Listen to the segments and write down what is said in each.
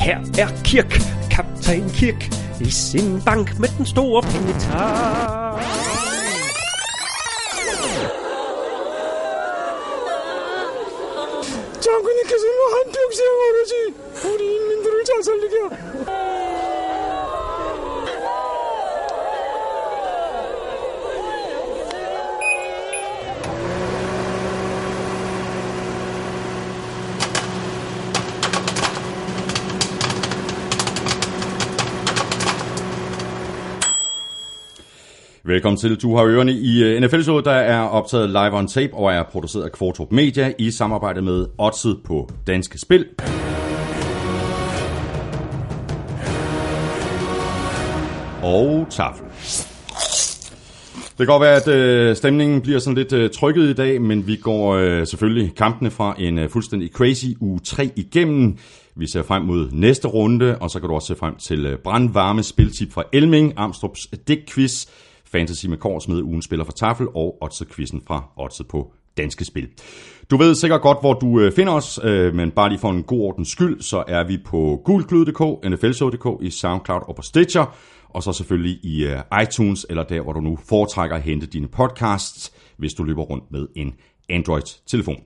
Her er Kirk, kaptajn Kirk, i sin bank med den store pengetar. 장군님께서는 한평생 어르지 우리 인민들을 잘 살리게 Velkommen til. Du har ørerne i øh, NFL-showet, der er optaget live on tape og er produceret af Kvartrup Media i samarbejde med Odset på Danske Spil. Og tafel. Det kan godt være, at øh, stemningen bliver sådan lidt øh, trykket i dag, men vi går øh, selvfølgelig kampene fra en øh, fuldstændig crazy uge 3 igennem. Vi ser frem mod næste runde, og så kan du også se frem til øh, brandvarme spiltip fra Elming, Amstrup's Dick-quiz, Fantasy med Kors med ugen spiller for Tafel og Odset-quizzen fra Odset på Danske Spil. Du ved sikkert godt, hvor du øh, finder os, øh, men bare lige for en god ordens skyld, så er vi på gulklud.dk, nflshow.dk, i SoundCloud og på Stitcher, og så selvfølgelig i øh, iTunes, eller der, hvor du nu foretrækker at hente dine podcasts, hvis du løber rundt med en Android-telefon.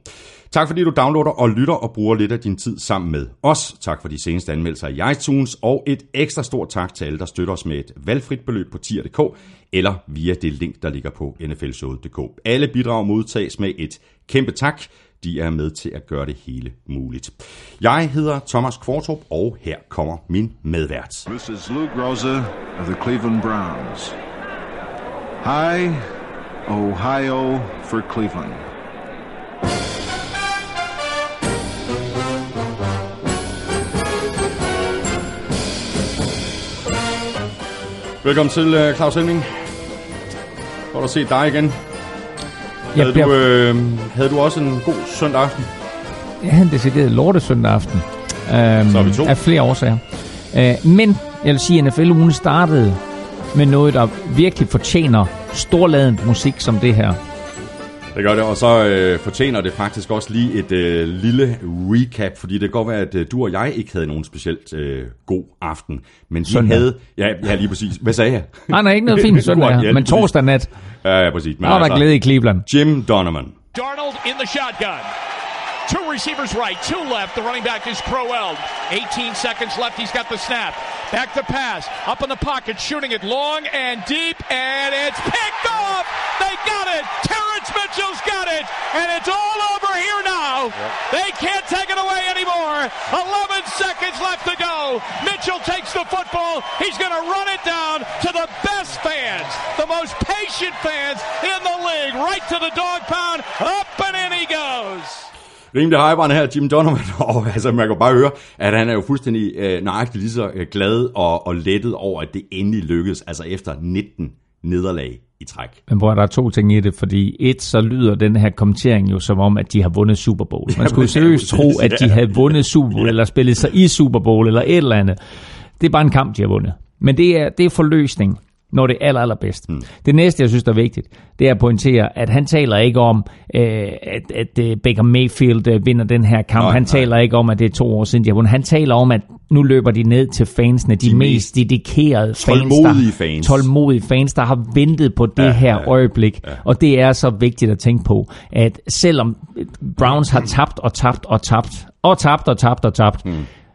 Tak fordi du downloader og lytter og bruger lidt af din tid sammen med os. Tak for de seneste anmeldelser i iTunes, og et ekstra stort tak til alle, der støtter os med et valgfrit beløb på tier.dk, eller via det link, der ligger på nflshowet.dk. Alle bidrag modtages med et kæmpe tak. De er med til at gøre det hele muligt. Jeg hedder Thomas Kvartrup, og her kommer min medvært. This is Lou Groza of the Cleveland Browns. Hi, Ohio for Cleveland. Velkommen til, øh, Claus Helming. Godt at se dig igen. Havde, bliver- du, øh, havde du også en god søndag aften? Jeg havde en decideret lortesøndag aften. Um, Så er vi to. Af flere årsager. Uh, men jeg vil sige, at NFL-ugen startede med noget, der virkelig fortjener storladent musik som det her. Det gør det, og så øh, fortjener det faktisk også lige et øh, lille recap, fordi det kan godt være, at øh, du og jeg ikke havde nogen specielt øh, god aften, men vi Søndag. havde... Ja, ja, lige præcis. Hvad sagde jeg? Nej, nej, ikke noget fint søndag, Ja, men torsdag nat, Ja, ja, præcis. Men der var der glæde i Cleveland. Jim Donovan. Darnold in the shotgun. Two receivers right, two left. The running back is Crowell. 18 seconds left. He's got the snap. Back to pass. Up in the pocket, shooting it long and deep, and it's picked off. They got it. Terrence Mitchell's got it, and it's all over here now. They can't take it away anymore. 11 seconds left to go. Mitchell takes the football. He's going to run it down to the best fans, the most patient fans in the league, right to the dog pound. Up and in. Rimelig hyperen her, Jim Donovan, og altså, man kan bare høre, at han er jo fuldstændig øh, nøjagtigt lige så øh, glad og, og lettet over, at det endelig lykkedes, altså efter 19 nederlag i træk. Men hvor der er to ting i det, fordi et, så lyder den her kommentering jo som om, at de har vundet Super Bowl. Man skulle seriøst tro, at de havde vundet Super Bowl, eller spillet sig i Super Bowl, eller et eller andet. Det er bare en kamp, de har vundet. Men det er, det er forløsning, når det er aller, allerbedst. Mm. Det næste, jeg synes, der er vigtigt, det er at pointere, at han taler ikke om, øh, at, at øh, Baker Mayfield øh, vinder den her kamp. Nej, han nej. taler ikke om, at det er to år siden, de har vundet. Han taler om, at nu løber de ned til fansene, de, De mest dedikerede fans, tålmodige der, fans. tålmodige fans, der har ventet på det Ja, her ja, øjeblik. Ja. Og det er så vigtigt at tænke på, at selvom Browns har tabt og tabt og tabt, og tabt og tabt og tabt, mm.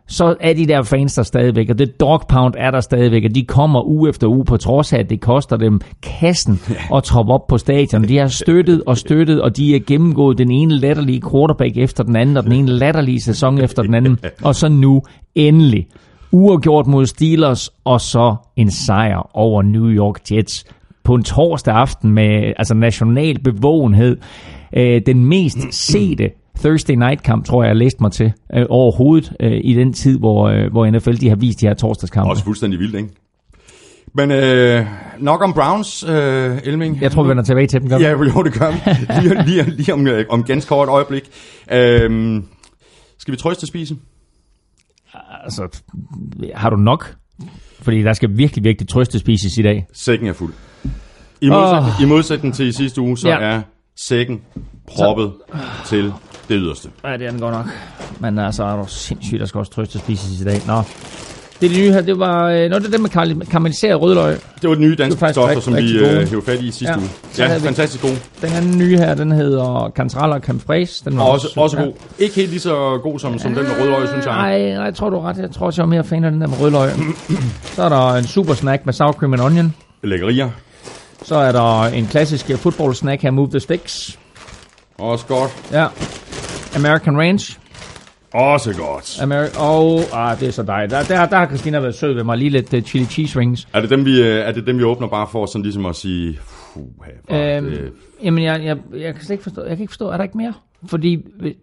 Så er de der fans der stadigvæk, og det dog pound er der stadigvæk, og de kommer uge efter uge, på trods af, at det koster dem kassen at troppe op på stadion. De har støttet og støttet, og de er gennemgået den ene latterlige quarterback efter den anden, og den ene latterlige sæson efter den anden, og så nu endelig uafgjort mod Steelers, og så en sejr over New York Jets på en torsdag aften med altså national bevågenhed. Øh, den mest sete Thursday Night kamp, tror jeg, jeg læste mig til øh, overhovedet øh, i den tid, hvor, øh, hvor NFL de har vist de her torsdagskampe. Også fuldstændig vildt, ikke? Men øh, nok om Browns, øh, Elming. Jeg tror, vi vender tilbage til dem. gør? Ja, jo, det gør vi. Lige, lige, lige om, øh, om ganske kort øjeblik. Øh, skal vi trøste spise? Altså, har du nok? Fordi der skal virkelig, virkelig trøstespises i dag. Sækken er fuld. I modsætning, oh. I modsætning til i sidste uge, så ja. Er sækken proppet til Det er yderste. Ja, det er den godt nok. Men altså, er du sindssygt, der skal også trøste spises i dag. Nå. Det er det nye her, det var... Øh, nå, det er det med karamelliseret rødløg. Det var de nye danske er stoffer, rigtig- som vi rigtig øh, hævde fat i sidste Ja. uge. Ja, fantastisk god. Den anden nye her, den hedder Cantrell og Fraiche. Den var Også, også ja. god. Ikke helt lige så god som, som den med rødløg, synes jeg. Nej, nej, jeg tror du ret. Jeg tror også, jeg er mere fan af den der med rødløg. Så er der en super snack med sour cream and onion. Lækkerier. Så er der en klassisk football snack her, Move the Sticks. Også godt. Ja. American Ranch. Også godt. Ameri- og, ah, det er så dejligt. Der, der, der har Christina været sød ved mig. Lige lidt uh, chili cheese rings. Er det, dem, vi, øh, er det dem, vi åbner bare for sådan ligesom at sige... Puh, Øhm, det, jamen, jeg, jeg, jeg, kan slet ikke forstå, jeg kan ikke forstå, er der ikke mere? Fordi vi,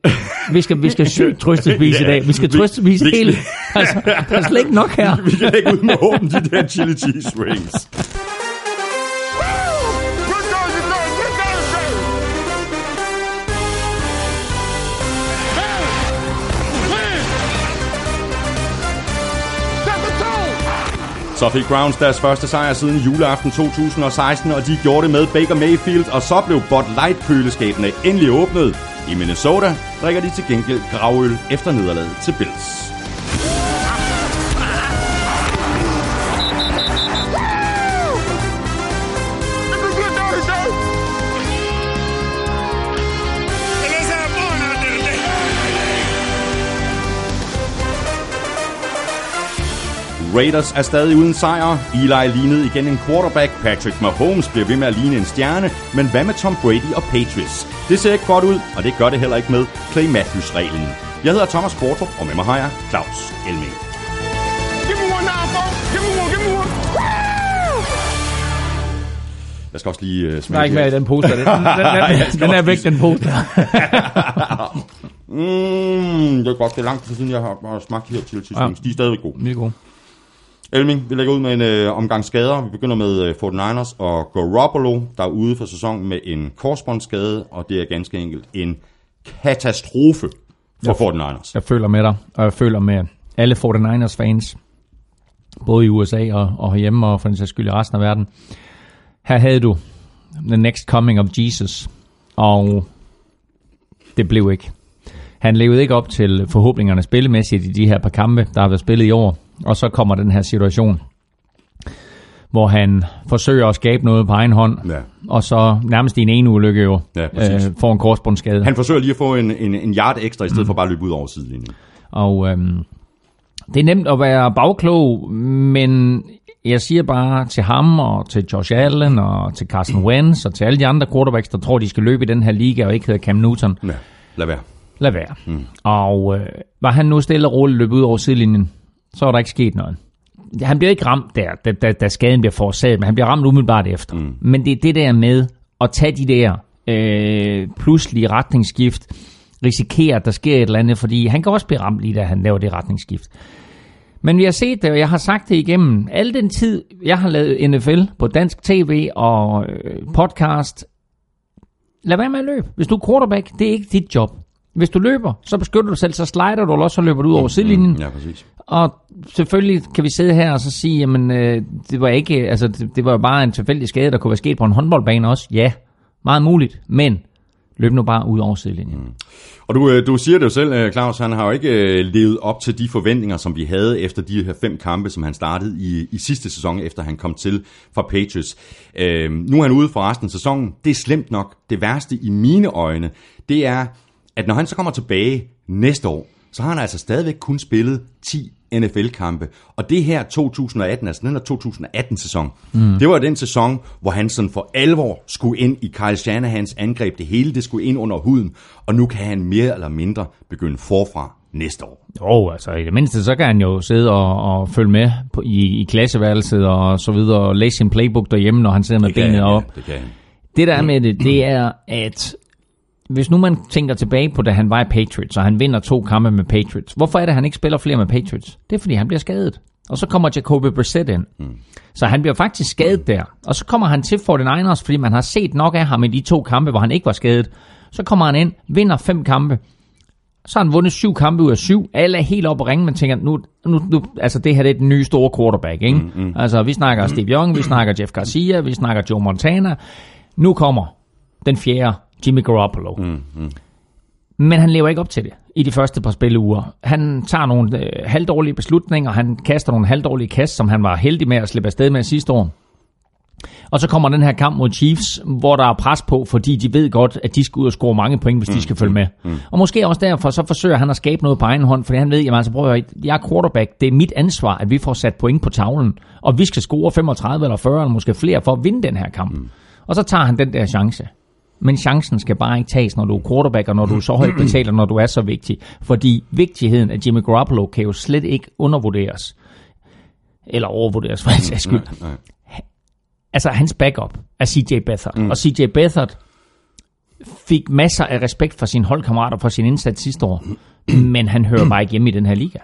vi skal, vi skal sygt trøstespise i dag. Vi skal trøstespise vi- hele. Altså, der er slet ikke nok her. vi kan ikke ud med åbne de der chili cheese rings. Så fik Browns deres første sejr siden juleaften 2016, og de gjorde det med Baker Mayfield, og så blev Bud Light-køleskabene endelig åbnet. I Minnesota drikker de til gengæld gravøl efter nederlaget til Bills. Raiders er stadig uden sejr. Eli lignede igen en quarterback. Patrick Mahomes bliver ved med at ligne en stjerne. Men hvad med Tom Brady og Patriots? Det ser ikke godt ud, og det gør det heller ikke med Clay Matthews-reglen. Jeg hedder Thomas Bortrup, og med mig har jeg Claus Elming. Give me one now, folks. Give me one, give me one. Jeg skal også lige uh, Der er smage ikke mere i den poster. Den, den, den, den, den er væk, den poster. Mm, det er godt, det er lang tid siden, jeg har, har smagt de her chili cheese Ja. De er stadigvæk gode. Vi er gode. Elming, vi lægger ud med en øh, omgang skader. Vi begynder med øh, 49ers og Garoppolo, der er ude for sæsonen med en korsbåndsskade, og det er ganske enkelt en katastrofe for 49ers. Jeg føler med dig, og jeg føler med alle 49ers fans, både i USA og, og herhjemme, og for den sags skyld i resten af verden. Her havde du The Next Coming of Jesus, og det blev ikke. Han levede ikke op til forhåbningerne spillemæssigt i de her par kampe, der har været spillet i år, og så kommer den her situation, hvor han forsøger at skabe noget på egen hånd, Ja. og så nærmest i en ene ulykke jo Ja, præcis. får en korsbåndsskade. Han forsøger lige at få en, en, en yard ekstra, i stedet for bare at løbe ud over sidelinjen. Og øhm, det er nemt at være bagklog, men jeg siger bare til ham og til Josh Allen og til Carson Wentz og til alle de andre quarterbacks, der tror, de skal løbe i den her liga og ikke hedder Cam Newton. Ja, lad være. Lad være. Mm. Og øh, var han nu stille og roligt løbet ud over sidelinjen, så var der ikke sket noget. Han bliver ikke ramt der, da, da, da skaden bliver forårsaget, men han bliver ramt umiddelbart efter. Mm. Men det er det der med at tage de der øh, pludselige retningsskift, risikere, at der sker et eller andet, fordi han kan også blive ramt lige, da han laver det retningsskift. Men vi har set det, og jeg har sagt det igennem al den tid, jeg har lavet NFL på dansk tv og øh, podcast. Lad være med at løbe. Hvis du er quarterback, det er ikke dit job. Hvis du løber, så beskytter du selv, så slider du, også så løber du ud over sidelinjen. Ja, præcis. Og selvfølgelig kan vi sidde her og så sige, jamen øh, det var ikke, altså det, det var jo bare en tilfældig skade, der kunne være sket på en håndboldbane også. Ja, meget muligt, men løb nu bare ud over sidelinjen. Mm. Og du, øh, du siger det jo selv, øh, Claus, han har jo ikke øh, levet op til de forventninger, som vi havde efter de her fem kampe, som han startede i, i sidste sæson, efter han kom til fra Patriots. Øh, nu er han ude for resten af sæsonen. Det er slemt nok. Det værste i mine øjne, det er, at når han så kommer tilbage næste år, så har han altså stadigvæk kun spillet 10 NFL-kampe. Og det her 2018, altså den her 2018-sæson, mm. det var den sæson, hvor han sådan for alvor skulle ind i Kyle Shanahans angreb. Det hele det skulle ind under huden, og nu kan han mere eller mindre begynde forfra næste år. Jo, altså i det mindste, så kan han jo sidde og, og følge med på, i, i klasseværelset og så videre, og læse sin playbook derhjemme, når han sidder med Det kan benet han, op. ja, det kan han. Det der er med det, det er, at hvis nu man tænker tilbage på, da han var i Patriots, og han vinder to kampe med Patriots, hvorfor er det, at han ikke spiller flere med Patriots? Det er, fordi han bliver skadet. Og så kommer Jacoby Brissett ind. Mm. Så han bliver faktisk skadet der. Og så kommer han til 49ers, fordi man har set nok af ham i de to kampe, hvor han ikke var skadet. Så kommer han ind, vinder fem kampe. Så har han vundet syv kampe ud af syv. Alle er helt oppe og ringe, man tænker, nu, nu, nu, altså det her det er den nye store quarterback, ikke? Mm, mm. Altså vi snakker mm. Steve Young, vi snakker Jeff Garcia, vi snakker Joe Montana. Nu kommer den fjerde, Jimmy Garoppolo. Mm, mm. Men han lever ikke op til det i de første par spilleuger. Han tager nogle øh, halvdårlige beslutninger, han kaster nogle halvdårlige kast, som han var heldig med at slippe afsted med sidste år. Og så kommer den her kamp mod Chiefs, hvor der er pres på, fordi de ved godt, at de skal ud og score mange point, hvis mm, de skal følge med. Mm, mm. Og måske også derfor, så forsøger han at skabe noget på egen hånd, fordi han ved, jamen altså prøv at jeg er quarterback, det er mit ansvar, at vi får sat point på tavlen, og vi skal score 35 eller 40 eller måske flere for at vinde den her kamp. Mm. Og så tager han den der chance. Men chancen skal bare ikke tages, når du er quarterback, og når du er så højt betalt, og når du er så vigtig. Fordi vigtigheden af Jimmy Garoppolo kan jo slet ikke undervurderes. Eller overvurderes, for en skyld. Nej, nej altså hans backup er CJ Beathard. Mm. Og CJ Beathard fik masser af respekt for sine holdkammerater for sin indsats sidste år, men han hører bare ikke hjemme i den her liga.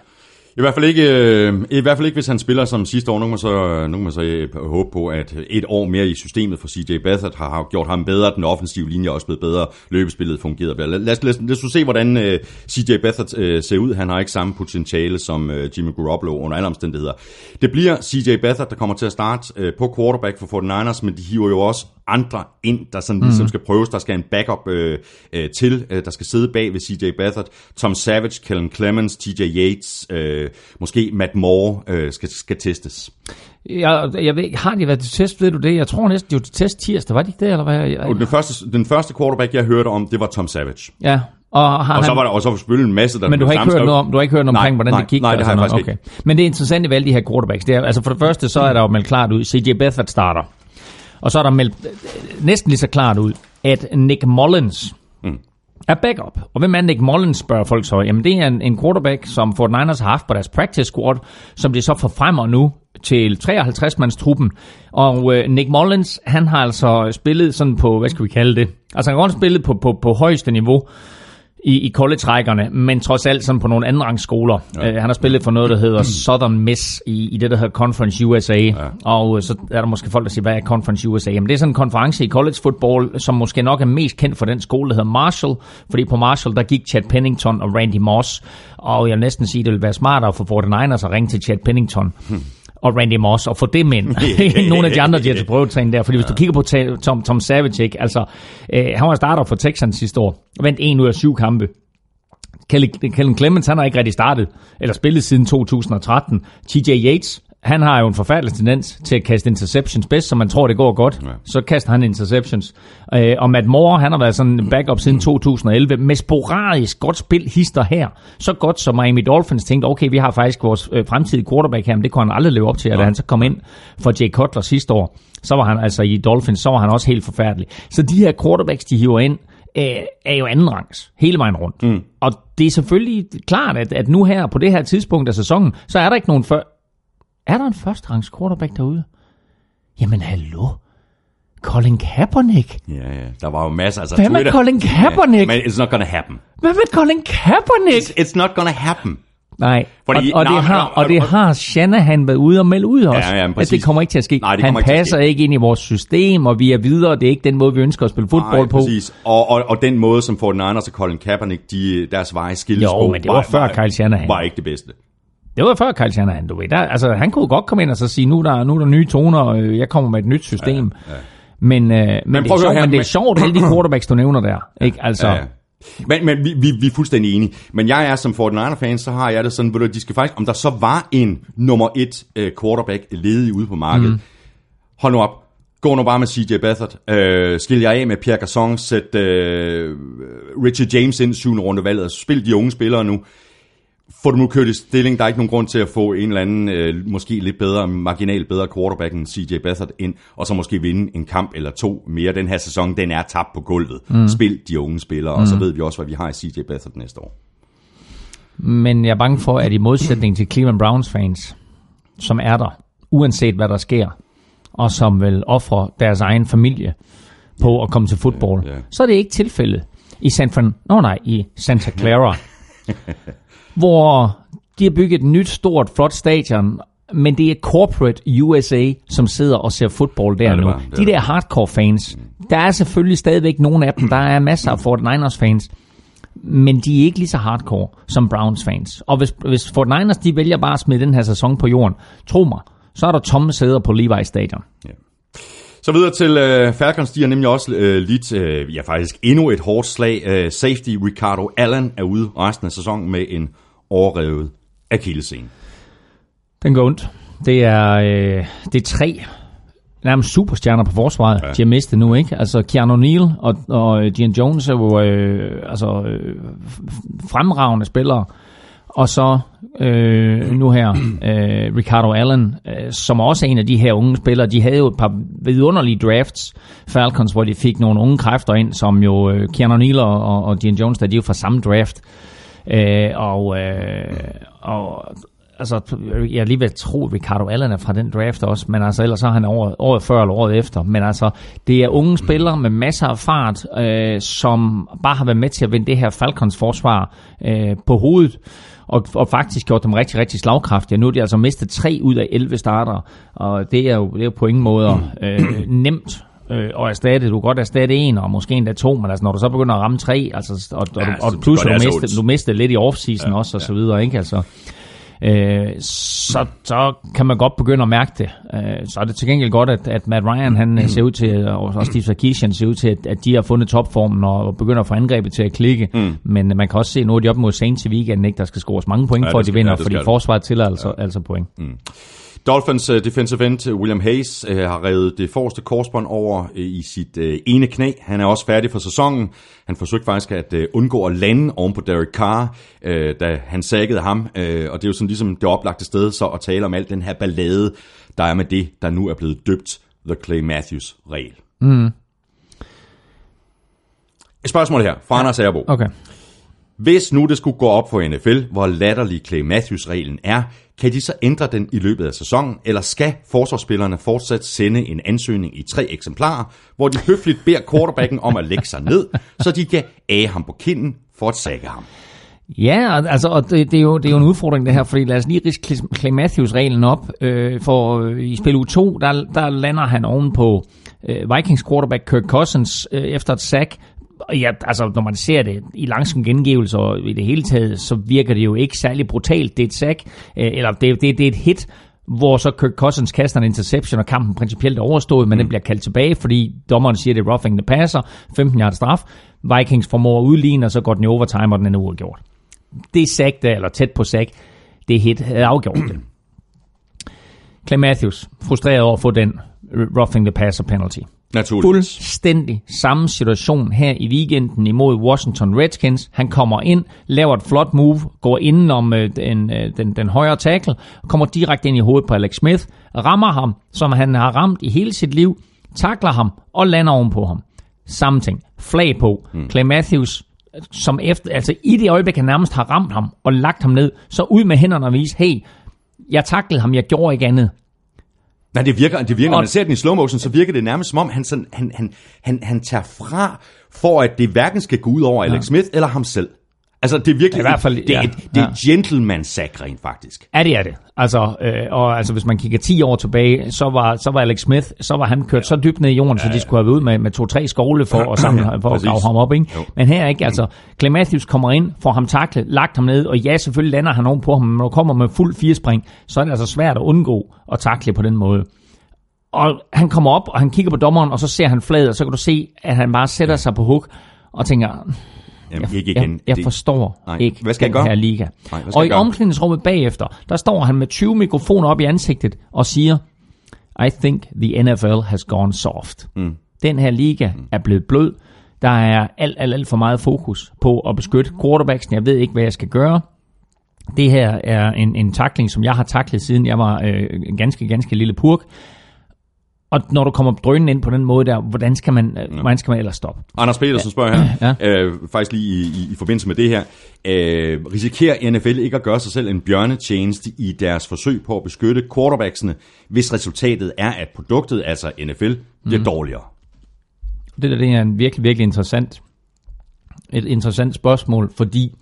I hvert fald ikke, øh, i hvert fald ikke hvis han spiller som sidste år. Nu kan man så, øh, nu kan man så øh, håbe på, at et år mere i systemet for CJ Beathard har gjort ham bedre. Den offensive linje er også blevet bedre. Løbespillet fungerer bedre. Lad, os, lad, lad os se, hvordan øh, uh, CJ Beathard uh, ser ud. Han har ikke samme potentiale som uh, Jimmy Garoppolo under alle omstændigheder. Det bliver CJ Beathard, der kommer til at starte uh, på quarterback for 49ers, men de hiver jo også andre ind, der sådan mm. ligesom skal prøves. Der skal en backup øh, øh, til, øh, der skal sidde bag ved CJ Beathard. Tom Savage, Kellen Clemens, TJ Yates, øh, måske Matt Moore øh, skal, skal testes. Jeg, jeg ved, har de været til test, ved du det? Jeg tror næsten, de var til test tirsdag, var de ikke det, eller hvad? Jeg, den, første, den første quarterback, jeg hørte om, det var Tom Savage. Ja, og, har og, så var der også selvfølgelig en masse, der Men du har ikke hørt noget om, du har ikke hørt noget omkring, hvordan nej, det gik? Nej, det har jeg faktisk okay. ikke. Men det er interessant ved alle de her quarterbacks. Det er, altså for det første, så er der jo meldt klart ud, CJ Beathard starter. Og så er der meldt øh, næsten lige så klart ud, at Nick Mullins mm. er backup. Og hvem er Nick Mullins, spørger folk så. Jamen det er en, en quarterback, som Fort Niners har haft på deres practice squad, som de så forfremmer nu til 53-mands truppen. Og øh, Nick Mullins, han har altså spillet sådan på, hvad skal vi kalde det? Altså han har også spillet på, på, på højeste niveau i, i college-rækkerne, men trods alt sådan på nogle andre skoler. Ja. Uh, han har spillet for noget, der hedder Southern Miss i, i det, der hedder Conference USA. Ja. Og uh, så er der måske folk, der siger, hvad er Conference USA? Jamen det er sådan en konference i college football, som måske nok er mest kendt for den skole, der hedder Marshall. Fordi på Marshall, der gik Chad Pennington og Randy Moss. Og jeg vil næsten sige, det ville være smartere for 49ers at ringe til Chad Pennington. Hmm og Randy Moss, og få dem ind. Nogle af de andre, de har til prøvetræne der. Fordi hvis du kigger på Tom, Tom Savage, ikke? altså, øh, han var starter for Texans sidste år, vandt en ud af syv kampe. Kellen Clemens, han har ikke rigtig startet, eller spillet siden 2013. TJ Yates, han har jo en forfærdelig tendens til at kaste interceptions bedst, så man tror, det går godt. Ja. Så kaster han interceptions. Øh, og Matt Moore, han har været sådan en backup siden 2011, med sporadisk godt spil hister her. Så godt, som Miami Dolphins tænkte, okay, vi har faktisk vores øh, fremtidige quarterback her, men det kunne han aldrig leve op til, at ja. han så kom ind for Jay Cutler sidste år. Så var han altså i Dolphins, så var han også helt forfærdelig. Så de her quarterbacks, de hiver ind, øh, er jo anden rangs hele vejen rundt. Mm. Og det er selvfølgelig klart, at, at nu her på det her tidspunkt af sæsonen, så er der ikke nogen før, er der en førsterangs quarterback derude? Jamen hallo? Colin Kaepernick? Ja, ja. Der var jo masser. Altså, Hvad med Colin Kaepernick? Men it's not gonna happen. Hvad med Colin Kaepernick? It's, it's not gonna happen. Nej, Fordi, og, og, nej, det har, og det har Shanahan været ude og melde ud også, ja, ja, at det kommer ikke til at ske. Nej, Han passer ikke, ikke ind i vores system, og vi er videre, det er ikke den måde, vi ønsker at spille fodbold nej, på. præcis. Og, og, og den måde, som 49ers og Colin Kaepernick, de, deres veje skilles jo, men det var, var før Kyle Shanahan. Var ikke det bedste. Det var før Kyle Shanahan, du ved. Der, altså, han kunne godt komme ind og så sige, nu er der, nu er der nye toner, og øh, jeg kommer med et nyt system. Ja, ja. Men, øh, men, men, det er sjovt, men det er sjovt, alle de quarterbacks, du nævner der. Ikke? Altså, ja, ja. Men, men vi, vi, vi er fuldstændig enige. Men jeg er som 49er-fan, så har jeg det sådan, at de skal faktisk, om der så var en nummer et uh, quarterback ledig ude på markedet, mm. hold nu op, Gå nu bare med CJ Beathard. Uh, skil jer af med Pierre Garçon. Sæt uh, Richard James ind i syvende runde valget. Spil de unge spillere nu får du nu kørt i stilling. Der er ikke nogen grund til at få en eller anden, øh, måske lidt bedre, marginalt bedre quarterback end CJ Beathard ind, og så måske vinde en kamp eller to mere. Den her sæson, den er tabt på gulvet. Mm. Spil de unge spillere, mm. og så mm. ved vi også, hvad vi har i CJ Beathard næste år. Men jeg er bange for, at i modsætning til Cleveland Browns fans, som er der, uanset hvad der sker, og som vil ofre deres egen familie på at komme til fodbold, yeah, yeah. så er det ikke tilfældet i San Fran... Nå nej, i Santa Clara. hvor de har bygget et nyt, stort, flot stadion, men det er corporate USA, som sidder og ser fodbold der ja, nu. Var, de der hardcore fans, der er selvfølgelig stadigvæk nogle af dem, der er masser af 49ers fans, men de er ikke lige så hardcore som Browns fans. Og hvis, hvis 49ers de vælger bare at smide den her sæson på jorden, tro mig, så er der tomme sæder på Levi's stadion. Ja. Så videre til øh, Falcons, de har nemlig også øh, lidt, øh, ja faktisk endnu et hårdt slag. Øh, safety Ricardo Allen er ude resten af sæsonen med en overrevet akillescene. Den går ondt. Det er, øh, det er tre nærmest superstjerner på forsvaret, ja. de har mistet nu, ikke? Altså Keanu Neal og, og Gian Jones er jo øh, altså, øh, fremragende spillere. Og så øh, nu her øh, Ricardo Allen, øh, som også er en af de her unge spillere. De havde jo et par vidunderlige drafts, Falcons, hvor de fik nogle unge kræfter ind, som jo øh, Keanu Neal og, og Gian Jones, der de er jo fra samme draft. Øh, og, øh, og altså, jeg er lige ved at tro, at Ricardo Allen er fra den draft også, men altså, ellers så er han året, året før eller året efter. Men altså, det er unge spillere med masser af fart, øh, som bare har været med til at vinde det her Falcons forsvar øh, på hovedet og, og faktisk gjort dem rigtig, rigtig slagkraftige. Nu har de altså mistet tre ud af 11 starter, og det er jo, det er jo på ingen måde øh, nemt øh, og erstatte. Du kan godt erstatte en, og måske endda to, men altså, når du så begynder at ramme tre, altså, og, ja, og, og plus du, mister, du mister lidt i offseason ja, også, og ja. så videre, ikke? Altså, øh, så, så kan man godt begynde at mærke det. Øh, så er det til gengæld godt, at, at Matt Ryan han mm. ser ud til, og Steve Sarkisian ser ud til, at, at de har fundet topformen og begynder at få angrebet til at klikke. Mm. Men man kan også se, nu er de op mod Saints i weekenden, ikke? der skal scores mange point ja, for, at de vinder, ja, fordi forsvaret til altså, ja. altså point. Mm. Dolphins uh, defensive end William Hayes uh, har revet det forreste korsbånd over uh, i sit uh, ene knæ. Han er også færdig for sæsonen. Han forsøgte faktisk at uh, undgå at lande oven på Derek Carr, uh, da han sækkede ham. Uh, og det er jo sådan ligesom det oplagte sted så at tale om alt den her ballade, der er med det, der nu er blevet døbt The Clay Matthews-regel. Mm. Et spørgsmål her fra Anders Erbo. Okay. Hvis nu det skulle gå op for NFL, hvor latterlig Clay Matthews-reglen er, kan de så ændre den i løbet af sæsonen, eller skal forsvarsspillerne fortsat sende en ansøgning i tre eksemplarer, hvor de høfligt beder quarterbacken om at lægge sig ned, så de kan æge ham på kinden for at sække ham? Ja, altså, og det, det, er jo, det er jo en udfordring det her, fordi lad os lige riske Clay Matthews-reglen op, øh, for øh, i spil u 2, der, der lander han oven på øh, Vikings quarterback Kirk Cousins øh, efter et sack, ja, altså når man ser det i langsom gengivelse og i det hele taget, så virker det jo ikke særlig brutalt. Det er et sack, øh, eller det, det, det er et hit, hvor så Kirk Cousins kaster en interception, og kampen principielt er overstået, men mm. den bliver kaldt tilbage, fordi dommeren siger, det er roughing the passer, 15 yards straf. Vikings formår at udligne, og så går den i overtime, og den er uafgjort. Det er sack der, eller tæt på sack. Det er hit, havde afgjort det. Clay Matthews, frustreret over at få den roughing the passer penalty. Naturligvis. Fuldstændig samme situation her i weekenden imod Washington Redskins. Han kommer ind, laver et flot move, går ind om øh, den, øh, den, den højre tackle, kommer direkte ind i hovedet på Alex Smith, rammer ham, som han har ramt i hele sit liv, takler ham og lander ovenpå ham. Samme ting. Flag på. Mm. Clay Matthews som efter, altså i det øjeblik, han nærmest har ramt ham og lagt ham ned, så ud med hænderne og vise, hey, jeg taklede ham, jeg gjorde ikke andet. Nej, det virker, det virker når man ser den i slow motion, så virker det nærmest som om, han, sådan, han, han, han, han tager fra, for at det hverken skal gå ud over Alex ja. Smith eller ham selv. Altså, det er virkelig, I hvert fald, det, ja, det, det er ja. gentleman sack rent faktisk. Ja, det er det. Altså, øh, og altså, hvis man kigger 10 år tilbage, så var, så var Alex Smith, så var han kørt så dybt ned i jorden, ja, ja. så de skulle have været ud med, med to-tre skovle for, ja, at, samle, ja, for at grave ham op. Ikke? Men her ikke, altså, Clay Matthews kommer ind, får ham taklet, lagt ham ned, og ja, selvfølgelig lander han oven på ham, men når du kommer med fuld firespring, så er det altså svært at undgå at takle på den måde. Og han kommer op, og han kigger på dommeren, og så ser han fladet, og så kan du se, at han bare sætter sig på hook, og tænker, Jamen, jeg, ikke igen. Jeg, jeg forstår Nej. ikke hvad skal den jeg gøre? her liga. Nej, og i omklædningsrummet bagefter, der står han med 20 mikrofoner op i ansigtet og siger, I think the NFL has gone soft. Mm. Den her liga mm. er blevet blød. Der er alt, alt, alt for meget fokus på at beskytte quarterbacksen. Jeg ved ikke, hvad jeg skal gøre. Det her er en, en takling, som jeg har taklet, siden jeg var øh, en ganske, ganske lille purk. Og når du kommer drønen ind på den måde der, hvordan skal man, ja. hvordan skal man ellers stoppe? Anders Petersen spørger her, ja. øh, faktisk lige i, i, i forbindelse med det her. Øh, risikerer NFL ikke at gøre sig selv en bjørnetjeneste i deres forsøg på at beskytte quarterbacksene, hvis resultatet er, at produktet, altså NFL, bliver mm. dårligere? Det der det er en virkelig, virkelig interessant, et interessant spørgsmål, fordi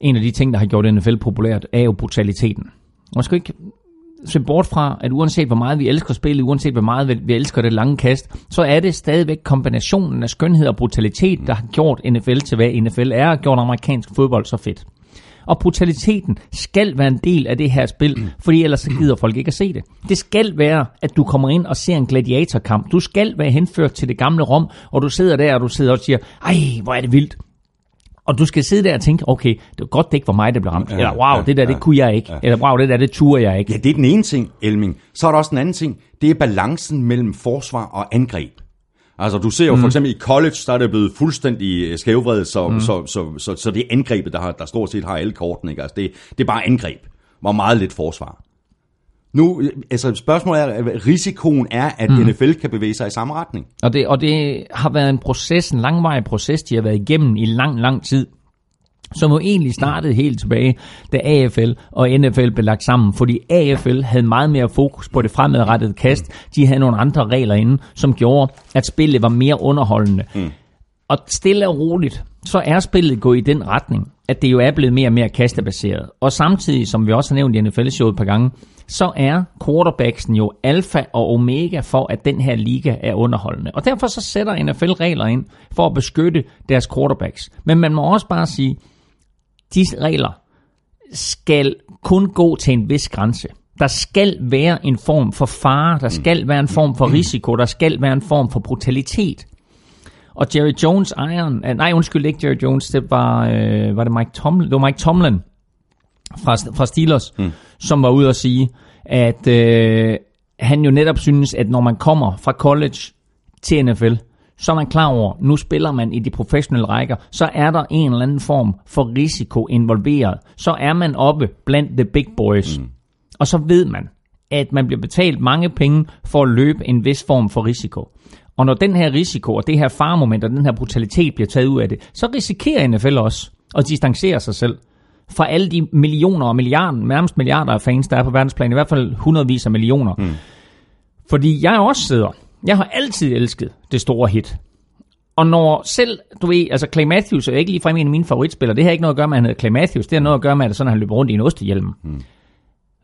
en af de ting, der har gjort NFL populært, er jo brutaliteten. Man skal ikke se bort fra, at uanset hvor meget vi elsker spillet, uanset hvor meget vi elsker det lange kast, så er det stadigvæk kombinationen af skønhed og brutalitet, der har gjort NFL til hvad NFL er, og gjort amerikansk fodbold så fedt. Og brutaliteten skal være en del af det her spil, fordi ellers så gider folk ikke at se det. Det skal være, at du kommer ind og ser en gladiatorkamp. Du skal være henført til det gamle Rom, og du sidder der, og du sidder og siger, ej, hvor er det vildt. Og du skal sidde der og tænke, okay, det var godt, det ikke var mig, der blev ramt. Ja, Eller wow, ja, det der, det ja, kunne jeg ikke. ja. Eller wow, det der, det turde jeg ikke. Ja, det er den ene ting, Elming. Så er der også den anden ting. Det er balancen mellem forsvar og angreb. Altså, du ser jo for eksempel i college, der er det blevet fuldstændig øh, skævvredet, så, mm. så, så, så, så det er angrebet, der, har, der stort set har alle kortene. Ikke? Altså, det, det er bare angreb. Hvor meget lidt forsvar. Nu, altså spørgsmålet er, at risikoen er, at mm. NFL kan bevæge sig i samme retning. Og det, og det har været en proces, en langvarig proces, de har været igennem i lang, lang tid. Som jo egentlig startede helt tilbage, da AFL og NFL blev lagt sammen. Fordi AFL havde meget mere fokus på det fremadrettede kast. De havde nogle andre regler inde, som gjorde, at spillet var mere underholdende. Mm. Og stille og roligt, så er spillet gået i den retning, at det jo er blevet mere og mere kastebaseret. Og samtidig, som vi også har nævnt i NFL-showet et par gange, så er quarterbacksen jo alfa og omega for, at den her liga er underholdende. Og derfor så sætter NFL regler ind for at beskytte deres quarterbacks. Men man må også bare sige, de regler skal kun gå til en vis grænse. Der skal være en form for fare, der skal være en form for risiko, der skal være en form for brutalitet. Og Jerry Jones ejeren, nej undskyld ikke Jerry Jones, det var, øh, var det Mike Tomlin, det var Mike Tomlin fra, fra Steelers, mm. som var ude at sige, at øh, han jo netop synes, at når man kommer fra college til NFL, så er man klar over, nu spiller man i de professionelle rækker, så er der en eller anden form for risiko involveret. Så er man oppe blandt the big boys. Mm. Og så ved man, at man bliver betalt mange penge for at løbe en vis form for risiko. Og når den her risiko og det her faremoment og den her brutalitet bliver taget ud af det, så risikerer NFL også at distancere sig selv fra alle de millioner og milliarder, nærmest milliarder af fans, der er på verdensplan, i hvert fald hundredvis af millioner. Mm. Fordi jeg også sidder, jeg har altid elsket det store hit. Og når selv, du ved, altså Clay Matthews er ikke ligefrem en af mine favoritspillere, det har ikke noget at gøre med, at han hedder Clay Matthews, det har noget at gøre med, at sådan, at han løber rundt i en ostehjelm. Mm.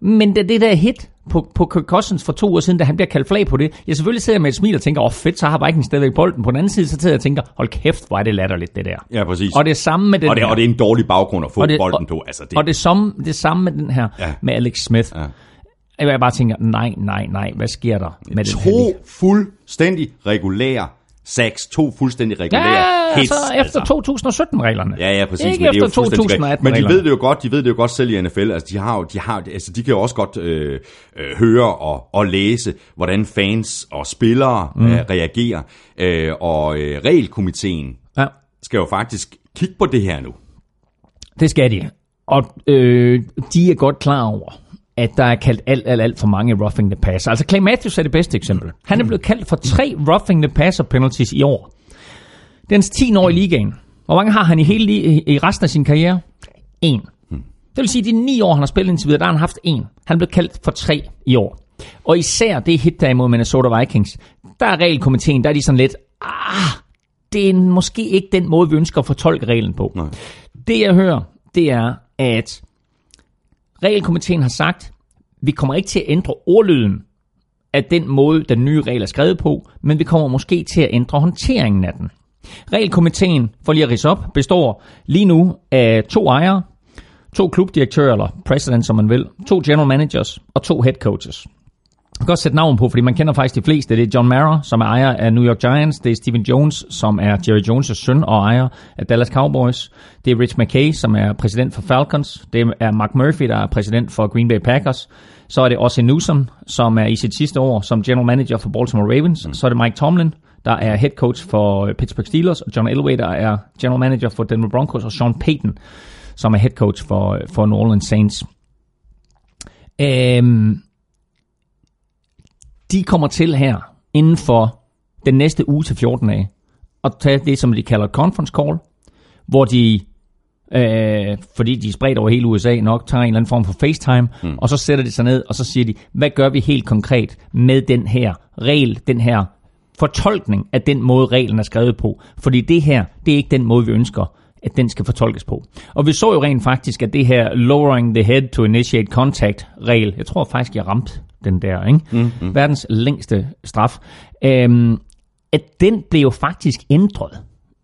Men det, det der hit på, på Kirk Cousins for to år siden, da han bliver kaldt flag på det, jeg selvfølgelig sidder med et smil og tænker, åh oh, fedt, så har Vikings stadigvæk bolden. På den anden side, så sidder jeg og tænker, hold kæft, hvor er det latterligt, det der. Ja, præcis. Og det samme med den og det, her. og det er en dårlig baggrund at få Og det- bolden på. Altså, det, Og det samme, det samme med den her, Ja. med Alex Smith. Ja. Jeg bare tænker, nej, nej, nej, hvad sker der med den her to fuldstændig regulære sacks, to fuldstændig regulære Ja, hits. altså efter 2017-reglerne. Ja, ja, præcis. Ikke men det er jo efter fuldstændig rigtigt. Men de 2018-reglerne. ved det jo godt, de ved det jo godt selv i NFL. Altså, de har jo, de har, altså, de kan jo også godt øh, øh, høre og, og læse, hvordan fans og spillere mm. øh, reagerer. Øh, og øh, regelkomiteen Ja, skal jo faktisk kigge på det her nu. det skal de. Og øh, de er godt klar over, at der er kaldt alt, alt, alt for mange roughing the passer. Altså Clay Matthews er det bedste eksempel. Han er blevet kaldt for tre roughing the passer penalties i år. Hans 10 år i ligaen. Hvor mange har han i hele i resten af sin karriere? En. Det vil sige, at de ni år, han har spillet indtil videre, der har han haft en. Han blevet kaldt for tre i år. Og især det hit der imod Minnesota Vikings, der er regelkomiteen, der er de sådan lidt, ah, det er måske ikke den måde, vi ønsker at fortolke reglen på. Nej. Det jeg hører, det er, at regelkomiteen har sagt, vi kommer ikke til at ændre ordlyden af den måde, den nye regel er skrevet på, men vi kommer måske til at ændre håndteringen af den. Regelkomiteen, for lige at rise op, består lige nu af to ejere, to klubdirektører, eller president som man vil, to general managers og to head coaches. Kan godt sætte navn på, fordi man kender faktisk de fleste. Det er John Mara, som er ejer af New York Giants. Det er Steven Jones, som er Jerry Jones' søn og ejer af Dallas Cowboys. Det er Rich McKay, som er præsident for Falcons. Det er Mark Murphy, der er præsident for Green Bay Packers. Så er det Ozzie Newsome, som er i sit sidste år som general manager for Baltimore Ravens. Så er det Mike Tomlin, der er head coach for Pittsburgh Steelers. Og John Elway, der er general manager for Denver Broncos. Og Sean Payton, som er head coach for, for New Orleans Saints. Øhm, de kommer til her inden for den næste uge til 14 dage og tage det, som de kalder et conference call, hvor de, øh, fordi de er spredt over hele USA, nok tager en eller anden form for FaceTime, mm. og så sætter de sig ned, og så siger de, hvad gør vi helt konkret med den her regel, den her fortolkning af den måde, reglen er skrevet på. Fordi det her, det er ikke den måde, vi ønsker, at den skal fortolkes på. Og vi så jo rent faktisk, at det her lowering the head to initiate contact regel, jeg tror faktisk, jeg ramte den der, ikke? Mm-hmm. verdens længste straf, øhm, at den blev jo faktisk ændret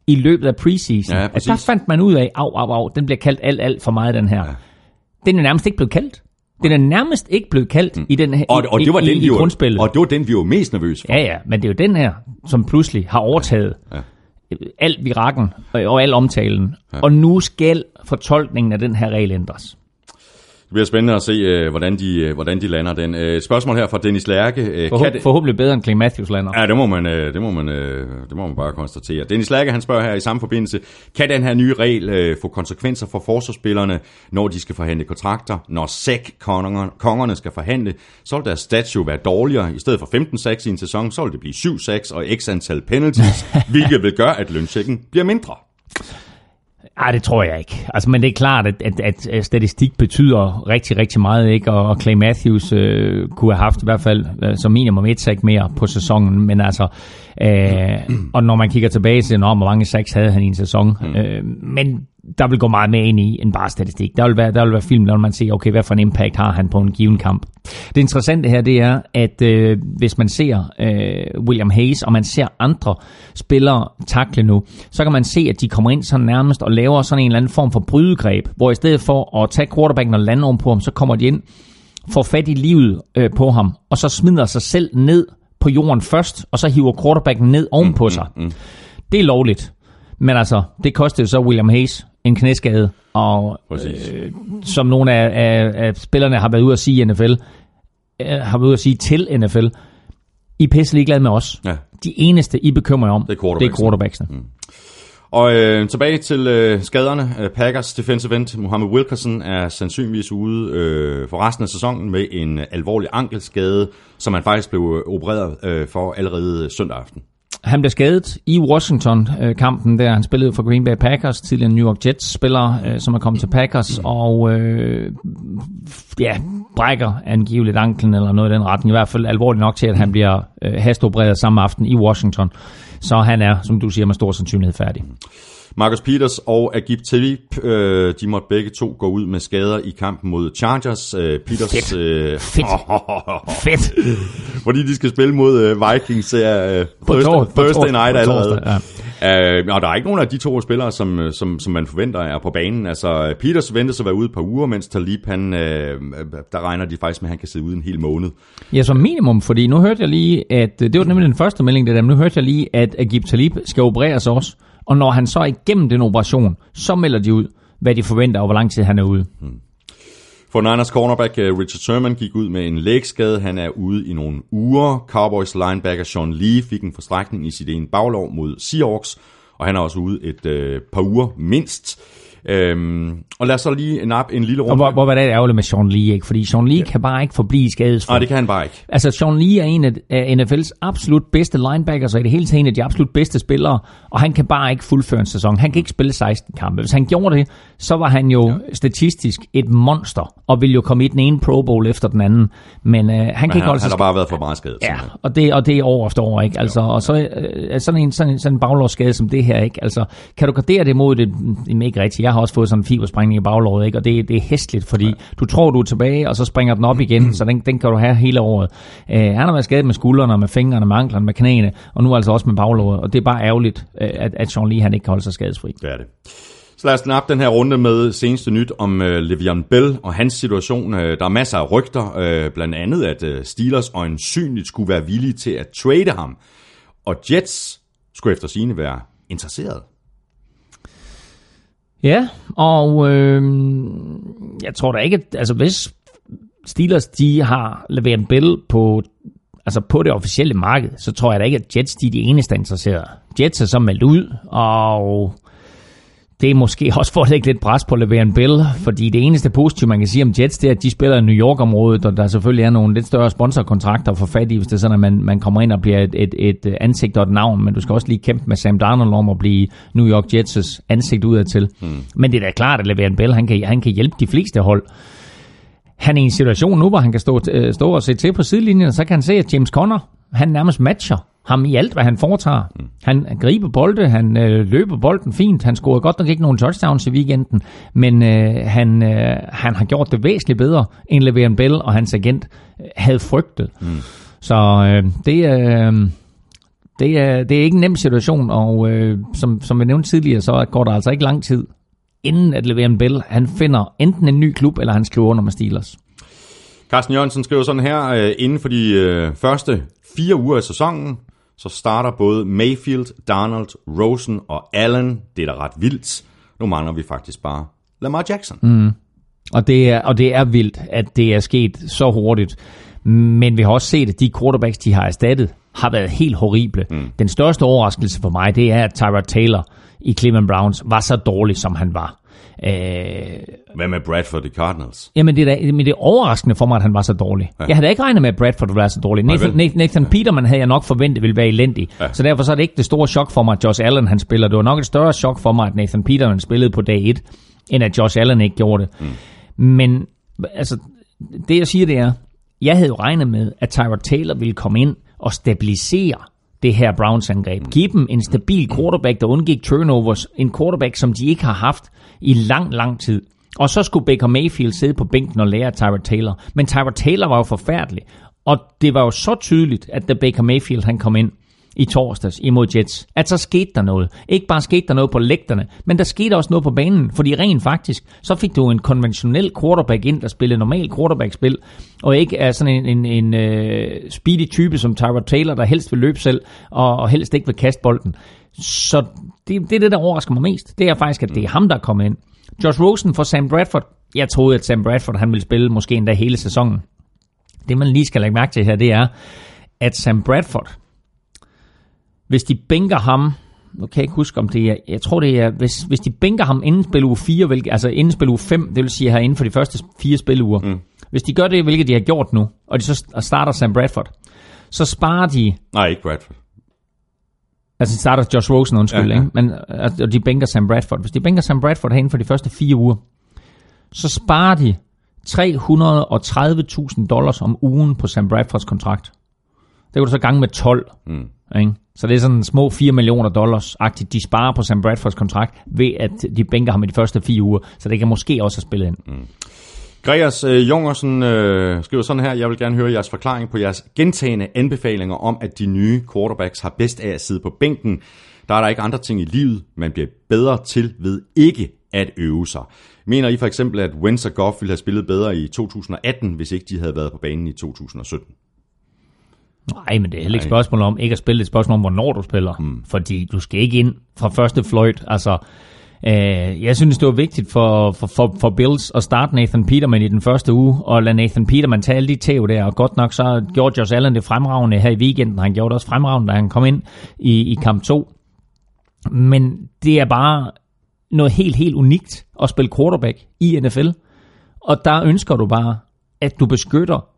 i løbet af preseason. Ja, at præcis. der fandt man ud af, au, au, au, den bliver kaldt alt, alt for meget, den her. Ja. Den er nærmest ikke blevet kaldt. Den er nærmest ikke blevet kaldt mm. i, den her, Og, og det var i, den, i, vi i var, grundspillet. og det var den, vi var mest nervøse for. Ja, ja, men det er jo den her, som pludselig har overtaget ja. Ja. Alt virakken og, og al omtalen. Ja. Og nu skal fortolkningen af den her regel ændres. Det bliver spændende at se, øh, hvordan, de, øh, hvordan de lander den. Øh, Et spørgsmål her fra Dennis Lærke. Øh, Forhåb, kan det- forhåbentlig bedre end Clay Matthews lander. Ja, det må man, øh, det må man, øh, det må man bare konstatere. Dennis Lærke, han spørger her i samme forbindelse, kan den her nye regel øh, få konsekvenser for forsvarsspillerne, når de skal forhandle kontrakter? Når SEC-kongerne skal forhandle, så vil deres stats jo være dårligere. I stedet for 15 sacks i en sæson, så vil det blive 7 sacks og x antal penalties, hvilket vil gøre, at lønchecken bliver mindre. Nej, det tror jeg ikke. Altså, men det er klart, at, at, at, at statistik betyder rigtig, rigtig meget, ikke? Og, og Clay Matthews øh, kunne have haft i hvert fald øh, som minimum et sack mere på sæsonen, men altså, øh, og når man kigger tilbage til, når, hvor mange sacks havde han i en sæson, øh, men der vil gå meget mere ind i end bare statistik. Der vil være, der vil være film, der vil man se, okay, hvad for en impact har han på en given kamp. Det interessante her, det er, at øh, hvis man ser øh, William Hayes, og man ser andre spillere takle nu, så kan man se, at de kommer ind sådan nærmest og laver sådan en eller anden form for brydegreb, hvor i stedet for at tage quarterbacken og lande oven på ham, så kommer de ind, får fat i livet øh, på ham, og så smider sig selv ned på jorden først, og så hiver quarterbacken ned oven på sig. Det er lovligt. Men altså, det kostede så William Hayes en knæskade, og Præcis. øh, som nogle af, af, af spillerne har været ude at sige i NFL, øh, har været ude at sige til NFL, I er pisse ligeglade med os. Ja. De eneste, I bekymrer jer om, Det er quarterbacksene. det er quarterbacksene. Og øh, tilbage til øh, skaderne. Øh, Packers defensive end Mohammed Wilkerson er sandsynligvis ude øh, for resten af sæsonen med en øh, alvorlig ankelskade, som han faktisk blev øh, opereret øh, for allerede søndag aften. Han blev skadet i Washington-kampen, øh, der han spillede for Green Bay Packers, tidligere New York Jets-spiller, øh, som er kommet til Packers, og øh, ja, brækker angiveligt anklen eller noget i den retning. I hvert fald alvorligt nok til, at han bliver øh, samme aften i Washington. Så han er, som du siger, med stor sandsynlighed færdig. Marcus Peters og Agib Talib, øh, de måtte begge to gå ud med skader i kampen mod Chargers. Øh, Peters, Fedt. Øh, Fedt. Fedt! fordi de skal spille mod øh, Vikings her øh, På Thursday, på Thursday torsdag- night på allerede. torsdag, Øh, og der er ikke nogen af de to spillere, som, øh, som, som man forventer er på banen. Altså, Peters ventes at være ude et par uger, mens Talib, han, øh, der regner de faktisk med, at han kan sidde ude en hel måned. Ja, som minimum, fordi nu hørte jeg lige, at det var nemlig den første melding, det der, men nu hørte jeg lige, at Agib Talib skal opereres også. Og når han så er igennem den operation, så melder de ud, hvad de forventer, og hvor lang tid han er ude. Hmm. For Niners cornerback øh, Richard Sherman gik ud med en lægskade. Han er ude i nogle uger. Cowboys linebacker Sean Lee fik en forstrækning i sit ene baglov mod Seahawks, og han er også ude et øh, par uger mindst. Øhm, og lad os så lige nappe en lille Og runde. hvor, hvor var det ærgerligt med Sean Lee, ikke? Fordi Sean Lee ja. kan bare ikke forblive skadesfri. Nej, det kan han bare ikke. Altså, Sean Lee er en af NFL's absolut bedste linebackers, og i det hele taget en af de absolut bedste spillere, og han kan bare ikke fuldføre en sæson. Han kan ikke spille 16 kampe. Hvis han gjorde det, så var han jo ja. statistisk et monster, og ville jo komme i den ene Pro Bowl efter den anden. Men øh, han kan Men ikke han, holde han sig har bare været for meget skadet. Ja, og det, og det er år efter år, ikke? Altså, og så øh, sådan en, sådan en, sådan en baglovsskade som det her, ikke? Altså, kan du gardere det mod det? Ikke rigtigt. Jeg har også fået sådan en fibersprængning i baglåret, ikke? Og det, det er hæstligt, fordi ja. du tror, du er tilbage, og så springer den op igen, så den, den kan du have hele året. Øh, han har været skadet med skuldrene, med fingrene, med anklerne, med knæene, og nu altså også med baglåret, og det er bare ærgerligt, øh, at, at Sean Lee, han ikke kan holde sig skadesfri. Det er det. Så lad os nappe den her runde med seneste nyt om uh, Le'Veon Bell og hans situation. Uh, der er masser af rygter, uh, blandt andet at uh, Steelers øjensynligt skulle være villige til at trade ham. Og Jets skulle efter sine være interesseret. Ja, og øh, jeg tror da ikke, at, altså hvis Steelers de har leveret Bell på, altså på det officielle marked, så tror jeg da ikke, at Jets de er de eneste der er interesserede. Jets er så meldt ud, og det er måske også for at lægge lidt pres på Le'Veon Bell, fordi det eneste positive, man kan sige om Jets, det er, at de spiller i New York-området, og der selvfølgelig er nogle lidt større sponsorkontrakter for fat i, hvis det er sådan, at man, man kommer ind og bliver et, et, et ansigt og et navn, men du skal også lige kæmpe med Sam Darnold om at blive New York Jets' ansigt udadtil. Hmm. Men det er da klart, at Le'Veon Bell, han kan, han kan hjælpe de fleste hold. Han er i en situation nu, hvor han kan stå, øh, stå og se til på sidelinjen, og så kan han se, at James Conner, han nærmest matcher ham i alt, hvad han foretager. Mm. Han griber bolde, han øh, løber bolden fint, han scorede godt nok ikke nogen touchdowns i weekenden, men øh, han, øh, han har gjort det væsentligt bedre, end Le'Veon Bell og hans agent øh, havde frygtet. Mm. Så øh, det, øh, det er, det er ikke en nem situation, og øh, som, som vi nævnte tidligere, så går der altså ikke lang tid, inden at Le'Veon Bell, han finder enten en ny klub, eller han skriver under med Steelers. Carsten Jørgensen skriver sådan her, øh, inden for de øh, første fire uger af sæsonen, så starter både Mayfield, Donald, Rosen og Allen. Det er da ret vildt. Nu mangler vi faktisk bare Lamar Jackson. Mm. Og det, er, og det er vildt, at det er sket så hurtigt. Men vi har også set, at de quarterbacks, de har erstattet, har været helt horrible. Mm. Den største overraskelse for mig, det er, at Tyrod Taylor i Cleveland Browns var så dårlig, som han var. Øh, Hvad med Bradford i Cardinals? Jamen, det er, da, men det er overraskende for mig, at han var så dårlig. Ja. Jeg havde ikke regnet med, at Bradford ville være så dårlig. Nathan? Nathan, Nathan Peterman havde jeg nok forventet ville være elendig. Ja. Så derfor så er det ikke det store chok for mig, at Josh Allen han spiller. Det var nok et større chok for mig, at Nathan Peterman spillede på dag 1, end at Josh Allen ikke gjorde det. Mm. Men altså, det jeg siger, det er, jeg havde jo regnet med, at Tyrod Taylor ville komme ind og stabilisere det her Browns angreb. Giv dem en stabil quarterback, der undgik turnovers. En quarterback, som de ikke har haft i lang, lang tid. Og så skulle Baker Mayfield sidde på bænken og lære Tyrod Taylor. Men Tyrod Taylor var jo forfærdelig. Og det var jo så tydeligt, at da Baker Mayfield han kom ind i torsdags imod Jets, at så skete der noget. Ikke bare skete der noget på lægterne, men der skete også noget på banen, fordi rent faktisk, så fik du en konventionel quarterback ind, der spillede normal quarterback-spil, og ikke er sådan en, en, en uh, speedy type som Tyrod Taylor, der helst vil løbe selv, og, og helst ikke vil kaste bolden. Så det, det er det, der overrasker mig mest. Det er faktisk, at det er ham, der er kommet ind. Josh Rosen for Sam Bradford. Jeg troede, at Sam Bradford han ville spille måske endda hele sæsonen. Det, man lige skal lægge mærke til her, det er, at Sam Bradford, hvis de bænker ham, nu kan jeg ikke huske, om det er, jeg tror det er, hvis, hvis de bænker ham inden spil uge 4, hvilket, altså inden spil uge 5, det vil sige her inden for de første fire spiluger, mm. hvis de gør det, hvilket de har gjort nu, og de så starter Sam Bradford, så sparer de, Nej, ikke Bradford. altså de starter Josh Rosen, undskyld, Ja, ja. Ikke? Men, og de bænker Sam Bradford. Hvis de bænker Sam Bradford her inden for de første fire uger, så sparer de 330.000 dollars om ugen på Sam Bradfords kontrakt. Det kan du så gange med 12. Mm. Ikke? Så det er sådan små 4 millioner dollars-agtigt, de sparer på Sam Bradfords kontrakt, ved at de bænker ham i de første fire uger. Så det kan måske også have spillet ind. Mm. Gregers øh, Jungersen øh, skriver sådan her, jeg vil gerne høre jeres forklaring på jeres gentagende anbefalinger om, at de nye quarterbacks har bedst af at sidde på bænken. Der er der ikke andre ting i livet, man bliver bedre til ved ikke at øve sig. Mener I for eksempel, at Wentz og Goff ville have spillet bedre i 2018, hvis ikke de havde været på banen i 2017? Nej, men det er heller ikke et spørgsmål om ikke at spille, det er et spørgsmål om, hvornår du spiller. Mm. Fordi du skal ikke ind fra første fløjt. Altså, øh, jeg synes, det var vigtigt for, for, for, for Bills at starte Nathan Peterman i den første uge, og lade Nathan Peterman tage alle de tæv der. Og godt nok så gjorde Josh Allen det fremragende her i weekenden. Han gjorde det også fremragende, da han kom ind i, i kamp 2. Men det er bare noget helt, helt unikt at spille quarterback i NFL. Og der ønsker du bare, at du beskytter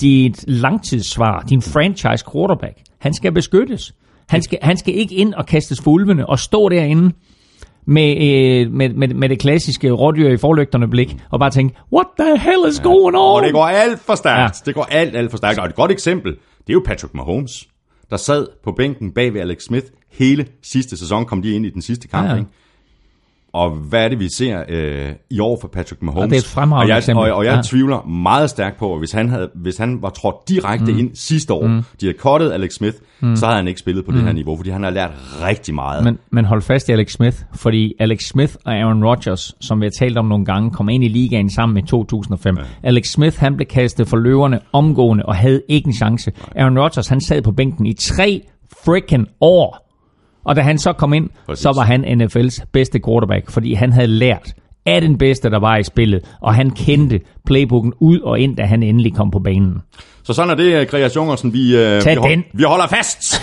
dit langtidssvar, din franchise quarterback, han skal beskyttes. Han skal, han skal ikke ind og kastes for ulvene og stå derinde med, øh, med, med, med det klassiske rådyr i forlygterne blik og bare tænke, what the hell is going on? Og det går alt for stærkt. Ja. Det går alt, alt for stærkt. Og et godt eksempel, det er jo Patrick Mahomes, der sad på bænken bag ved Alex Smith hele sidste sæson, kom de ind i den sidste kamp, Ja, ja, ja. ikke? Og hvad er det, vi ser øh, i år for Patrick Mahomes? Og det er et fremragende og jeg, eksempel. Og, og jeg Ja. tvivler meget stærkt på, at hvis han, havde, hvis han var trådt direkte mm. ind sidste år, mm. de havde cuttet Alex Smith, mm. så havde han ikke spillet på mm. det her niveau, fordi han har lært rigtig meget. Men, men hold fast i Alex Smith, fordi Alex Smith og Aaron Rodgers, som vi har talt om nogle gange, kom ind i ligaen sammen i 2005. Ja. Alex Smith, han blev kastet for løverne omgående og havde ikke en chance. Aaron Rodgers, han sad på bænken i tre freaking år. Og da han så kom ind, Præcis. så var han NFL's bedste quarterback, fordi han havde lært af den bedste, der var i spillet, og han kendte playbooken ud og ind, da han endelig kom på banen. Så sådan er det, Gregers Jungersen. Vi, øh, Tag vi, hold, vi holder fast.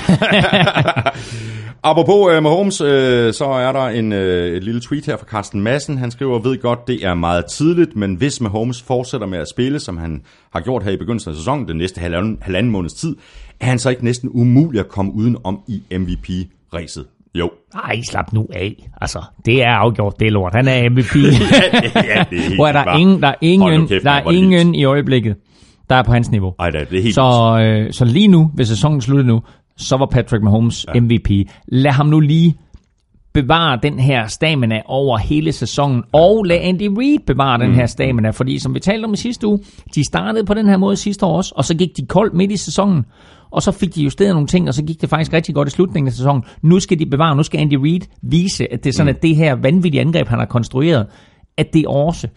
Apropos uh, Mahomes, uh, så er der en, uh, et lille tweet her fra Carsten Madsen. Han skriver, ved godt, det er meget tidligt, men hvis Mahomes fortsætter med at spille, som han har gjort her i begyndelsen af sæsonen, den næste halvanden, halvanden måneds tid, er han så ikke næsten umulig at komme uden om i MVP-ræset? Jo. Ej, slap nu af. Altså, det er afgjort, det er lort. Han er MVP. ja, det er helt Hvor er der, bare- ingen, der er ingen, kæft, der er ingen i øjeblikket, der er på hans niveau. Ej, det er, det er helt Så, øh, så lige nu, hvis sæsonen slutter nu, så var Patrick Mahomes ja. MVP. Lad ham nu lige bevare den her stamina over hele sæsonen, og lad Andy Reid bevare den her stamina, fordi som vi talte om i sidste uge, de startede på den her måde sidste år også, og så gik de koldt midt i sæsonen, og så fik de justeret nogle ting, og så gik det faktisk rigtig godt i slutningen af sæsonen. Nu skal de bevare, nu skal Andy Reid vise, at det er sådan, at det her vanvittige angreb, han har konstrueret, at det også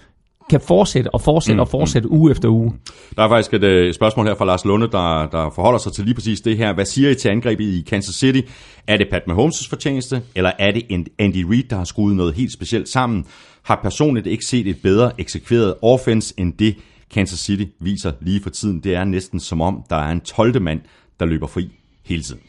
kan fortsætte og fortsætte og fortsætte uge efter uge. Der er faktisk et øh, spørgsmål her fra Lars Lunde, der, der forholder sig til lige præcis det her. Hvad siger I til angrebet i Kansas City? Er det Pat Mahomes' fortjeneste, eller er det Andy Reid, der har skruet noget helt specielt sammen? Har personligt ikke set et bedre eksekveret offense, end det Kansas City viser lige for tiden? Det er næsten som om, der er en 12. mand, der løber fri hele tiden.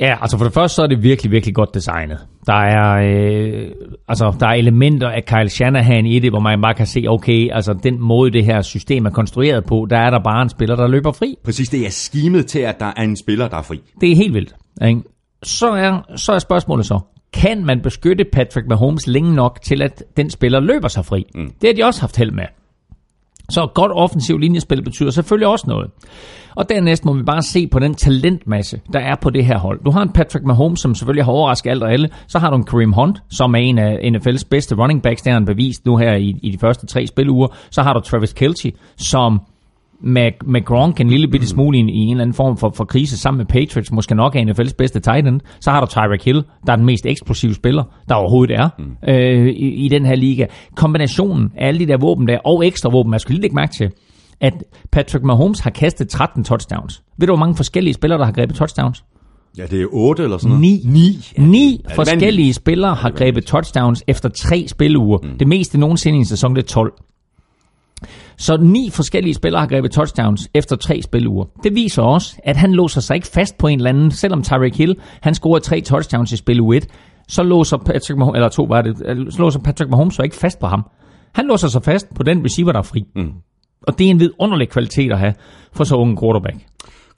Ja, altså for det første så er det virkelig, virkelig godt designet. Der er, øh, altså, der er elementer af Kyle Shanahan i det, hvor man bare kan se, okay, altså den måde det her system er konstrueret på, der er der bare en spiller, der løber fri. Præcis, det er skimet til, at der er en spiller, der er fri. Det er helt vildt. Ikke? Så, er, så er spørgsmålet så, kan man beskytte Patrick Mahomes længe nok til, at den spiller løber sig fri? Mm. Det har de også haft held med. Så et godt offensiv linjespil betyder selvfølgelig også noget. Og dernæst må vi bare se på den talentmasse, der er på det her hold. Du har en Patrick Mahomes, som selvfølgelig har overrasket alt og alle. Så har du en Kareem Hunt, som er en af NFL's bedste running backs. der har han bevist nu her i, i de første tre spiluger. Så har du Travis Kelce, som med, med Gronk en lille bitte smule i, en- i en eller anden form for, for krise sammen med Patriots, måske nok er NFL's bedste tight end. Så har du Tyreek Hill, der er den mest eksplosive spiller, der overhovedet er mm. øh, i, i den her liga. Kombinationen af alle de der våben der, og ekstra våben, jeg skulle lige lægge mærke til, at Patrick Mahomes har kastet 13 touchdowns. Ved du, hvor mange forskellige spillere, der har grebet touchdowns? Ja, det er 8 eller sådan noget. Ni. Ni. Ni det forskellige vanvittigt? spillere har grebet touchdowns efter tre spilleuger. Mm. Det meste nogensinde i en sæson, det er 12. Så ni forskellige spillere har grebet touchdowns efter tre spilleuger. Det viser også, at han låser sig ikke fast på en eller anden. Selvom Tyreek Hill, han scorede tre touchdowns i spil u 1, så låser Patrick Mahomes, eller to var det, så låser Patrick Mahomes så ikke fast på ham. Han låser sig fast på den receiver, der er fri. Mm. Og det er en vidunderlig kvalitet at have for så unge quarterback.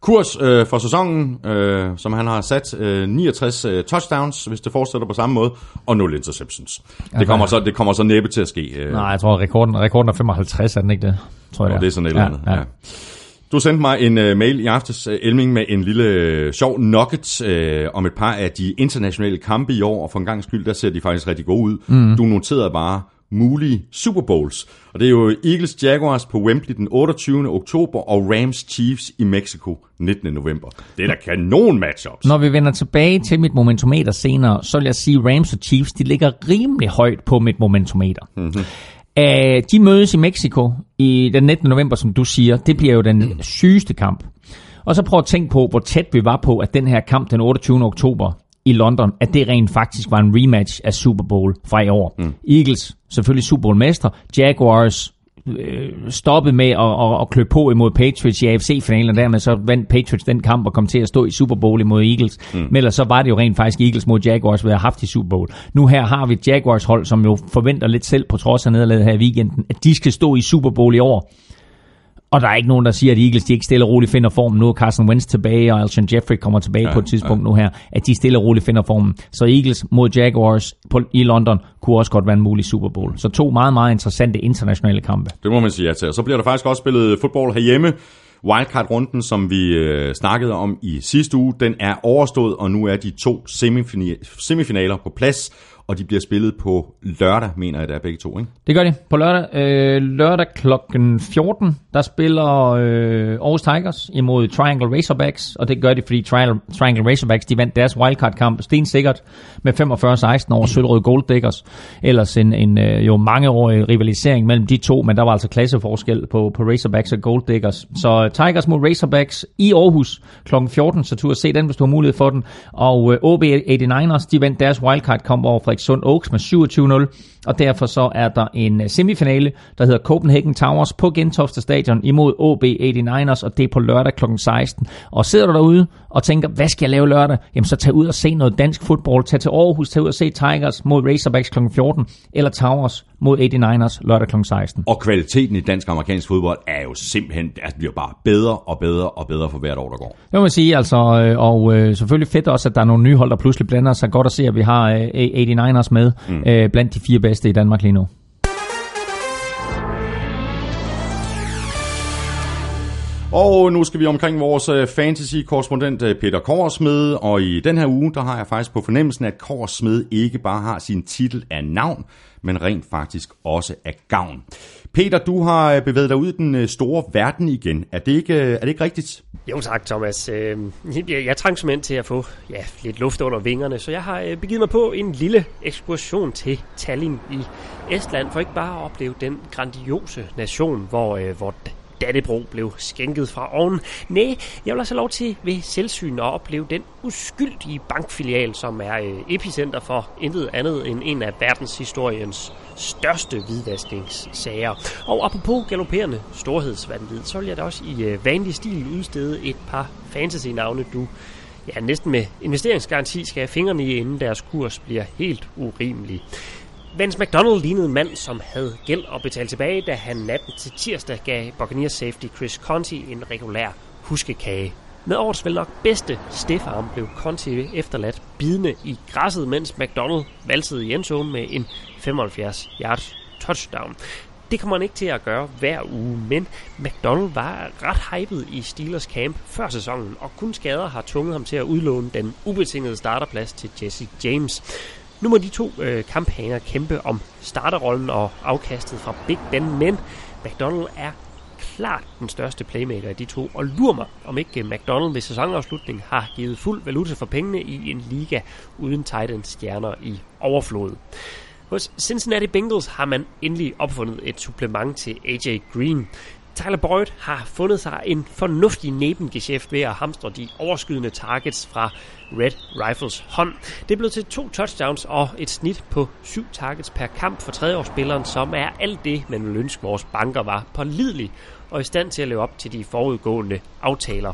Kurs øh, for sæsonen, øh, som han har sat, øh, 69 øh, touchdowns, hvis det fortsætter på samme måde, og 0 interceptions. Det kommer så, det kommer så næppe til at ske. Øh, Nej, jeg tror, rekorden, rekorden er 55, er den ikke det? Tror jeg, og det er sådan et eller andet. Ja, ja. Du sendte mig en uh, mail i aftes, uh, Elming, med en lille uh, sjov nugget uh, om et par af de internationale kampe i år, og for en gang skyld, der ser de faktisk rigtig gode ud. Mm. Du noterede bare mulige Super Bowls. Og det er jo Eagles Jaguars på Wembley den 28. oktober, og Rams Chiefs i Mexico 19. november. Det er da kanon matchups. Når vi vender tilbage til mit momentometer senere, så vil jeg sige, at Rams og Chiefs de ligger rimelig højt på mit momentometer. Mm-hmm. Uh, de mødes i Mexico i den 19. november, som du siger. Det bliver jo den sygeste kamp. Og så prøv at tænke på, hvor tæt vi var på, at den her kamp den 28. oktober i London, at det rent faktisk var en rematch af Super Bowl fra i år. Mm. Eagles, selvfølgelig Super Bowl mestre. Jaguars øh, stoppede med at, at, at klø på imod Patriots i AFC-finalen, og dermed så vandt Patriots den kamp og kom til at stå i Super Bowl imod Eagles. Mm. Men ellers så var det jo rent faktisk Eagles mod Jaguars, vi har haft i Super Bowl. Nu her har vi et Jaguars hold, som jo forventer lidt selv på trods af nederlaget her i weekenden, at de skal stå i Super Bowl i år. Og der er ikke nogen, der siger, at Eagles de ikke stille og roligt finder formen. Nu er Carson Wentz tilbage, og Alshon Jeffrey kommer tilbage ja, på et tidspunkt ja. nu her. At de stille og roligt finder formen. Så Eagles mod Jaguars på, i London kunne også godt være en mulig Super Bowl. Så to meget, meget interessante internationale kampe. Det må man sige ja til. Og så bliver der faktisk også spillet fodbold herhjemme. Wildcard-runden, som vi øh, snakkede om i sidste uge, den er overstået, og nu er de to semifina- semifinaler på plads, og de bliver spillet på lørdag, mener jeg, det er begge to, ikke? Det gør de. På lørdag, øh, lørdag klokken 14, der spiller øh, Aarhus Tigers imod Triangle Razorbacks, og det gør de, fordi Triangle, Triangle Razorbacks, de vandt deres wildcard-kamp stensikkert med 45-16 over Sølvrød Gold Diggers. Ellers en, en øh, jo mangeårig rivalisering mellem de to, men der var altså klasseforskel på, på Razorbacks og Gold Diggers. Så øh, Tigers mod Razorbacks i Aarhus klokken 14, så tur at se den, hvis du har mulighed for den. Og øh, OB 89ers, de vandt deres wildcard-kamp over Frederikssund Oaks med 27-0, og derfor så er der en øh, semifinale, der hedder Copenhagen Towers på Gentofte Stadion imod OB 89ers, og det er på lørdag kl. 16. Og sidder du derude og tænker, hvad skal jeg lave lørdag? Jamen så tag ud og se noget dansk fodbold. Tag til Aarhus, tag ud og se Tigers mod Razorbacks kl. 14, eller Towers mod 89ers lørdag kl. 16. Og kvaliteten i dansk-amerikansk fodbold er jo simpelthen, det bliver bare bedre og bedre og bedre for hvert år, der går. Det må man sige, altså, øh, og øh, selvfølgelig fedt også, at der er nogle nye hold, der pludselig blander sig. Godt at se, at vi har øh, 89ers med mm. øh, blandt de fire bedste i Danmark lige nu. Og nu skal vi omkring vores øh, fantasy-korrespondent øh, Peter Korsmed, og i den her uge, der har jeg faktisk på fornemmelsen, at Korsmed ikke bare har sin titel af navn, men rent faktisk også af gavn. Peter, du har øh, bevæget dig ud i den store verden igen. Er det ikke, er det ikke rigtigt? Jo tak, Thomas. Øhm, jeg, jeg trængte simpelthen til at få ja, lidt luft under vingerne, så jeg har begivet mig på en lille ekskursion til Tallinn i Estland, for ikke bare at opleve den grandiose nation, hvor, hvor Dannebro blev skænket fra oven. Nej, jeg vil også have lov til ved selvsyn at opleve den uskyldige bankfilial, som er øh, epicenter for intet andet end en af verdenshistoriens største hvidvaskningssager. Og apropos galopperende storhedsvandvid, så vil jeg da også i øh, vanlig stil udstede et par fantasy-navne, du ja, næsten med investeringsgaranti skal have fingrene i, inden deres kurs bliver helt urimelig. Vince McDonald lignede en mand, som havde gæld at betale tilbage, da han natten til tirsdag gav Buccaneers safety Chris Conti en regulær huskekage. Med årets vel nok bedste stefarm blev Conti efterladt bidende i græsset, mens McDonald valsede i endzone med en 75 yards touchdown. Det kommer han ikke til at gøre hver uge, men McDonald var ret hyped i Steelers camp før sæsonen, og kun skader har tvunget ham til at udlåne den ubetingede starterplads til Jesse James. Nu må de to øh, kampagner kæmpe om starterrollen og afkastet fra Big Ben, men McDonald er klart den største playmaker af de to, og lur mig, om ikke øh, McDonald ved sæsonafslutning har givet fuld valuta for pengene i en liga uden Titans stjerner i overflod. Hos Cincinnati Bengals har man endelig opfundet et supplement til AJ Green. Tyler Boyd har fundet sig en fornuftig nebengeschæft ved at hamstre de overskydende targets fra Red Rifles hånd. Det er blevet til to touchdowns og et snit på syv targets per kamp for tredjeårsspilleren, som er alt det, man ville ønske vores banker var pålidelig og i stand til at leve op til de forudgående aftaler.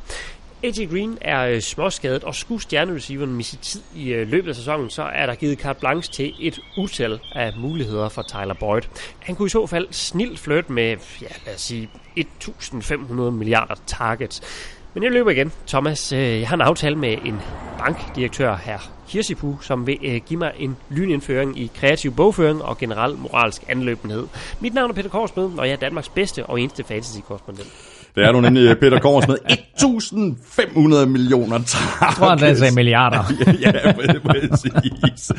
AJ Green er øh, småskadet, og skulle stjernereceiveren misse tid i øh, løbet af sæsonen, så er der givet carte blanche til et utal af muligheder for Tyler Boyd. Han kunne i så fald snilt flytte med, ja, lad os sige, 1.500 milliarder targets. Men jeg løber igen. Thomas, øh, jeg har en aftale med en bankdirektør her, Hirsipu, som vil øh, give mig en lynindføring i kreativ bogføring og generel moralsk anløbenhed. Mit navn er Peter Korsmed, og jeg er Danmarks bedste og eneste fantasy-korrespondent. Det er du nemlig, Peter Kors med 1.500 millioner targets. Jeg tror, han sagde milliarder. ja, præcis.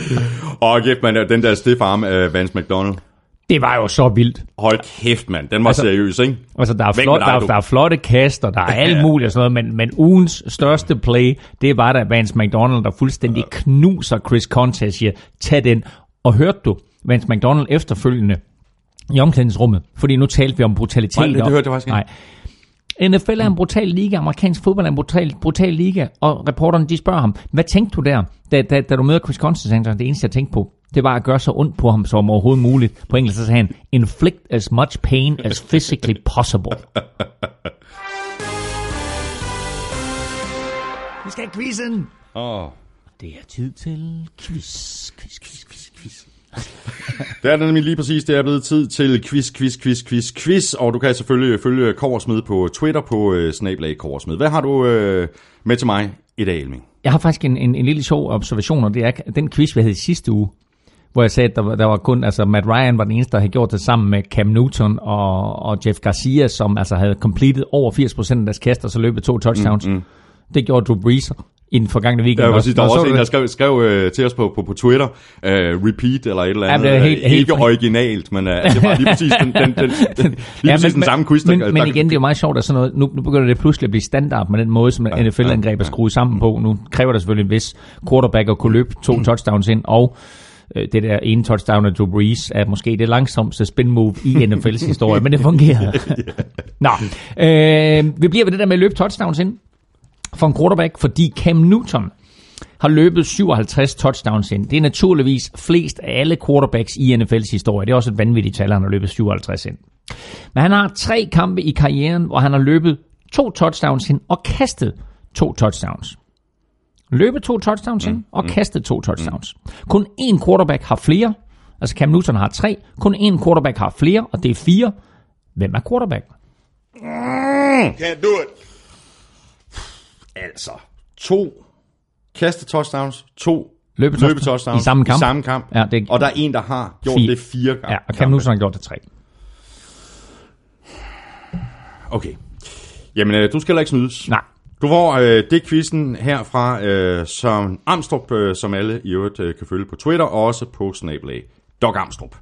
Og kæft, man, den der stiff arm af Vance McDonald. Det var jo så vildt. Hold kæft, mand. Den var altså, seriøs, ikke? Altså, der er, flot, der, er, der er flotte kaster, der er alt muligt og sådan noget, men, men ugens største play, det var da Vance McDonald, der fuldstændig knuser Chris Conte siger, tag den. Og hørte du Vance McDonald efterfølgende i omklædningsrummet? Fordi nu talte vi om brutalitet. Nej, det, det hørte jeg faktisk ikke. Nej. NFL er en brutal liga, amerikansk fodbold er en brutal, brutal liga, og reporterne de spørger ham, hvad tænkte du der, da, da, da du møder Chris Constance? Det eneste jeg tænkte på, det var at gøre så ondt på ham som overhovedet muligt. På engelsk så sagde han, inflict as much pain as physically possible. Vi skal have quizzen! Oh. Det er tid til quiz, quiz, quiz, quiz, quiz. det er nemlig lige præcis, det er blevet tid til quiz, quiz, quiz, quiz, quiz, og du kan selvfølgelig følge Korsmed på Twitter på uh, snablag Korsmed. Hvad har du uh, med til mig i dag, Elming? Jeg har faktisk en, en, en lille sjov observation, og det er den quiz, vi havde i sidste uge, hvor jeg sagde, at der, var, der var kun, altså Matt Ryan var den eneste, der havde gjort det sammen med Cam Newton og, og Jeff Garcia, som altså havde completed over 80% af deres kast, og så løbet to touchdowns. Mm, mm. Det gjorde Drew Brees i den forgangne weekend. Ja, præcis. Der var også en, der skrev, skrev uh, til os på, på, på Twitter, uh, repeat eller et eller andet. Ja, det er helt, helt ikke originalt, men uh, det var lige præcis den, den, den, den, lige ja, præcis men, den samme quiz. Men, der, men igen, det er jo meget sjovt, at sådan noget, nu, nu begynder det pludselig at blive standard med den måde, som ja, NFL-angreb er skruet sammen på. Nu kræver det selvfølgelig en vis quarterback at kunne løbe to touchdowns ind, og det der ene touchdown af Drew Brees er måske det langsomste spin move i NFL's historie, men det fungerer. Nå, øh, vi bliver ved det der med at løbe touchdowns ind for en quarterback, fordi Cam Newton har løbet 57 touchdowns ind. Det er naturligvis flest af alle quarterbacks i NFL's historie. Det er også et vanvittigt tal, han har løbet 57 ind. Men han har tre kampe i karrieren, hvor han har løbet to touchdowns ind og kastet to touchdowns. Løbet to touchdowns ind og mm. kastet to touchdowns. Kun én quarterback har flere. Altså Cam Newton har tre. Kun én quarterback har flere, og det er fire. Hvem er quarterback? Can't do it. Altså, to kaste touchdowns, to løbe, løbe touchdowns i samme kamp. I samme kamp. Ja, det, og der er en, der har gjort fire. det fire gange. Ja, og Cam Newton har gjort det tre. Okay. Jamen, øh, du skal heller ikke snydes. Nej. Du får øh, det quizzen her fra øh, Søren Amstrup, øh, som alle i øvrigt øh, kan følge på Twitter, og også på Snabelag. Dog Amstrup.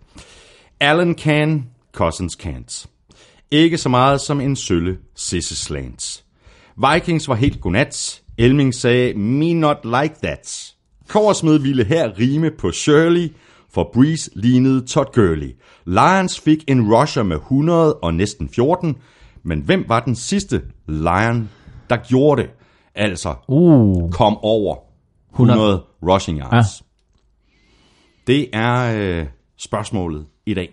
Allen can, Cousins can't. Ikke så meget som en sølle Sisse Slants. Vikings var helt godnat. Elming sagde, me not like that. Korsmed ville her rime på Shirley, for Breeze lignede Todd Gurley. Lions fik en rusher med 100 og næsten 14, men hvem var den sidste Lion, der gjorde det? Altså, Uh, kom over 100 rushing yards. Ja. Det er øh, spørgsmålet i dag.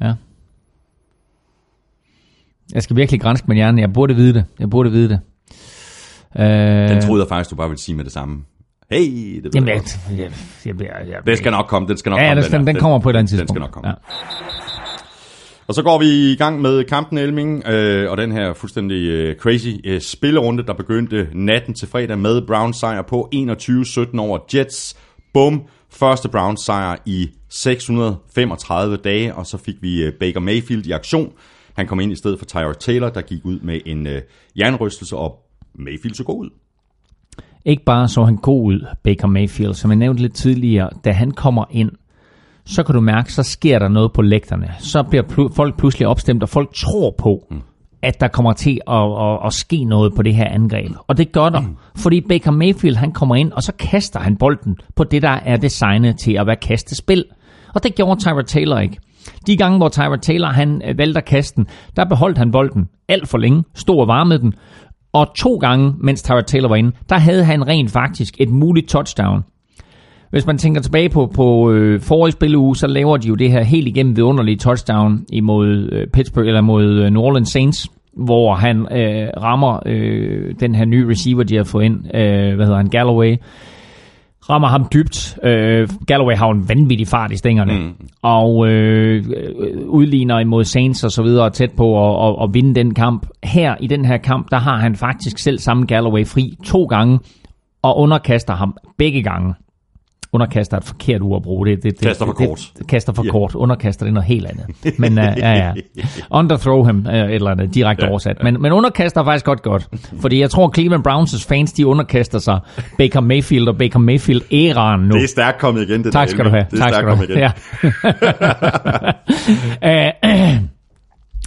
ja. Jeg skal virkelig grænske min hjerne. Jeg burde vide det. Jeg burde vide det. Øh, Den troede jeg faktisk, du bare ville sige med det samme. Hey, det ved Jamen, jeg jeg, jeg, jeg, jeg, jeg, Den skal nok komme, den skal nok ja, komme. den, den, der. den kommer på et eller andet tidspunkt. Den skal nok komme. Ja. Og så går vi i gang med kampen Elming, øh, og den her fuldstændig øh, crazy øh, spillerunde, der begyndte natten til fredag med Browns sejr på 21-17 over Jets. Bum, første Browns sejr i 635 dage, og så fik vi øh, Baker Mayfield i aktion. Han kom ind i stedet for Tyrod Taylor, der gik ud med en øh, jernrystelse, og Mayfield så god ud. Ikke bare så han god ud, Baker Mayfield, som jeg nævnte lidt tidligere, da han kommer ind, så kan du mærke, så sker der noget på lægterne. Så bliver pl- folk pludselig opstemt, og folk tror på, mm. at der kommer til at, at, at ske noget på det her angreb. Og det gør der, mm. fordi Baker Mayfield han kommer ind, og så kaster han bolden på det, der er designet til at være kastespil. Og det gjorde Tyrod Taylor ikke. De gange, hvor Tyrod Taylor han øh, valgte at kaste den, der beholdt han bolden alt for længe, stod og varmede den, og to gange, mens Tyrod Taylor var inde, der havde han rent faktisk et muligt touchdown. Hvis man tænker tilbage på, på øh, forrige spilleuge, så laver de jo det her helt igennem vidunderlige touchdown imod øh, Pittsburgh eller mod øh, New Orleans Saints, hvor han øh, rammer øh, den her nye receiver, de har fået ind, øh, hvad hedder han, Galloway, rammer ham dybt. Øh, Galloway har en vanvittig fart i stængerne, mm. og øh, øh, udligner imod Saints og så videre, tæt på at, at, at vinde den kamp. Her i den her kamp, der har han faktisk selv sammen Galloway fri to gange, og underkaster ham begge gange. Underkaster er et forkert ord at bruge. Det, det, det, Kaster for det, kort. Det, kaster for yeah. kort. Underkaster det er noget helt andet. Men uh, ja, ja. Underthrow ham, uh, et eller andet direkte Ja, oversat. Men, men underkaster er faktisk godt godt. Fordi jeg tror, Cleveland Browns' fans, de underkaster sig Baker Mayfield og Baker Mayfield-æraen nu. Det er stærkt kommet igen, det Tak der, skal du have. Det er Tak stærkt kommet igen. Ja. Øh.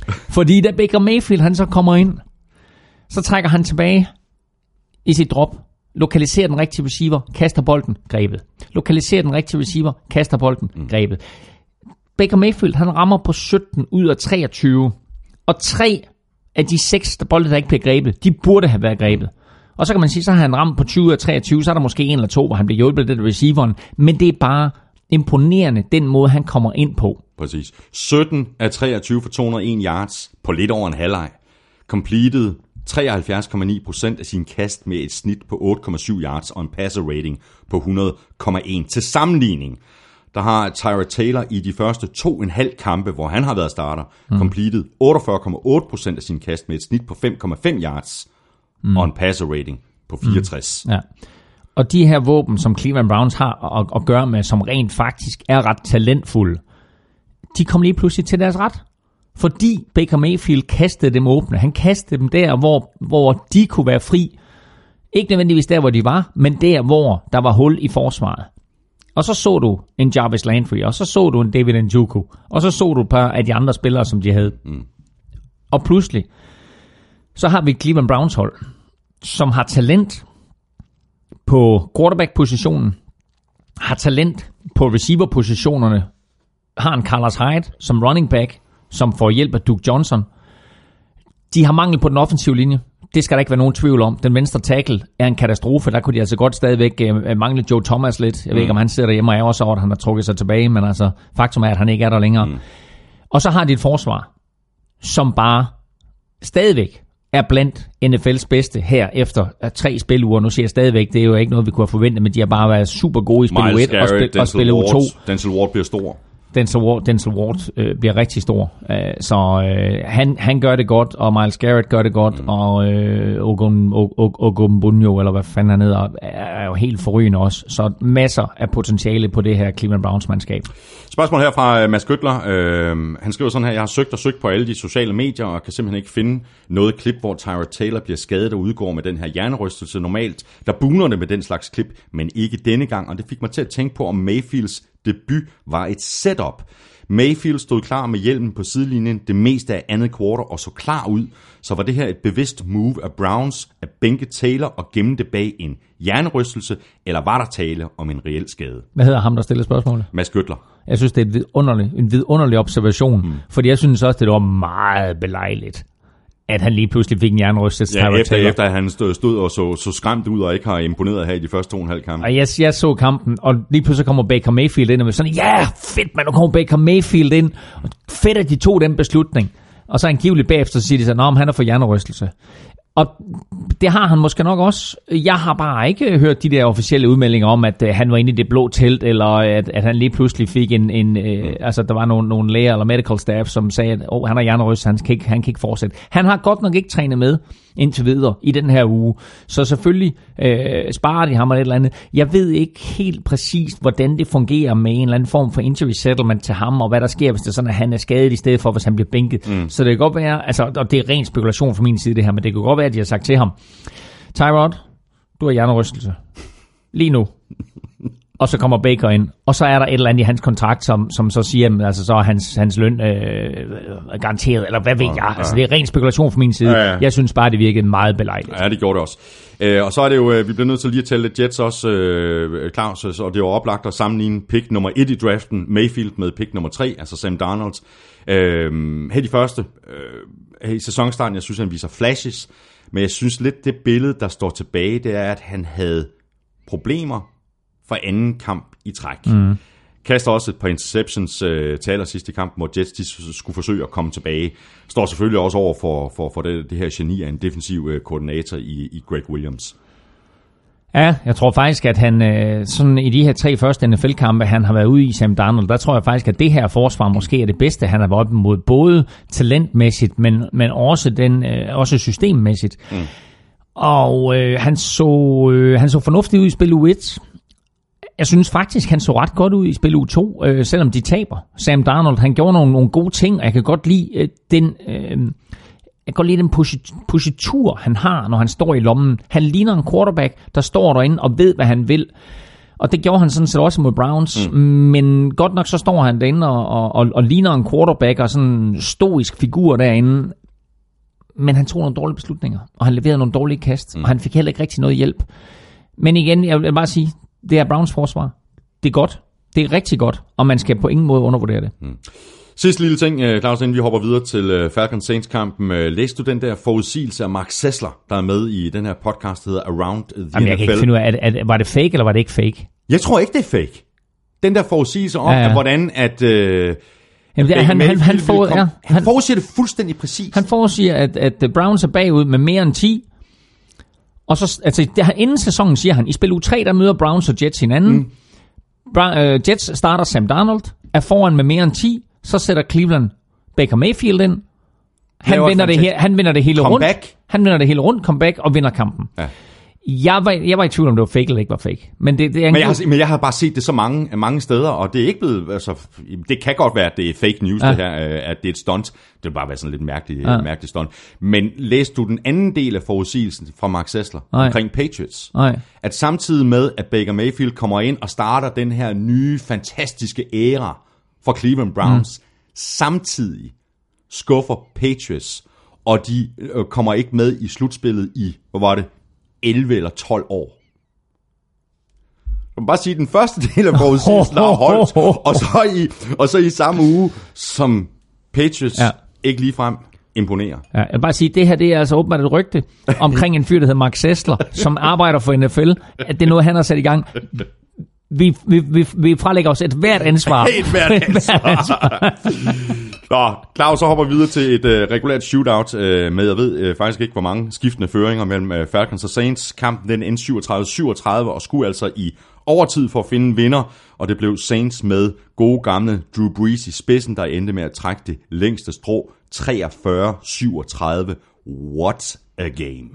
Fordi da Baker Mayfield han så kommer ind, så trækker han tilbage i sit drop, lokaliserer den rigtige receiver, kaster bolden, grebet. Lokaliserer den rigtige receiver, kaster bolden, mm. grebet. Baker Mayfield han rammer på 17 ud af 23, og tre af de seks der bolde, der ikke bliver grebet, de burde have været grebet. Og så kan man sige, så har han ramt på 20 ud af 23, så er der måske en eller to, hvor han bliver hjulpet af det receiveren, men det er bare imponerende, den måde han kommer ind på. Præcis. 17 af 23 for 201 yards på lidt over en halvleg. Completed 73,9% af sin kast med et snit på 8,7 yards og en passer rating på 100,1. Til sammenligning, der har Tyra Taylor i de første to en halv kampe, hvor han har været starter, mm. completed 48,8% af sin kast med et snit på 5,5 yards mm. og en passer rating på 64. Ja. Og de her våben, som Cleveland Browns har at, at gøre med, som rent faktisk er ret talentfulde, de kom lige pludselig til deres ret. Fordi Baker Mayfield kastede dem åbne. Han kastede dem der, hvor, hvor de kunne være fri. Ikke nødvendigvis der, hvor de var, men der, hvor der var hul i forsvaret. Og så så du en Jarvis Landry, og så så du en David Njoku, og så så du et par af de andre spillere, som de havde. Mm. Og pludselig, så har vi Cleveland Browns hold, som har talent på quarterback-positionen, har talent på receiver-positionerne, har en Carlos Hyde som running back, som får hjælp af Duke Johnson. De har mangel på den offensive linje. Det skal der ikke være nogen tvivl om. Den venstre tackle er en katastrofe. Der kunne de altså godt stadigvæk øh, mangle Joe Thomas lidt. Jeg ved ikke, om han sidder derhjemme og er også over, at han har trukket sig tilbage, men altså, faktum er, at han ikke er der længere. Mm. Og så har de et forsvar, som bare stadigvæk er blandt NFL's bedste her efter øh, tre spiluger. Nu siger jeg stadigvæk, det er jo ikke noget, vi kunne have forventet, men de har bare været super gode i spil Miles 1 og, spil, og Denzel spil U2. Ward, Denzel Ward bliver stor. Denzel Ward, Denzel Ward øh, bliver rigtig stor. Øh, så øh, han, han gør det godt, og Miles Garrett gør det godt, mm. og øh, Ogun, Ogun eller hvad fanden han hedder, er jo helt forrygende også. Så masser af potentiale på det her Cleveland Browns mandskab. Spørgsmål her fra øh, Mads Gøtler. Øh, han skriver sådan her, jeg har søgt og søgt på alle de sociale medier, og kan simpelthen ikke finde noget klip, hvor Tyra Taylor bliver skadet og udgår med den her hjernerystelse. Normalt, der buner det med den slags klip, men ikke denne gang, og det fik mig til at tænke på, om Mayfields debut var et setup. Mayfield stod klar med hjelmen på sidelinjen det meste af andet kvartal og så klar ud, så var det her et bevidst move af Browns at bænke Taylor og gemme det bag en hjernerystelse, eller var der tale om en reel skade? Hvad hedder ham, der stillede spørgsmålet? Mads Gøtler. Jeg synes, det er et vidunderlig, en vidunderlig observation, mm. fordi jeg synes også, det var meget belejligt, at han lige pludselig fik en jernrystelse. Ja, efter, efter at han stod, stod og så, så skræmt ud og ikke har imponeret her i de første to og en halv kampe. Og jeg, jeg så kampen, og lige pludselig kommer Baker Mayfield ind, og vi sådan, ja, yeah, fedt, man, nu kommer Baker Mayfield ind. Og fedt, at de tog den beslutning. Og så angiveligt bagefter, så siger de så, at han er for hjernerystelse. Og det har han måske nok også. Jeg har bare ikke hørt de der officielle udmeldinger om, at uh, han var inde i det blå telt, eller at, at han lige pludselig fik en... en uh, altså, der var nogle, nogle læger eller medical staff, som sagde, at oh, han har hjernerystelse, han kan, ikke, han kan ikke fortsætte. Han har godt nok ikke trænet med indtil videre i den her uge. Så selvfølgelig øh, sparer de ham eller et eller andet. Jeg ved ikke helt præcis, hvordan det fungerer med en eller anden form for injury settlement til ham, og hvad der sker, hvis det er sådan, at han er skadet i stedet for, hvis han bliver bænket. Mm. Så det kan godt være, altså, og det er ren spekulation fra min side det her, men det kan godt være, at de har sagt til ham, Tyrod, du har hjernerystelse. Lige nu og så kommer Baker ind, og så er der et eller andet i hans kontrakt, som, som så siger, at altså, så er hans, hans løn øh, garanteret, eller hvad ved jeg. Ja. Altså, det er ren spekulation fra min side. Ja, ja. Jeg synes bare, det virkede meget belejligt. Ja, det gjorde det også. Øh, og så er det jo, øh, vi bliver nødt til lige at tælle lidt Jets også, øh, Claus, og det er jo oplagt at sammenligne pick nummer 1 i draften, Mayfield, med pick nummer 3, altså Sam Darnold. Øh, her de første, øh, her i sæsonstarten, jeg synes, han viser flashes, men jeg synes lidt, det billede, der står tilbage, det er, at han havde problemer for anden kamp i træk. Mm. Kaster også et par interceptions øh, til allersidst i kampen, hvor Jets de skulle forsøge at komme tilbage. Står selvfølgelig også over for, for, for det, det her geni af en defensiv øh, koordinator i, i Greg Williams. Ja, jeg tror faktisk, at han øh, sådan i de her tre første NFL-kampe, han har været ude i Sam Darnold, der tror jeg faktisk, at det her forsvar måske er det bedste, han har været op mod, både talentmæssigt, men, men også, den, øh, også systemmæssigt. Mm. Og øh, han, så, øh, han så fornuftig ud i spil u 1. Jeg synes faktisk, han så ret godt ud i spil u 2, øh, selvom de taber. Sam Darnold, han gjorde nogle, nogle gode ting, og jeg kan godt lide øh, den... Øh, jeg kan godt lide den positur, han har, når han står i lommen. Han ligner en quarterback, der står derinde og ved, hvad han vil. Og det gjorde han sådan set også mod Browns. Mm. Men godt nok så står han derinde og, og, og, og ligner en quarterback og sådan en stoisk figur derinde. Men han tog nogle dårlige beslutninger, og han leverede nogle dårlige kast, mm. og han fik heller ikke rigtig noget hjælp. Men igen, jeg vil bare sige, det er Browns forsvar. Det er godt. Det er rigtig godt, og man skal på ingen måde undervurdere det. Mm. Sidste lille ting, øh, Claus, inden vi hopper videre til øh, Falcons Saints-kampen. Øh, læste du den der forudsigelse af Mark Sessler, der er med i den her podcast, der hedder Around the Jamen, jeg NFL? kan ikke finde ud af, at, at, var det fake, eller var det ikke fake? Jeg tror ikke, det er fake. Den der forudsigelse om, ja, ja. At, hvordan at... Øh, Jamen, det er, han, han, han, for, ja, han, han forudsiger det fuldstændig præcis. Han forudsiger, at, at Browns er bagud med mere end 10, og så, altså, det her, inden sæsonen siger han, i spil u 3, der møder Browns og Jets hinanden. Mm. Bra- uh, Jets starter Sam Darnold, er foran med mere end 10, så sætter Cleveland Baker Mayfield ind. Han vinder, det her, han vinder det hele comeback. rundt. Han vinder det hele rundt, comeback og vinder kampen. Ja. Jeg var, jeg var i tvivl om, det var fake eller ikke var fake. Men, det, det er men, jeg har, men jeg har bare set det så mange, mange steder, og det er ikke blevet... Altså, det kan godt være, at det er fake news, ja. det her, øh, at det er et stunt. Det vil bare være sådan lidt mærkeligt, ja. mærkeligt stunt. Men læste du den anden del af forudsigelsen fra Mark Sessler Nej. omkring Patriots? Nej. At samtidig med, at Baker Mayfield kommer ind og starter den her nye, fantastiske æra for Cleveland Browns, mm. samtidig skuffer Patriots, og de øh, kommer ikke med i slutspillet i, hvor var det, 11 eller 12 år. Jeg vil bare sige, at den første del af forudsigelsen har holdt, og så, i, og så i samme uge, som Patriots ja. ikke lige frem imponerer. Ja, jeg vil bare sige, at det her det er altså åbenbart et rygte omkring en fyr, der hedder Mark Sessler, som arbejder for NFL. At det er noget, han har sat i gang. Vi, vi, vi, vi frelægger os et hvert ansvar. et hvert ansvar. Nå, Claus, så hopper vi videre til et uh, regulært shootout uh, med, jeg ved uh, faktisk ikke, hvor mange skiftende føringer mellem uh, Falcons og Saints. Kampen den endte 37-37 og skulle altså i overtid for at finde en vinder, og det blev Saints med gode gamle Drew Brees i spidsen, der endte med at trække det længste strå 43-37. What a game.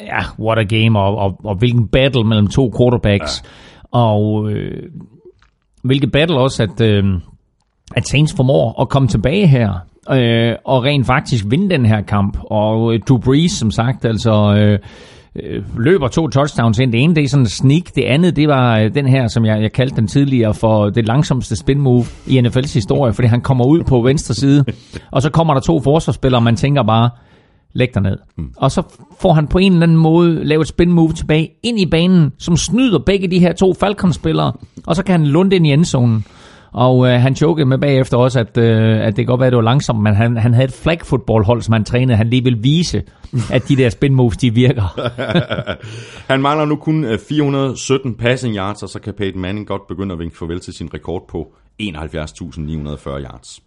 Ja, what a game, og, og, og hvilken battle mellem to quarterbacks. Ja. Og øh, hvilket battle også, at, øh, at Saints formår at komme tilbage her, øh, og rent faktisk vinde den her kamp. Og øh, Drew Brees, som sagt, altså... Øh, øh, løber to touchdowns ind. Det ene, det er sådan en sneak. Det andet, det var øh, den her, som jeg, jeg kaldte den tidligere for det langsomste spin move i NFL's historie, fordi han kommer ud på venstre side, og så kommer der to forsvarsspillere, og man tænker bare, læg dig ned. Mm. Og så får han på en eller anden måde lavet et spin move tilbage ind i banen, som snyder begge de her to Falcons-spillere, og så kan han lunde ind i endzonen. Og øh, han chokede med bagefter også, at, øh, at det kan godt være, at det var langsomt, men han, han havde et flag football hold, som han trænede. Han lige vil vise, at de der spin moves, de virker. han mangler nu kun 417 øh, passing yards, og så kan Peyton Manning godt begynde at vinke farvel til sin rekord på 71.940 yards.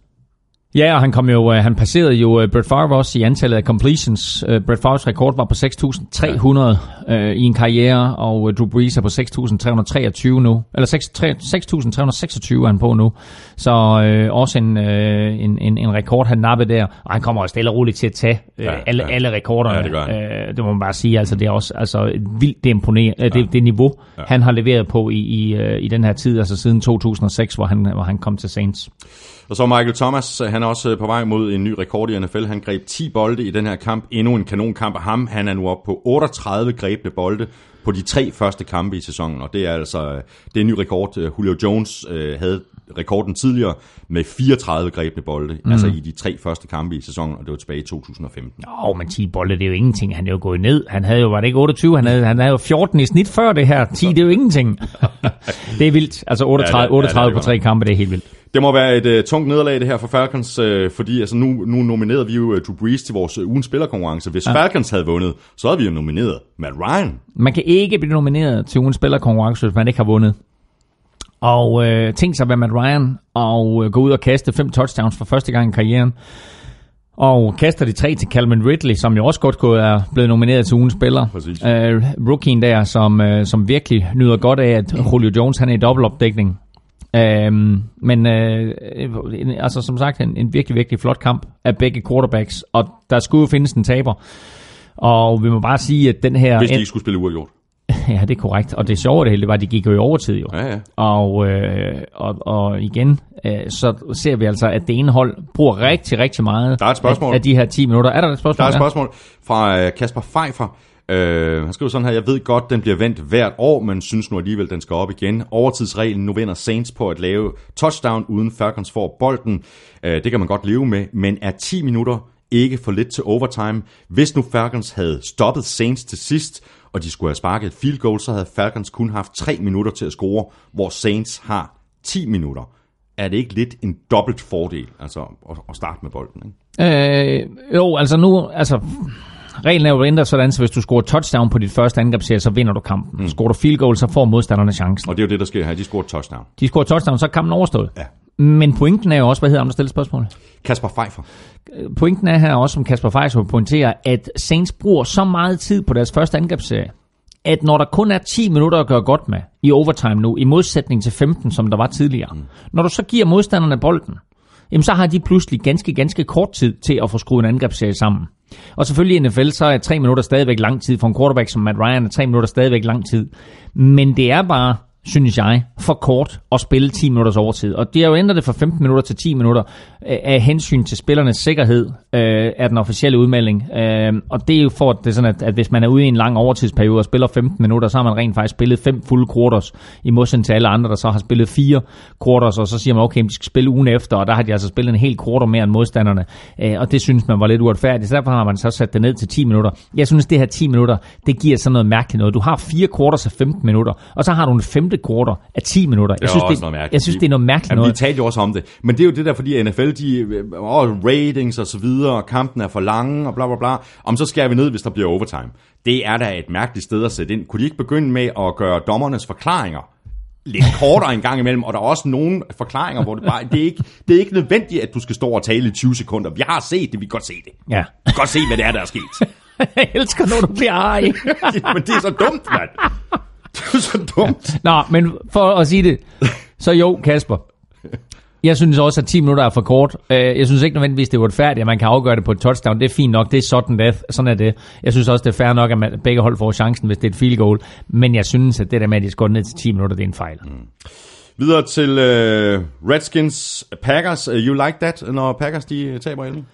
Ja, og han kom jo, øh, han passerede jo øh, Brett Favre også i antallet af completions. Uh, Brett Favres rekord var på 6.300 uh, i en karriere, og Drew Brees er på 6.323 nu. Eller 6.326 er han på nu. Så uh, også en, uh, en, en, en rekord, han nappede der. Og han kommer også stille og roligt til at tage uh, ja, alle, ja. alle rekorderne. Ja, det, gør uh, det må man bare sige. Altså, det er også altså, vildt det, imponerende, ja. det, det niveau, ja. han har leveret på i, i, i den her tid, altså siden 2006, hvor han, hvor han kom til Saints. Og så Michael Thomas, han er også øh, på vej mod en ny rekord i NFL. Han greb 10 bolde i den her kamp. Endnu en kanonkamp af ham. Han er nu oppe på 38 grebne bolde på de tre første kampe i sæsonen, og det er altså øh, det er en ny rekord. Øh, Julio Jones øh, havde rekorden tidligere med 34 grebne bolde, mm. altså i de tre første kampe i sæsonen, og det var tilbage i 2015. Åh, men 10 bolde, det er jo ingenting. Han er jo gået ned. Han havde jo, var det ikke 28? Han havde, han havde jo 14 i snit før det her. 10, det er jo ingenting. det er vildt. Altså 38, ja, det, 38 ja, det på tre kampe, det er helt vildt. Det må være et uh, tungt nederlag det her for Falcons, uh, fordi altså, nu, nu nominerede vi jo uh, Drew Brees til vores uh, ugens spillerkonkurrence. Hvis ja. Falcons havde vundet, så havde vi jo nomineret Matt Ryan. Man kan ikke blive nomineret til ugens spillerkonkurrence, hvis man ikke har vundet. Og øh, tænk sig at være Matt Ryan og øh, gå ud og kaste fem touchdowns for første gang i karrieren. Og kaster de tre til Calvin Ridley, som jo også godt kunne er blevet nomineret til ugens spiller. Øh, rookien der, som, øh, som virkelig nyder godt af, at Julio Jones han er i dobbeltopdækning. Øhm, men øh, altså som sagt en, en virkelig, virkelig flot kamp af begge quarterbacks, og der skulle jo findes en taber. Og vi må bare sige, at den her... Hvis de ikke skulle spille uafgjort. ja, det er korrekt. Og det sjove det hele var, at de gik jo i overtid jo. Ja, ja. Og, øh, og, og igen, øh, så ser vi altså, at det ene hold bruger rigtig, rigtig meget der er et spørgsmål. Af, af de her 10 minutter. Er der et spørgsmål? Der er et spørgsmål fra øh, Kasper Pfeiffer. Øh, han skriver sådan her, jeg ved godt, den bliver vendt hvert år, men synes nu alligevel, den skal op igen. Overtidsreglen, nu vinder Saints på at lave touchdown, uden Falcons får bolden. Øh, det kan man godt leve med, men er 10 minutter ikke for lidt til overtime? Hvis nu Falcons havde stoppet Saints til sidst, og de skulle have sparket field goal, så havde Falcons kun haft 3 minutter til at score, hvor Saints har 10 minutter. Er det ikke lidt en dobbelt fordel, altså at, starte med bolden? Ikke? Øh, jo, altså nu, altså reglen er jo ændret sådan, så hvis du scorer touchdown på dit første angrebsserie, så vinder du kampen. Mm. Scorer du field goal, så får modstanderne chancen. Og det er jo det, der sker her. De scorer touchdown. De scorer touchdown, så er kampen overstået. Ja. Men pointen er jo også, hvad hedder ham, der stiller spørgsmål? Kasper Pfeiffer. Pointen er her også, som Kasper Pfeiffer pointerer, at Saints bruger så meget tid på deres første angrebsserie, at når der kun er 10 minutter at gøre godt med i overtime nu, i modsætning til 15, som der var tidligere, mm. når du så giver modstanderne bolden, jamen så har de pludselig ganske, ganske kort tid til at få skruet en angrebsserie sammen. Og selvfølgelig i NFL, så er 3 minutter stadigvæk lang tid. For en quarterback som Matt Ryan er 3 minutter stadigvæk lang tid. Men det er bare synes jeg, for kort at spille 10 minutters overtid. Og det har jo ændret det fra 15 minutter til 10 minutter øh, af hensyn til spillernes sikkerhed øh, af den officielle udmelding. Øh, og det er jo for, at, det er sådan, at, at hvis man er ude i en lang overtidsperiode og spiller 15 minutter, så har man rent faktisk spillet fem fulde quarters, i modsætning til alle andre, der så har spillet fire quarters, og så siger man, okay, de skal spille ugen efter, og der har de altså spillet en hel quarter mere end modstanderne. Øh, og det synes man var lidt uretfærdigt, så derfor har man så sat det ned til 10 minutter. Jeg synes, det her 10 minutter, det giver sådan noget mærkeligt noget. Du har fire quarters af 15 minutter, og så har du en femte quarter af 10 minutter. Jeg synes, det, det jeg synes, det er noget mærkeligt Jamen, noget. Vi talte jo også om det. Men det er jo det der, fordi NFL, de, åh, ratings og så videre, og kampen er for lange, og bla bla bla. Om så skærer vi ned, hvis der bliver overtime. Det er da et mærkeligt sted at sætte ind. Kunne de ikke begynde med at gøre dommernes forklaringer lidt kortere en gang imellem, og der er også nogle forklaringer, hvor det bare, det er ikke, det er ikke nødvendigt, at du skal stå og tale i 20 sekunder. Vi har set det, vi kan godt se det. Ja. Vi kan godt se, hvad det er, der er sket. Jeg elsker, når du bliver arg. Men det er så dumt, mand. Det er så dumt. Nå, men for at sige det, så jo, Kasper. Jeg synes også, at 10 minutter er for kort. Øh, Jeg synes ikke nødvendigvis, det er uretfærdigt, at man kan afgøre det på et touchdown. Det er fint nok, det er sådan, det er. sådan er det. Jeg synes også, det er fair nok, at man, begge hold får chancen, hvis det er et field goal. Men jeg synes, at det der med, at de skåret ned til 10 minutter, det er en fejl. Mm. Videre til uh, Redskins Packers. Uh, you like that, når Packers de taber 11?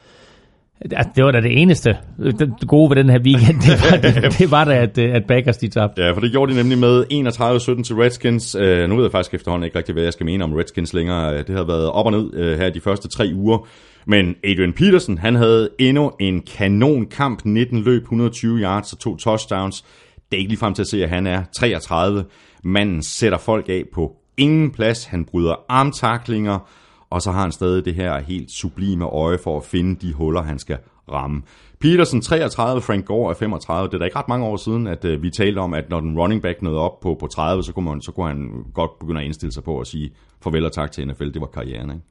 Ja, Det var da det eneste det gode ved den her weekend. Det var, det, det var da, at, øh, at Packers de tabte. Ja, for det gjorde de nemlig med 31-17 til Redskins. Uh, nu ved jeg faktisk efterhånden ikke rigtig, hvad jeg skal mene om Redskins længere. Det har været op og ned uh, her de første tre uger. Men Adrian Peterson, han havde endnu en kanonkamp. 19 løb, 120 yards og to touchdowns. Det er ikke lige frem til at se, at han er 33. Manden sætter folk af på ingen plads. Han bryder armtaklinger, og så har han stadig det her helt sublime øje for at finde de huller, han skal ramme. Peterson 33, Frank Gore er 35. Det er da ikke ret mange år siden, at øh, vi talte om, at når den running back nåede op på, på 30, så kunne, man, så kunne han godt begynde at indstille sig på at sige farvel og tak til NFL. Det var karrieren, ikke?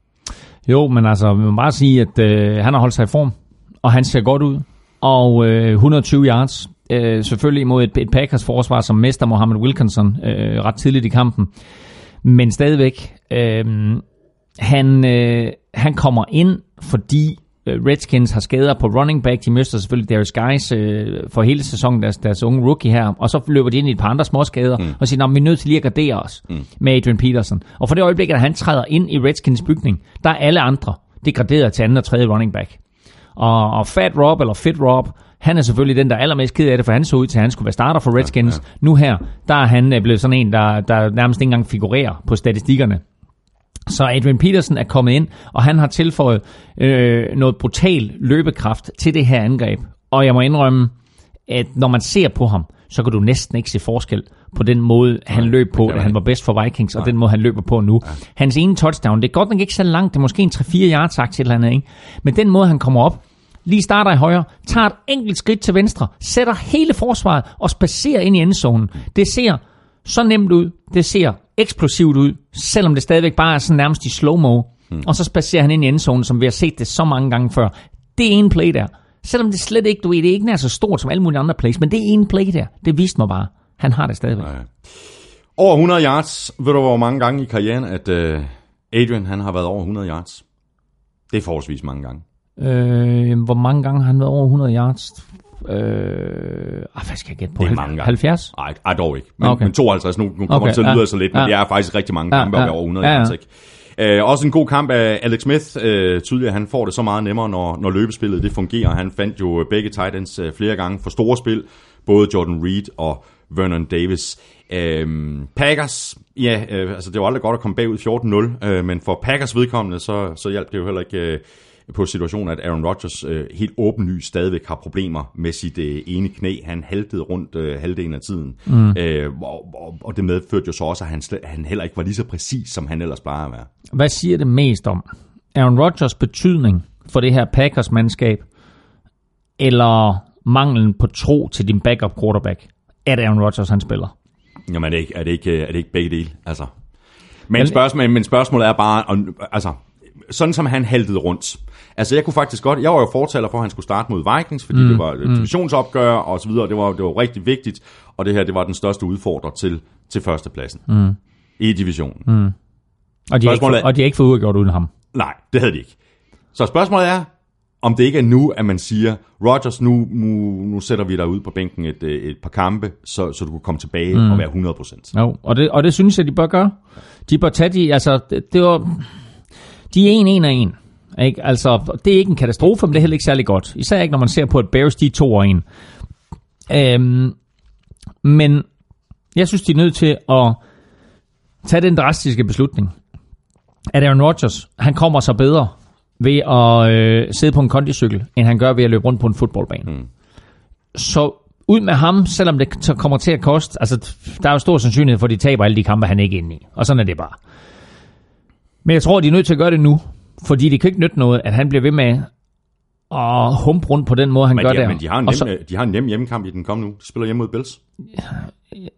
Jo, men altså, man må bare sige, at øh, han har holdt sig i form, og han ser godt ud. Og øh, 120 yards, øh, selvfølgelig mod et, et Packers forsvar, som mester Mohammed Wilkinson øh, ret tidligt i kampen. Men stadigvæk, øh, han, øh, han kommer ind, fordi øh, Redskins har skader på running back. De mister selvfølgelig Darius Guys øh, for hele sæsonen, deres, deres unge rookie her. Og så løber de ind i et par andre små skader, mm. og siger, at vi er nødt til lige at gardere os mm. med Adrian Peterson. Og for det øjeblik, at han træder ind i Redskins bygning, der er alle andre degraderet til anden og tredje running back. Og, og Fat Rob, eller Fit Rob, han er selvfølgelig den, der er allermest ked af det, for han så ud til, at han skulle være starter for Redskins. Ja, ja. Nu her, der er han øh, blevet sådan en, der, der nærmest ikke engang figurerer på statistikkerne. Så Adrian Peterson er kommet ind, og han har tilføjet øh, noget brutal løbekraft til det her angreb. Og jeg må indrømme, at når man ser på ham, så kan du næsten ikke se forskel på den måde, han Nej, løb på, da han var bedst for Vikings, og den måde, han løber på nu. Hans ene touchdown, det er godt nok ikke så langt, det er måske en 3-4 yards til eller andet, ikke? Men den måde, han kommer op, lige starter i højre, tager et enkelt skridt til venstre, sætter hele forsvaret og spacerer ind i endzonen. Det ser så nemt ud, det ser eksplosivt ud, selvom det stadigvæk bare er sådan nærmest i slow-mo. Hmm. Og så spacerer han ind i endzonen, som vi har set det så mange gange før. Det er en play der. Selvom det slet ikke, du ved, det er ikke nær så stort som alle mulige andre plays, men det er en play der. Det viste mig bare. Han har det stadigvæk. Ja. Over 100 yards. Ved du, hvor mange gange i karrieren, at uh, Adrian han har været over 100 yards? Det er forholdsvis mange gange. Øh, hvor mange gange har han været over 100 yards? Øh, ah, hvad skal jeg gætte på? Det er mange gange. 70? Nej, ej, dog ikke. Men, Okay. men 52, nu, nu kommer Okay, det til at lyde ja. så lidt, men Ja. det er faktisk rigtig mange kampe ja. ja. over 100 Ja, ja. ikke? Uh, også en god kamp af Alex Smith. Uh, tydeligt, at han får det så meget nemmere, når, når løbespillet det fungerer. Han fandt jo begge tight ends uh, flere gange for store spil. Både Jordan Reed og Vernon Davis. Uh, Packers, ja, uh, altså det var aldrig godt at komme bagud 14-0, uh, men for Packers vedkommende, så, så hjalp det jo heller ikke uh, på situationen, at Aaron Rodgers uh, helt åbenlyst stadigvæk har problemer med sit uh, ene knæ. Han haltede rundt uh, halvdelen af tiden. Mm. Uh, og, og, og det medførte jo så også, at han, han heller ikke var lige så præcis, som han ellers plejer at være. Hvad siger det mest om? Aaron Rodgers betydning for det her Packers-mandskab, eller manglen på tro til din backup quarterback, at Aaron Rodgers han spiller? Jamen er det ikke, er det ikke, er det ikke begge dele? Altså. Men, spørgsmålet, men spørgsmålet er bare, altså, sådan som han haltede rundt. Altså jeg kunne faktisk godt, jeg var jo fortaler for, at han skulle starte mod Vikings, fordi mm. det var et divisionsopgør og så videre, det var, det var rigtig vigtigt, og det her, det var den største udfordrer til, til førstepladsen mm. i divisionen. Mm. Og de, ikke, Spørgsmålet er- og de har ikke fået udgjort uden ham. Nej, det havde de ikke. Så spørgsmålet er, om det ikke er nu, at man siger, Rodgers, nu, nu, nu sætter vi dig ud på bænken et, øh, et par kampe, så, så du kan komme tilbage mm. og være 100%. Jo, og det, og det synes jeg, de bør gøre. De bør tage de, altså, det, det var, de er en, en og en. Ikke? Altså, det er ikke en katastrofe, men det er heller ikke særlig godt. Især ikke, når man ser på, at Bears, de er to og en. Øhm, men jeg synes, de er nødt til at tage den drastiske beslutning, at Aaron Rodgers, han kommer så bedre ved at øh, sidde på en kondicykel, end han gør ved at løbe rundt på en fodboldbane. Mm. Så ud med ham, selvom det kommer til at koste, altså der er jo stor sandsynlighed for, at de taber alle de kampe, han er ikke inde i. Og sådan er det bare. Men jeg tror, de er nødt til at gøre det nu, fordi det kan ikke nytte noget, at han bliver ved med og humpe rundt på den måde, han Men, gør de, der. men de, har en Og nem, så, de har en nem hjemmekamp i den kommende uge. De spiller hjemme mod Bills.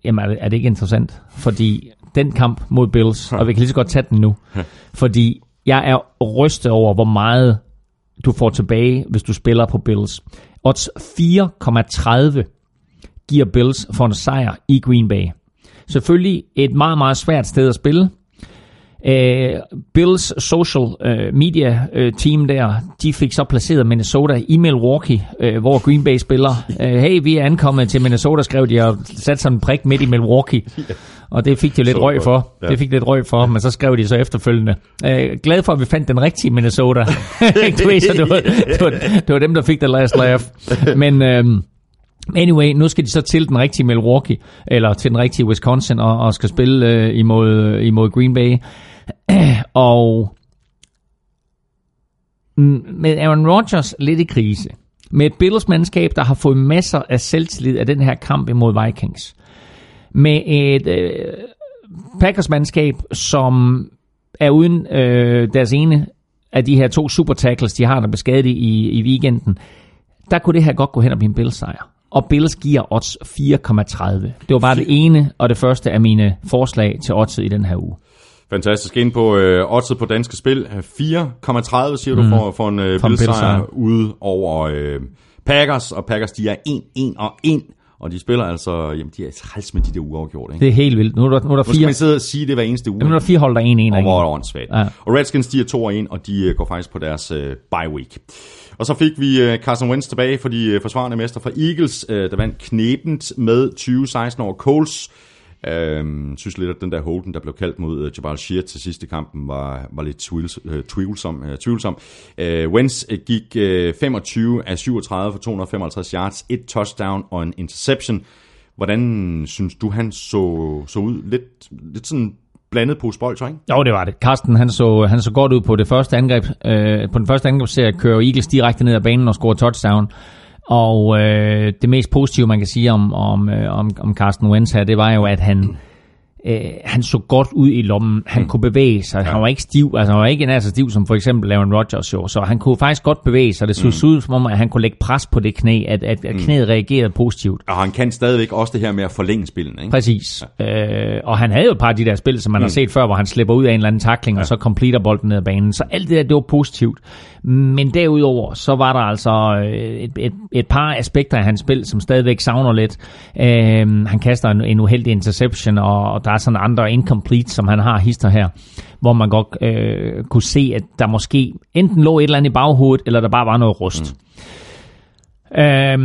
Jamen, er det, er det ikke interessant? Fordi den kamp mod Bills, og vi kan lige så godt tage den nu, fordi jeg er rystet over, hvor meget du får tilbage, hvis du spiller på Bills. Odds 4,30 giver Bills for en sejr i Green Bay. Selvfølgelig et meget, meget svært sted at spille. Uh, Bills social uh, media uh, team der, de fik så placeret Minnesota i Milwaukee, uh, hvor Green Bay spiller. Hey, vi er ankommet til Minnesota, skrev de, og satte sådan en prik midt i Milwaukee. Og det fik de lidt røg for. Ja. Det fik de lidt røg for, men så skrev de så efterfølgende. Uh, glad for, at vi fandt den rigtige Minnesota. du ved, så det var, det, var, det var dem, der fik the last laugh. Men... Uh, Anyway, nu skal de så til den rigtige Milwaukee, eller til den rigtige Wisconsin, og, og skal spille øh, imod, øh, imod Green Bay. og med Aaron Rodgers lidt i krise, med et Bills-mandskab, der har fået masser af selvtillid af den her kamp imod Vikings, med et øh, Packers-mandskab, som er uden øh, deres ene af de her to super tackles, de har, der beskadiget i, i weekenden, der kunne det her godt gå hen og blive en Bills-sejr. Og Bills giver odds 4,30. Det var bare det ene og det første af mine forslag til oddset i den her uge. Fantastisk. Ind på øh, oddset på danske spil. 4,30 siger du for, for en øh, Bills-sejr. ude over øh, Packers. Og Packers, de er 1, 1 og 1. Og de spiller altså, jamen de er træls med de der uafgjort, ikke? Det er helt vildt. Nu er der, nu er der Nu skal fire, man sidde og sige det hver eneste uge. nu er der fire hold, der er 1-1. og hvor er det åndssvagt. Ja. Og Redskins, de er 2 og 1, og de øh, går faktisk på deres øh, bye week. Og så fik vi øh, Carson Wentz tilbage for de øh, forsvarende mester fra Eagles, øh, der vandt knebent med 20-16 over Coles. Øhm, synes lidt, at den der Holden, der blev kaldt mod øh, Jabal Shear til sidste kampen, var, var lidt tvivls, øh, tvivlsom. Øh, tvivlsom. Øh, Wentz øh, gik øh, 25 af 37 for 255 yards, et touchdown og en interception. Hvordan synes du, han så, så ud? Lidt, lidt sådan blandet på bolcher, ikke? Jo, det var det. Carsten, han så, han så godt ud på det første angreb. Øh, på den første angrebsserie kører Eagles direkte ned ad banen og scorer touchdown. Og øh, det mest positive, man kan sige om, om, øh, om, om Carsten Wentz her, det var jo, at han, øh, han så godt ud i lommen. Han mm. kunne bevæge sig. Han var ikke stiv. Altså, han var ikke nær så stiv som for eksempel Aaron Rodgers jo. Så han kunne faktisk godt bevæge sig. Det så mm. ud som om, at han kunne lægge pres på det knæ, at, at, at knæet reagerede positivt. Og han kan stadigvæk også det her med at forlænge spillene, ikke? Præcis. Ja. Øh, og han havde jo et par af de der spil, som man mm. har set før, hvor han slipper ud af en eller anden takling, ja. og så completer bolden ned ad banen. Så alt det der, det var positivt. Men derudover, så var der altså øh, et, et, et par aspekter af hans spil, som stadigvæk savner lidt. Øh, han kaster en, en uheldig interception, og, og der er sådan andre incomplete, som han har hister her, hvor man godt øh, kunne se, at der måske enten lå et eller andet i baghovedet, eller der bare var noget rust. Mm. Øh,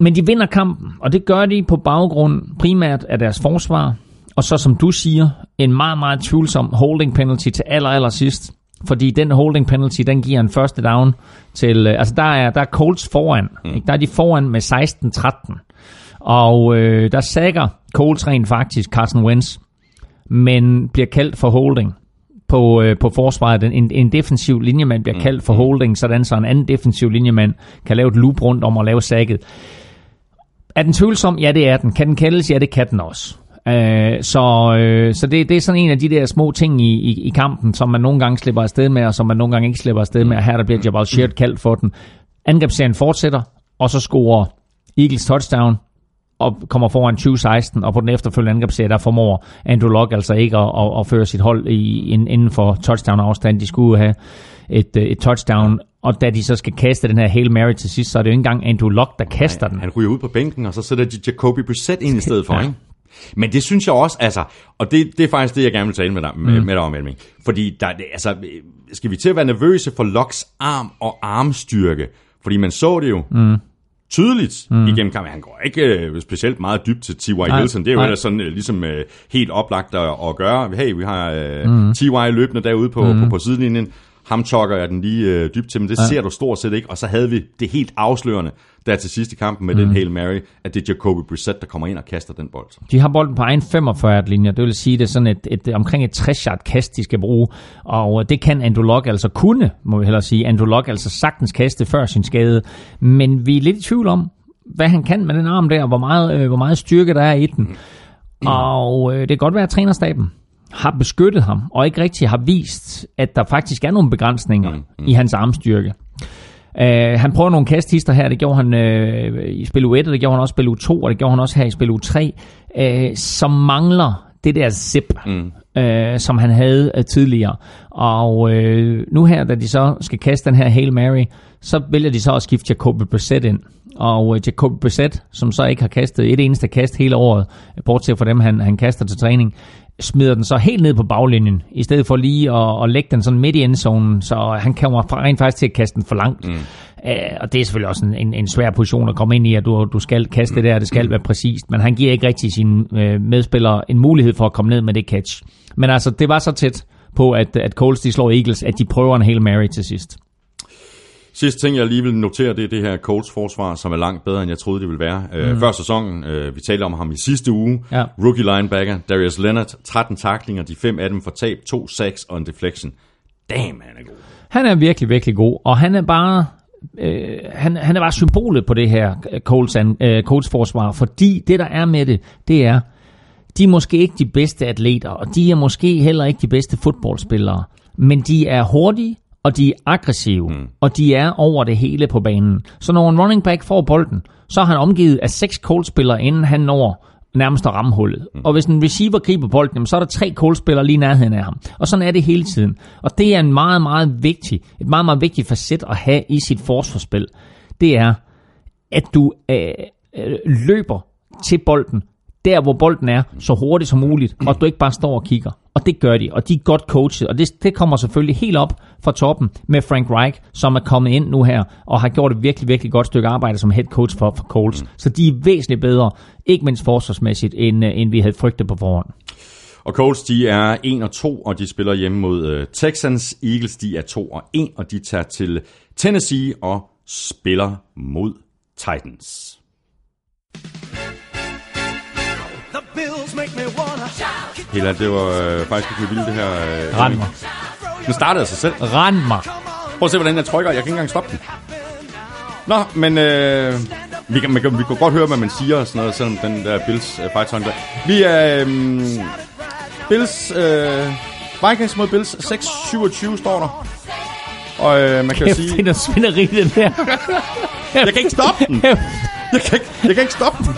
men de vinder kampen, og det gør de på baggrund primært af deres forsvar, og så som du siger, en meget, meget tvivlsom holding penalty til aller, aller sidst. Fordi den holding penalty, den giver en første down til... øh, Altså, der er, der er Colts foran. Mm. Ikke? Der er de foran med 16-13. Og øh, der sækker Colts rent faktisk Carson Wentz, men bliver kaldt for holding på, øh, på forsvaret. En, en defensiv linjemand bliver kaldt for holding, sådan så en anden defensiv linjemand kan lave et loop rundt om at lave sækket. Er den tvivlsom? Ja, det er den. Kan den kaldes? Ja, det kan den også. Øh, så øh, så det, det er sådan en af de der små ting i, i, i kampen, som man nogle gange slipper afsted med, og som man nogle gange ikke slipper afsted med. Og her der bliver Jabal Sheard kaldt for den. Angrebsserien fortsætter, og så scorer Eagles touchdown, og kommer foran 20-16, og på den efterfølgende angrebsserie, der formår Andrew Luck altså ikke at, at, at føre sit hold i, in, inden for touchdown-afstand. De skulle have et, øh, et touchdown, og da de så skal kaste den her Hail Mary til sidst, så er det jo ikke engang Andrew Luck, der kaster den. Han ryger ud på bænken, og så sætter de Jacoby Brissett ind i stedet for, Ja. ikke? Men det synes jeg også, altså, og det, det er faktisk det, jeg gerne vil tale med dig, med, Mm. med dig om, Elming. Fordi der, altså, skal vi til at være nervøse for Locks arm og armstyrke? Fordi man så det jo mm. tydeligt mm. igennem kampen. Han går ikke øh, specielt meget dybt til T.Y. Hilton. Det er jo ellers sådan øh, ligesom øh, helt oplagt at, at gøre. Hey, vi har øh, mm. T.Y. løbende derude på, mm. på, på sidelinjen. Ham chokker jeg den lige øh, dybt til, men det ja. ser du stort set ikke. Og så havde vi det helt afslørende, der til sidste kampen med mm. den Hail Mary, at det er Jacoby Brissett, der kommer ind og kaster den bold. De har bolden på egen 45-linje, det vil sige, det er sådan et, et, omkring et 60-yard kast, de skal bruge, og det kan Andrew Luck altså kunne, må vi hellere sige. Andrew Luck altså sagtens kaste før sin skade, men vi er lidt i tvivl om, hvad han kan med den arm der, hvor meget, øh, hvor meget styrke der er i den. Og øh, det kan godt være, at trænerstaben har beskyttet ham, og ikke rigtig har vist, at der faktisk er nogle begrænsninger mm, mm. i hans armstyrke. Uh, han prøver nogle kasthister her, det gjorde han uh, i spil U1, og det gjorde han også i spil U2, og det gjorde han også her i spil U3, uh, som mangler det der zip, mm. uh, som han havde uh, tidligere. Og uh, nu her, da de så skal kaste den her Hail Mary, så vælger de så at skifte Jacoby Brissett ind. Og uh, Jacoby Brissett, som så ikke har kastet et eneste kast hele året, bortset fra dem, han, han kaster til træning, smider den så helt ned på baglinjen, i stedet for lige at, at lægge den sådan midt i endzonen, så han kommer rent faktisk til at kaste den for langt. Mm. Uh, og det er selvfølgelig også en, en, en svær position at komme ind i, at du, du skal kaste det der, det skal være præcist, men han giver ikke rigtig sine uh, medspillere en mulighed for at komme ned med det catch. Men altså, det var så tæt på, at, at Coles de slår Eagles, at de prøver en hel Mary til sidst. Sidste ting, jeg lige vil notere, det er det her Colts forsvar, som er langt bedre, end jeg troede, det ville være. Mm. Før sæsonen, øh, vi talte om ham i sidste uge, Ja. rookie linebacker, Darius Leonard, 13 taklinger, de fem af dem for tab, to sacks og en deflection. Damn, han er god. Han er virkelig, virkelig god, og han er bare... Øh, han, han er bare symbolet på det her Colts, øh, Colts forsvar, fordi det der er med det, det er, de er måske ikke de bedste atleter, og de er måske heller ikke de bedste fodboldspillere, men de er hurtige, og de er aggressive, mm. og de er over det hele på banen. Så når en running back får bolden, så er han omgivet af seks Colts-spillere, inden han når nærmest at ramme hullet. Mm. Og hvis en receiver griber bolden, så er der tre Colts-spillere lige nærheden af ham. Og sådan er det hele tiden. Og det er en meget, meget vigtig, et meget, meget vigtigt facet at have i sit forsvarsspil. Det er, at du øh, øh, løber til bolden, der hvor bolden er, så hurtigt som muligt, og at du ikke bare står og kigger. Og det gør de, og de er godt coachet, og det, det kommer selvfølgelig helt op fra toppen med Frank Reich, som er kommet ind nu her, og har gjort et virkelig, virkelig godt stykke arbejde som head coach for, for Colts. Mm. Så de er væsentligt bedre, ikke mindst forsvarsmæssigt, end, øh, end vi havde frygtet på forhånd. Og Colts, de er 1 og 2, og de spiller hjemme mod uh, Texans. Eagles, de er 2 og 1, og de tager til Tennessee og spiller mod Titans. Ærligt, det var øh, faktisk ikke vildt det her. Øh, Rend mig. Den startede af sig selv. Rend mig. Prøv at se, hvordan jeg trykker. Jeg kan ikke engang stoppe den. Nå, men øh, vi, kan, man kan, vi kan godt høre, hvad man siger og sådan noget, selvom den der Bills øh, fight song der. Vi er øh, Bills, øh, Vikings mod Bills, 6-27 står der. Og øh, man kan Kæft, sige, det er noget svineri, det der. jeg kan ikke stoppe den. Jeg kan ikke, jeg kan ikke stoppe den.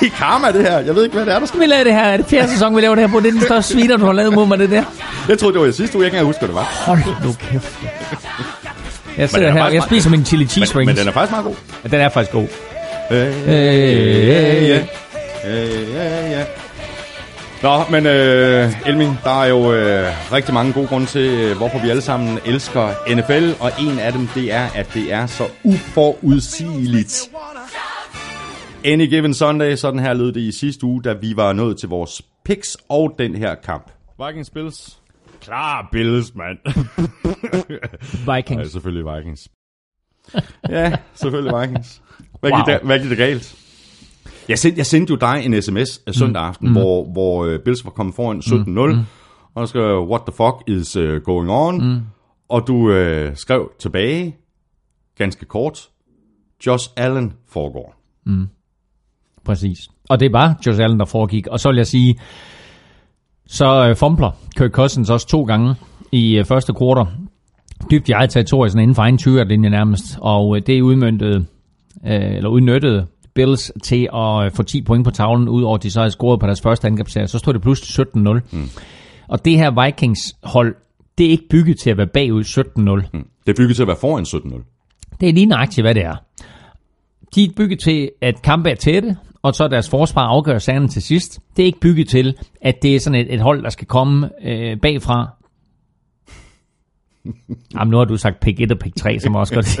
Det er karma, det her. Jeg ved ikke, hvad det er, der skal. Vi laver det her. Er det fjerde sæson, vi laver det her på? Det er den største sviner, du har lavet mod mig, det der. Jeg troede, det var i sidste uge. Jeg kan ikke huske, hvad det var. Hold nu kæft. Jeg sidder er her, jeg spiser min chili cheese Men, rings. men den er faktisk meget god. den er faktisk god. Øh, Øh, ja. Øh, ja, ja. Nå, men øh, Elming, der er jo øh, rigtig mange gode grunde til, øh, hvorfor vi alle sammen elsker NFL, og en af dem, det er, at det er så uforudsigeligt. Any given Sunday, sådan her lød det i sidste uge, da vi var nået til vores picks og den her kamp. Vikings Bills. Klar Bills, mand. Vikings. Nej, selvfølgelig Vikings. ja, selvfølgelig Vikings. Hvad, wow. gik, der, hvad gik der galt? Jeg sendte, jeg sendte jo dig en sms af søndag aften, mm. hvor, hvor uh, Bills var kommet foran 17-0, mm. og der skrev, what the fuck is uh, going on? Mm. Og du uh, skrev tilbage, ganske kort, Josh Allen foregår. Præcis. Og det var Josh Allen, der foregik. Og så vil jeg sige, så øh, fumbler Kirk Cousins også to gange i øh, første kvartal. Dybt i eget territorie, sådan inden for egen 20 linje nærmest. Og øh, det udmyndtede, øh, eller udnyttede Bills til at øh, få 10 point på tavlen, udover at de så havde scoret på deres første angrebsserie. Så stod det pludselig 17-0. Mm. Og det her Vikings-hold, det er ikke bygget til at være bagud 17-0. Mm. Det er bygget til at være foran 17-0. Det er lige nøjagtigt, hvad det er. De er bygget til, at kampe er tætte, og så deres forsvar afgør sagen til sidst. Det er ikke bygget til, at det er sådan et, et hold, der skal komme øh, bagfra. Jamen, nu har du sagt pick 1 og pick 3, som også godt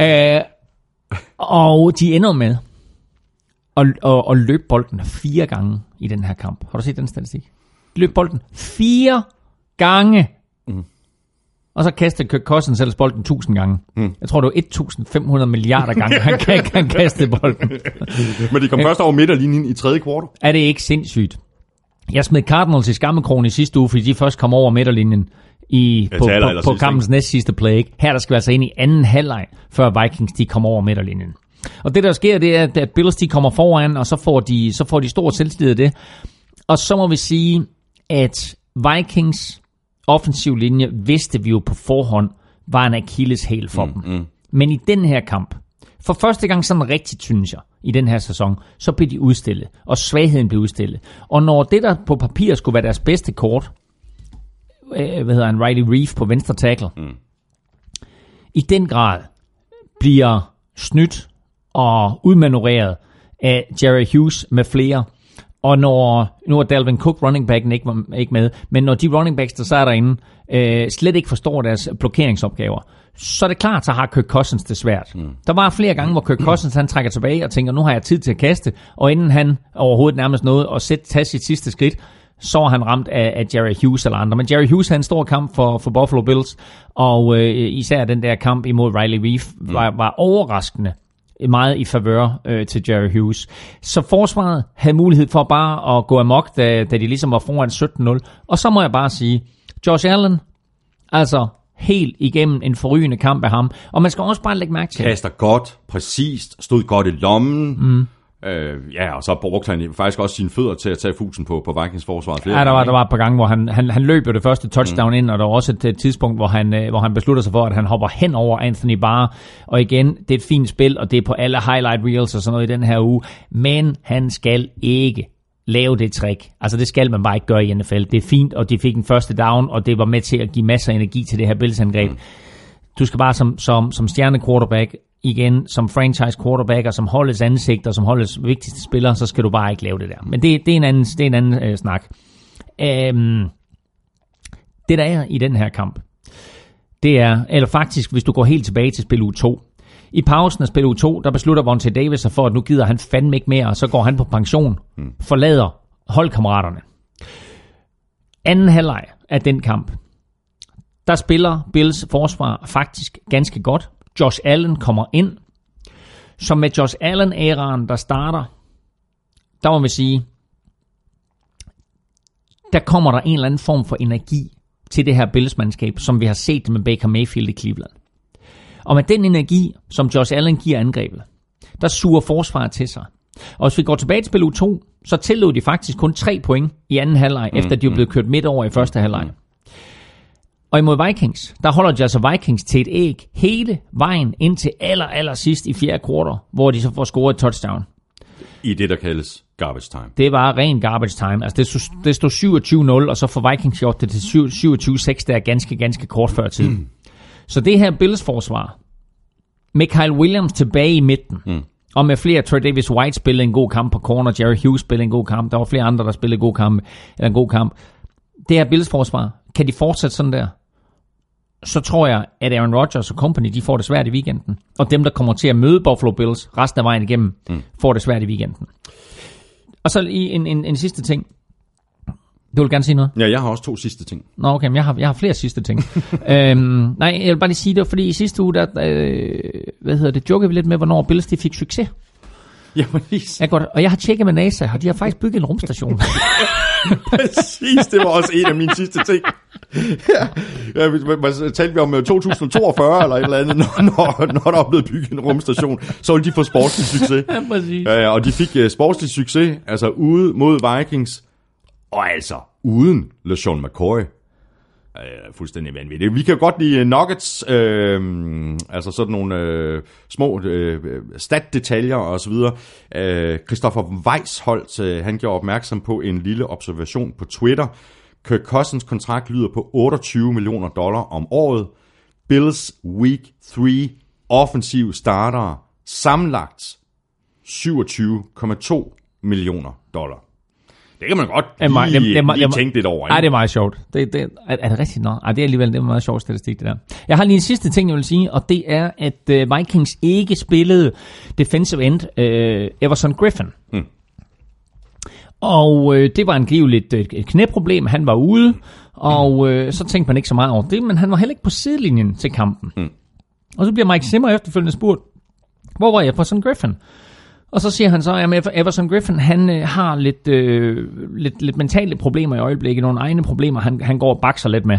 øh, Og de ender med at, at, at løbe bolden fire gange i den her kamp. Har du set den statistik? De løb bolden fire gange. Og så kaster Kirk Cousins ellers bolden 1000 gange. Mm. Jeg tror, det var 1500 milliarder gange, han, kan, han kastede bolden. Men de kom først over midterlinjen i tredje kvartal. Er det ikke sindssygt? Jeg smed Cardinals i skammekrogen i sidste uge, fordi de først kom over midterlinjen i, på, på, på sidst, kampens næst sidste play. ikke? Her der skal vi altså ind i anden halvleg, før Vikings de kommer over midterlinjen. Og det der sker, det er, at Bills de kommer foran, og så får de, så får de stor selvtillid af det. Og så må vi sige, at Vikings offensiv linje vidste vi jo på forhånd var en akilleshæl for mm, dem. Mm. Men i den her kamp, for første gang sådan rigtigt, synes jeg, i den her sæson, så blev de udstillet, og svagheden blev udstillet. Og når det, der på papir skulle være deres bedste kort, øh, hvad hedder han, Riley Reef på venstre tackle, mm. i den grad bliver snydt og udmanøvreret af Jerry Hughes med flere, og når, nu er Dalvin Cook running backen ikke, ikke med, men når de running backs, der så er derinde, øh, slet ikke forstår deres blokeringsopgaver, så er det klart, så har Kirk Cousins det svært. Mm. Der var flere gange, hvor Kirk Cousins han trækker tilbage og tænker, nu har jeg tid til at kaste, og inden han overhovedet nærmest nåede at sætte, tage sit sidste skridt, så var han ramt af, af Jerry Hughes eller andre. Men Jerry Hughes havde en stor kamp for, for Buffalo Bills, og øh, især den der kamp imod Riley Reef var, mm. var overraskende meget i favør øh, til Jerry Hughes. Så forsvaret havde mulighed for bare at gå amok, da, da de ligesom var foran 17-0. Og så må jeg bare sige, Josh Allen, altså helt igennem en forrygende kamp af ham. Og man skal også bare lægge mærke til... Kaster godt, præcist, stod godt i lommen. Mm. Øh, ja, og så brugte han faktisk også sine fødder til at tage fusen på, på Vikings forsvaret flere Ja, der var, der var et par gange, hvor han, han, han løb jo det første touchdown mm. ind, og der var også et, et tidspunkt, hvor han, øh, hvor han beslutter sig for, at han hopper hen over Anthony Barr. Og igen, det er et fint spil, og det er på alle highlight reels og sådan noget i den her uge. Men han skal ikke lave det trick. Altså det skal man bare ikke gøre i NFL. Det er fint, og de fik en første down, og det var med til at give masser af energi til det her Bills-angreb. Mm. Du skal bare som, som, som stjerne quarterback igen som franchise quarterback og som holdets ansigt og som holdets vigtigste spiller, så skal du bare ikke lave det der. Men det, det er en anden, det er en anden øh, snak. Øhm, det der er i den her kamp, det er, eller faktisk, hvis du går helt tilbage til spil u 2, i pausen af spil u 2, der beslutter Vontae Davis sig for, at nu gider han fandme ikke mere, og så går han på pension, mm. forlader holdkammeraterne. Anden halvleg af den kamp, der spiller Bills forsvar faktisk ganske godt. Josh Allen kommer ind. Så med Josh Allen-æraen, der starter, der må vi sige, der kommer der en eller anden form for energi til det her Bills-mandskab, som vi har set med Baker Mayfield i Cleveland. Og med den energi, som Josh Allen giver angrebet, der suger forsvaret til sig. Og hvis vi går tilbage til spil 2, så tillod de faktisk kun tre point i anden halvleg, mm, efter de er blevet kørt midt over i første halvleg. Mm. Og imod Vikings, der holder de altså Vikings til et æg hele vejen ind til aller, aller sidst i fjerde kvartal, hvor de så får scoret et touchdown. I det, der kaldes garbage time. Det var ren garbage time. Altså det stod, det stod 27-0, og så får Vikings gjort det til 27-6, der er ganske, ganske kort før tid. Mm. Så det her Bills forsvar, med Kyle Williams tilbage i midten, mm. og med flere, Troy Davis White spillede en god kamp på corner, Jerry Hughes spillede en god kamp, der var flere andre, der spillede en god kamp, eller en god kamp. Det her Bills forsvar, kan de fortsætte sådan der? Så tror jeg, at Aaron Rodgers og company, de får det svært i weekenden. Og dem, der kommer til at møde Buffalo Bills resten af vejen igennem, mm. får det svært i weekenden. Og så lige en, en, en sidste ting. Du vil gerne sige noget? Ja, jeg har også to sidste ting. Nå, okay, men jeg har, jeg har flere sidste ting. øhm, nej, jeg vil bare lige sige det, fordi i sidste uge, der, øh, hvad hedder det, jokede vi lidt med, hvornår Bills de fik succes. Ja, præcis. Jeg godt, og jeg har tjekket med NASA, og de har faktisk bygget en rumstation. præcis, det var også en af mine sidste ting. ja, ja man, talte vi om 2042 øh, eller et eller andet, når, når, når der er blevet bygget en rumstation, så ville de få sportslig succes. Ja, præcis. Ja, og de fik uh, sportslig succes, altså ude mod Vikings, og altså uden LeSean McCoy øh, fuldstændig vanvittigt. Vi kan godt lide øh, nuggets, øh, altså sådan nogle øh, små øh, stat-detaljer og så videre. Øh, Christopher Weisholdt, øh, han gjorde opmærksom på en lille observation på Twitter. Kirk Cousins kontrakt lyder på 28 millioner dollar om året. Bills Week 3 offensiv starter sammenlagt 27,2 millioner dollar. Det kan man godt lige, det, det, det, lige det, tænke lidt over. Nej, det er meget sjovt. Det, det, er, er det rigtigt? Nå, ej, det er alligevel det er meget sjovt statistik, det der. Jeg har lige en sidste ting, jeg vil sige, og det er, at uh, Vikings ikke spillede defensive end uh, Everson Griffin. Hmm. Og øh, det var angiveligt et, et knæproblem. Han var ude, og øh, så tænkte man ikke så meget over det, men han var heller ikke på sidelinjen til kampen. Hmm. Og så bliver Mike Zimmer efterfølgende spurgt, hvor var Everson Griffin? Og så siger han så, at Everson Griffin, han øh, har lidt, øh, lidt, lidt mentale problemer i øjeblikket, nogle egne problemer, han, han går og bakser lidt med.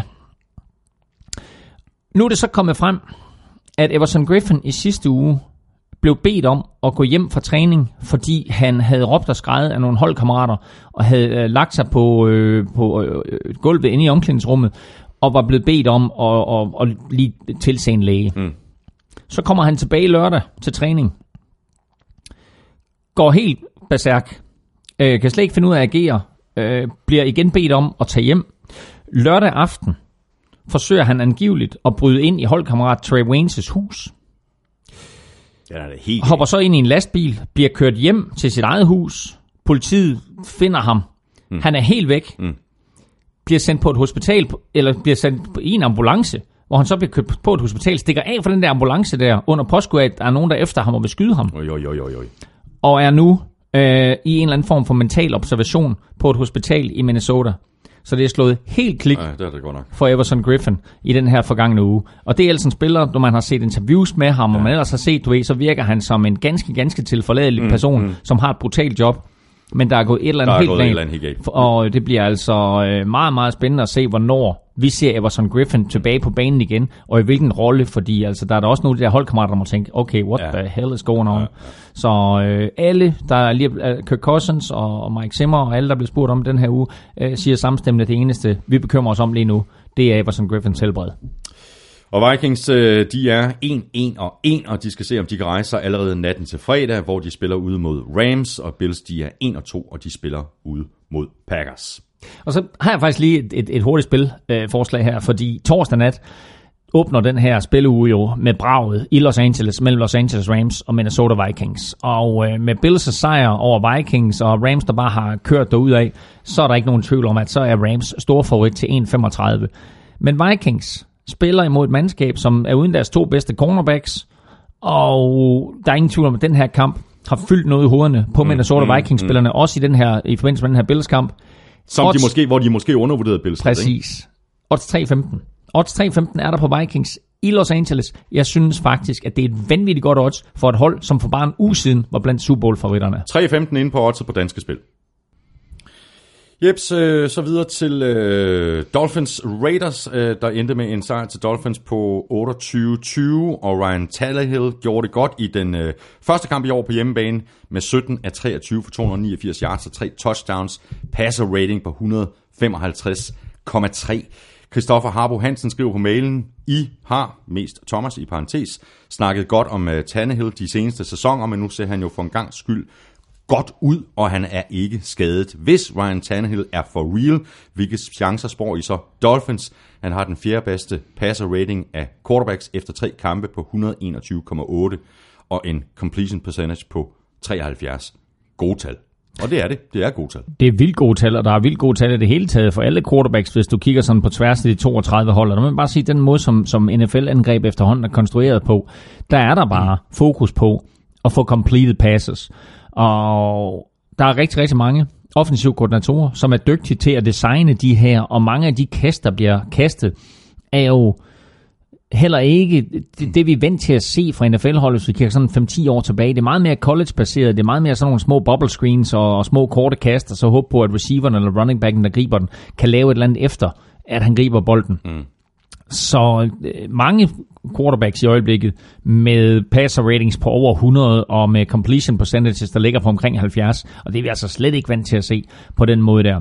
Nu er det så kommet frem, at Everson Griffin i sidste uge blev bedt om at gå hjem fra træning, fordi han havde råbt og skrejet af nogle holdkammerater, og havde øh, lagt sig på, øh, på øh, gulvet inde i omklædningsrummet, og var blevet bedt om at, at, at lige tilse en læge. Mm. Så kommer han tilbage lørdag til træning. Går helt berserk. Øh, kan slet ikke finde ud af at agere. Øh, bliver igen bedt om at tage hjem. Lørdag aften forsøger han angiveligt at bryde ind i holdkammerat Trey Waynes' hus. Det er helt Hopper så ind i en lastbil, bliver kørt hjem til sit eget hus. Politiet finder ham. Mm. Han er helt væk. Mm. Bliver sendt på et hospital, eller bliver sendt i en ambulance, hvor han så bliver kørt på et hospital, stikker af fra den der ambulance der, under påskud af, at der er nogen, der efter ham og vil skyde ham. Oj, oj, oj, oj. Og er nu øh, i en eller anden form for mental observation på et hospital i Minnesota. Så det er slået helt klik Nej, det er det godt nok. for Everson Griffin i den her forgangne uge. Og det er altså en spiller, når man har set interviews med ham, ja. og man ellers har set, du ved, så virker han som en ganske, ganske tilforladelig mm, person, mm. som har et brutalt job. Men der er gået et eller andet helt eller andet helt. Og det bliver altså øh, meget, meget spændende at se, hvornår vi ser Everson Griffin tilbage på banen igen, og i hvilken rolle, fordi altså, der er der også nogle af de der holdkammerater, der må tænke, okay, what Ja. the hell is going on? Ja, ja. Så øh, alle, der er lige, øh, Kirk Cousins og, og Mike Zimmer, og alle, der bliver spurgt om den her uge, øh, siger samstemmende, at det eneste, vi bekymrer os om lige nu, det er Everson Griffins helbred. Og Vikings, øh, de er 1-1 og 1, og de skal se, om de kan rejse sig allerede natten til fredag, hvor de spiller ude mod Rams, og Bills, de er 1 og 2, og de spiller ude mod Packers. Og så har jeg faktisk lige et, et, et hurtigt spilforslag øh, forslag her, fordi torsdag nat åbner den her spilleuge jo med braget i Los Angeles, mellem Los Angeles Rams og Minnesota Vikings. Og øh, med Bills' sejr over Vikings og Rams, der bare har kørt af, så er der ikke nogen tvivl om, at så er Rams stor favorit til 1,35. Men Vikings spiller imod et mandskab, som er uden deres to bedste cornerbacks, og der er ingen tvivl om, at den her kamp har fyldt noget i hovederne på Minnesota Vikings-spillerne, også i, den her, i forbindelse med den her Bills-kamp. Som de Odds- måske, hvor de måske undervurderede Bills. Ikke? Præcis. Odds 3.15. Odds 3.15 er der på Vikings i Los Angeles. Jeg synes faktisk, at det er et vanvittigt godt odds for et hold, som for bare en uge siden var blandt Super Bowl-favoritterne. 3.15 inde på oddset på danske spil. Jeps, øh, så videre til øh, Dolphins Raiders, øh, der endte med en sejr til Dolphins på 28-20, og Ryan Tannehill gjorde det godt i den øh, første kamp i år på hjemmebane med 17 af 23 for 289 yards og tre touchdowns, passer rating på 155,3. Christoffer Harbo Hansen skriver på mailen, I har, mest Thomas i parentes, snakket godt om uh, Tannehill de seneste sæsoner, men nu ser han jo for en gang skyld godt ud, og han er ikke skadet. Hvis Ryan Tannehill er for real, hvilke chancer spår I så Dolphins? Han har den fjerde bedste passer rating af quarterbacks efter tre kampe på 121,8 og en completion percentage på 73. Gode tal. Og det er det. Det er gode tal. Det er vildt gode tal, og der er vildt gode tal i det hele taget for alle quarterbacks, hvis du kigger sådan på tværs af de 32 hold. Og der må man bare sige, den måde, som, som NFL-angreb efterhånden er konstrueret på, der er der bare fokus på at få completed passes. Og der er rigtig, rigtig mange offensive koordinatorer, som er dygtige til at designe de her, og mange af de kast, der bliver kastet, er jo heller ikke det, det vi er vant til at se fra NFL-holdet, hvis vi kigger sådan 5-10 år tilbage. Det er meget mere college-baseret, det er meget mere sådan nogle små bubble screens og, og små korte kast, og så håbe på, at receiveren eller running backen, der griber den, kan lave et eller andet efter, at han griber bolden. Mm. Så øh, mange quarterbacks i øjeblikket med passer ratings på over 100 og med completion percentages, der ligger på omkring 70, og det er vi altså slet ikke vant til at se på den måde der.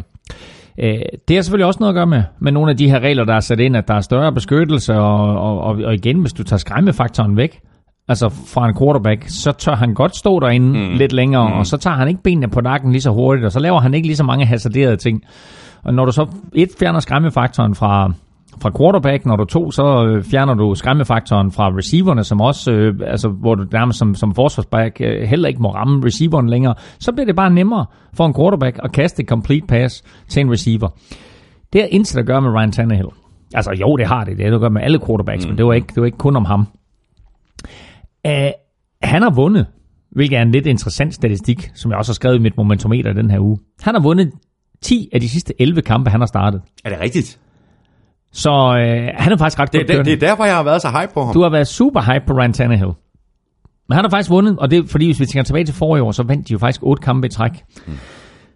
Øh, Det har selvfølgelig også noget at gøre med, med nogle af de her regler, der er sat ind, at der er større beskyttelse, og, og, og, og igen, hvis du tager skræmmefaktoren væk, altså fra en quarterback, så tør han godt stå derinde mm. lidt længere, mm. og så tager han ikke benene på nakken lige så hurtigt, og så laver han ikke lige så mange hasarderede ting. Og når du så et fjerner skræmmefaktoren fra, fra quarterback, når du to, så øh, fjerner du skræmmefaktoren fra receiverne, som også, øh, altså, hvor du nærmest som, som forsvarsback øh, heller ikke må ramme receiveren længere, så bliver det bare nemmere for en quarterback at kaste et complete pass til en receiver. Det har intet at gøre med Ryan Tannehill. Altså jo, det har det. Det har det at gøre med alle quarterbacks, mm. men det var, ikke, det var ikke kun om ham. Uh, han har vundet, hvilket er en lidt interessant statistik, som jeg også har skrevet i mit momentometer den her uge. Han har vundet 10 af de sidste 11 kampe, han har startet. Er det rigtigt? Så øh, han er faktisk ret Det, det, det er derfor, jeg har været så hype på ham. Du har været super hype på Ryan Tannehill. Men han har faktisk vundet, og det er fordi, hvis vi tænker tilbage til forrige år, så vandt de jo faktisk otte kampe i træk. Mm.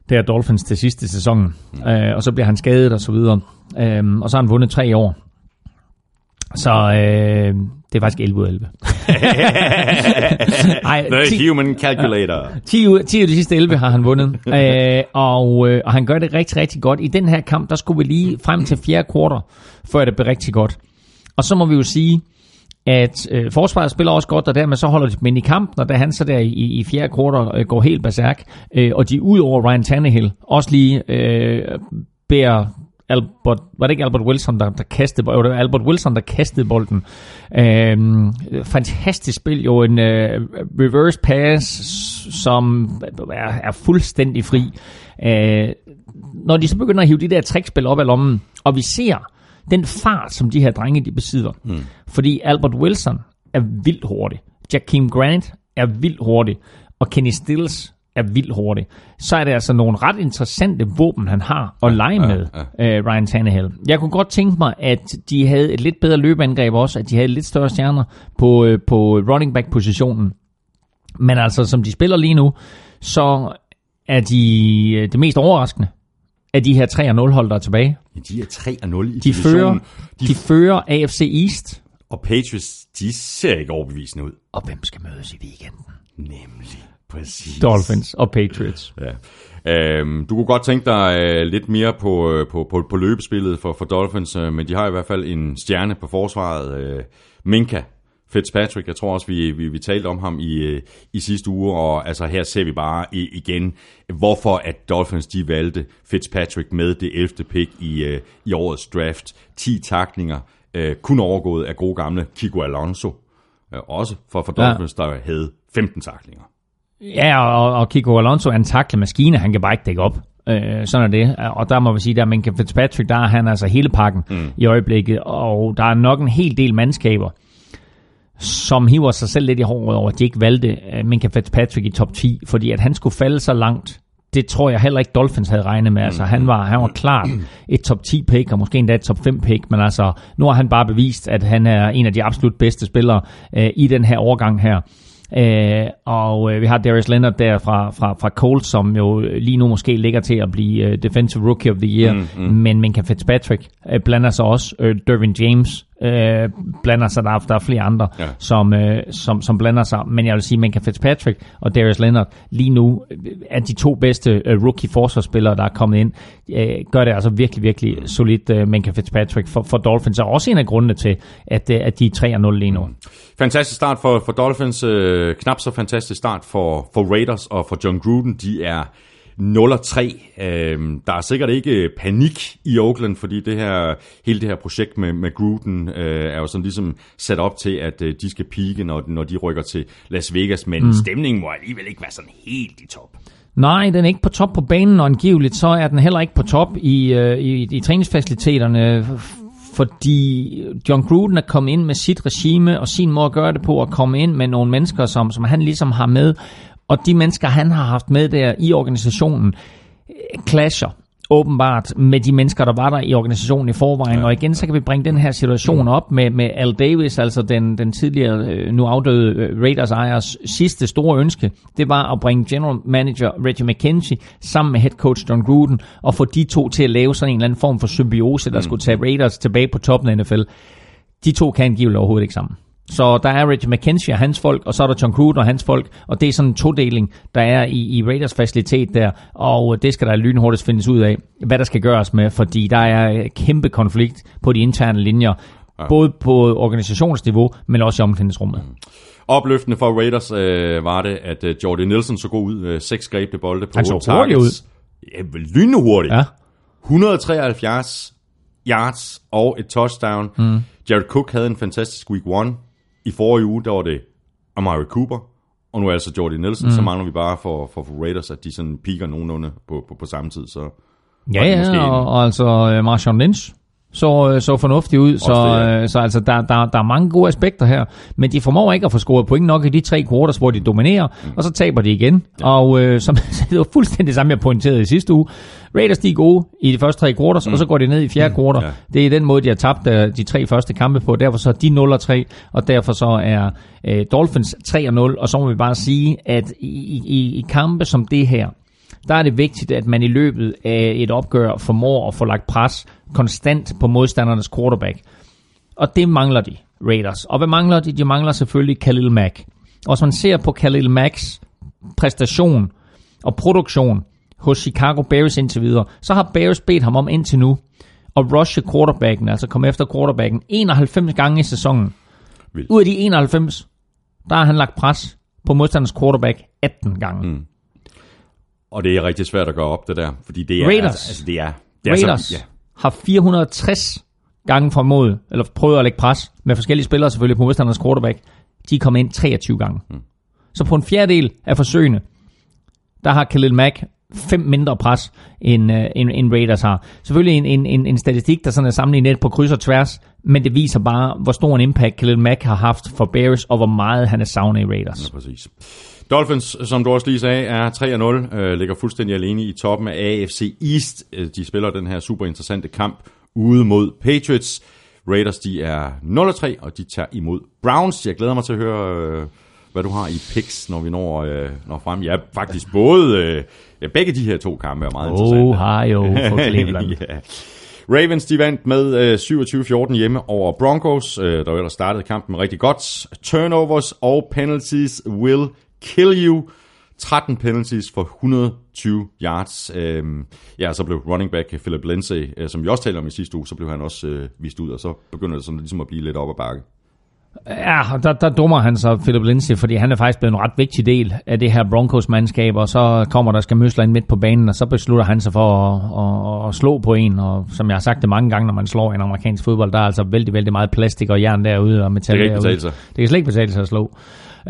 Det er Dolphins til sidste sæson. Mm. Øh, og så bliver han skadet og så videre. Øhm, og så har han vundet tre år. Så øh, det er faktisk 11 ud af 11. Ej, The 10, human calculator. 10, ud, 10 af de sidste 11 har han vundet, øh, og, øh, og han gør det rigtig, rigtig godt. I den her kamp, der skulle vi lige frem til fjerde kvartal, før det blev rigtig godt. Og så må vi jo sige, at øh, forsvaret spiller også godt, og dermed så holder de dem i kampen, og da han så der i, i fjerde kvartal øh, går helt berserk, øh, og de ud over Ryan Tannehill også lige øh, bærer Albert, var det ikke Albert Wilson, der, der kastede, det var Albert Wilson, der kastede bolden. Øhm, fantastisk spil, jo en øh, reverse pass, som er, er fuldstændig fri. Øh, når de så begynder at hive de der trickspil op af lommen, og vi ser den fart, som de her drenge de besidder. Mm. Fordi Albert Wilson er vildt hurtig. Jakeem Grant er vildt hurtig. Og Kenny Stills er vildt hurtig, så er det altså nogle ret interessante våben, han har at lege med, ja, ja. Uh, Ryan Tannehill. Jeg kunne godt tænke mig, at de havde et lidt bedre løbeangreb også, at de havde lidt større stjerner på, uh, på running back-positionen. Men altså, som de spiller lige nu, så er de uh, det mest overraskende af de her 3-0 hold, der er tilbage. De er 3-0 i de fører, de, de fører AFC East. Og Patriots, de ser ikke overbevisende ud. Og hvem skal mødes i weekenden? Nemlig. Præcis. Dolphins og Patriots. Ja. Øhm, du kunne godt tænke dig øh, lidt mere på, øh, på, på, på løbespillet for, for Dolphins, øh, men de har i hvert fald en stjerne på forsvaret. Øh, Minka Fitzpatrick, jeg tror også, vi, vi, vi talte om ham i, øh, i sidste uge, og altså her ser vi bare i, igen, hvorfor at Dolphins de valgte Fitzpatrick med det 11. pick i, øh, i årets draft. 10 taklinger, øh, kun overgået af gode gamle Kiko Alonso, øh, også for, for Dolphins, ja. der havde 15 taklinger. Ja, og, og Kiko Alonso er en taklemaskine, han kan bare ikke dække op. Øh, sådan er det. Og der må vi sige, der men Fitzpatrick, der er han altså hele pakken mm. i øjeblikket, og der er nok en hel del mandskaber, som hiver sig selv lidt i håret over, at de ikke valgte uh, Minka Fitzpatrick i top 10, fordi at han skulle falde så langt, det tror jeg heller ikke Dolphins havde regnet med. Altså, han var, han var klart et top 10 pick, og måske endda et top 5 pick, men altså, nu har han bare bevist, at han er en af de absolut bedste spillere uh, i den her årgang her. Øh, og øh, vi har Darius Leonard der fra, fra, fra Colts, som jo lige nu måske ligger til at blive uh, Defensive Rookie of the Year, mm, mm. men Minka Fitzpatrick uh, blander sig også. Uh, Dervin James uh, blander sig, der er, der er flere andre, ja. som, uh, som, som blander sig, men jeg vil sige, Minka Fitzpatrick og Darius Leonard lige nu er de to bedste uh, rookie forsvarsspillere, der er kommet ind. Uh, gør det altså virkelig, virkelig solidt, uh, Minka Fitzpatrick for, for Dolphins, og også en af grundene til, at, uh, at de er 3-0 lige nu. Mm. Fantastisk start for, for Dolphins. Øh, knap så fantastisk start for, for Raiders og for John Gruden. De er 0-3. Øh, der er sikkert ikke panik i Oakland, fordi det her, hele det her projekt med, med Gruden øh, er jo sådan ligesom sat op til, at øh, de skal pike, når, når de rykker til Las Vegas. Men mm. stemningen må alligevel ikke være sådan helt i top. Nej, den er ikke på top på banen, og angiveligt så er den heller ikke på top i, øh, i, i træningsfaciliteterne fordi John Gruden er kommet ind med sit regime og sin måde at gøre det på, og komme ind med nogle mennesker, som, som han ligesom har med, og de mennesker, han har haft med der i organisationen, clasher åbenbart med de mennesker, der var der i organisationen i forvejen. Ja. Og igen, så kan vi bringe den her situation op med, med Al Davis, altså den, den tidligere, øh, nu afdøde øh, Raiders ejers sidste store ønske. Det var at bringe general manager Reggie McKenzie sammen med head coach John Gruden og få de to til at lave sådan en eller anden form for symbiose, der mm. skulle tage Raiders tilbage på toppen af NFL. De to kan angiveligt overhovedet ikke sammen. Så der er Reggie McKenzie og hans folk, og så er der John Gruden og hans folk, og det er sådan en todeling, der er i, i Raiders facilitet der, og det skal der lynhurtigt findes ud af, hvad der skal gøres med, fordi der er kæmpe konflikt på de interne linjer, ja. både på organisationsniveau, men også i omklædningsrummet. Mm. Opløftende for Raiders øh, var det, at øh, Jordy Nielsen så god ud, øh, seks grebte bolde på Han så hurtigt ud. Ja, lynhurtigt. Ja. 173 yards og et touchdown. Mm. Jared Cook havde en fantastisk week one. I forrige uge, der var det Amari Cooper, og nu er altså Jordy Nelson, mm. så mangler vi bare for, for, for Raiders, at de sådan piker nogenlunde på, på, på samme tid. Så ja, ja, og, og altså uh, Marshawn Lynch så, øh, så fornuftigt ud. Så, det, ja. så altså, der, der, der er mange gode aspekter her. Men de formår ikke at få scoret point nok i de tre quarters, hvor de dominerer, mm. og så taber de igen. Ja. Og øh, som, det var fuldstændig det samme, jeg pointerede i sidste uge. Raiders de er gode i de første tre quarters, mm. og så går de ned i fjerde mm. quarter. Ja. Det er den måde, de har tabt uh, de tre første kampe på. Derfor så er de 0-3, og derfor så er uh, Dolphins 3-0. Og så må vi bare sige, at i, i, i kampe som det her, der er det vigtigt, at man i løbet af et opgør formår at få lagt pres konstant på modstandernes quarterback. Og det mangler de, Raiders. Og hvad mangler de? De mangler selvfølgelig Khalil Mack. Og hvis man ser på Khalil Macks præstation og produktion hos Chicago Bears indtil videre, så har Bears bedt ham om indtil nu at rushe quarterbacken, altså komme efter quarterbacken, 91 gange i sæsonen. Vildt. Ud af de 91, der har han lagt pres på modstanders quarterback 18 gange. Mm. Og det er rigtig svært at gøre op, det der. Fordi det er... Raiders. Altså, det er, det er Raiders Så, ja. har 460 gange formået, eller prøvet at lægge pres med forskellige spillere selvfølgelig på modstanders quarterback. De er kommet ind 23 gange. Mm. Så på en fjerdedel af forsøgene, der har Khalil Mack fem mindre pres, end, uh, end, end Raiders har. Selvfølgelig en, en, en, en statistik, der sådan er sammenlignet lidt på kryds og tværs, men det viser bare, hvor stor en impact Khalil Mack har haft for Bears, og hvor meget han er savnet i Raiders. Præcis. Dolphins, som du også lige sagde, er 3-0, øh, ligger fuldstændig alene i toppen af AFC East. Øh, De spiller den her super interessante kamp ude mod Patriots. Raiders, de er 0-3, og de tager imod Browns. Jeg glæder mig til at høre, øh, hvad du har i picks, når vi når, øh, når frem. Ja, faktisk både, øh, ja, begge de her to kampe er meget interessante. Ohio for Cleveland. ja. Ravens de vandt med øh, 27-14 hjemme over Broncos, øh, der jo ellers startede kampen rigtig godt. Turnovers og penalties will kill you. 13 penalties for 120 yards. Øhm, ja, så blev running back Philip Lindsay, øh, som vi også talte om i sidste uge, så blev han også øh, vist ud, og så begynder det sådan ligesom at blive lidt op ad bakke. Ja, og der, der dummer han så Philip Lindsay, fordi han er faktisk blevet en ret vigtig del af det her Broncos-mandskab, og så kommer der skal møsler ind midt på banen, og så beslutter han sig for at, at, at slå på en, og som jeg har sagt det mange gange, når man slår en amerikansk fodbold, der er altså vældig, vældig meget plastik og jern derude, og metal Det kan derude. sig. Det kan slet ikke betale sig at slå.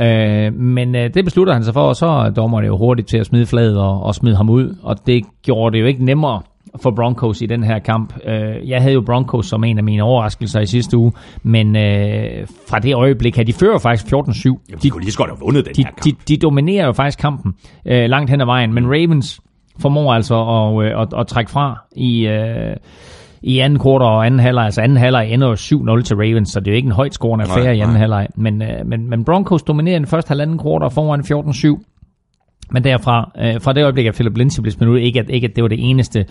Øh, men øh, det beslutter han sig for, og så er dommer det jo hurtigt til at smide flaget og, og smide ham ud, og det gjorde det jo ikke nemmere for Broncos i den her kamp. Øh, jeg havde jo Broncos som en af mine overraskelser i sidste uge, men øh, fra det øjeblik her, de fører faktisk 14-7. Jamen, de kunne lige så godt have vundet den de, her kamp. de, de dominerer jo faktisk kampen øh, langt hen ad vejen, men Ravens formår altså at, øh, at, at trække fra i, øh, i anden kvartal og anden halvleg. Altså anden halvleg ender jo 7-0 til Ravens, så det er jo ikke en højt scorende Nej, affære i anden nej. halvleg. Men, øh, men, men Broncos dominerer den første halvanden kvartal foran 14-7. Men derfra, øh, fra det øjeblik, at Philip Lindsay blev smidt ud, ikke at, ikke at det var det eneste,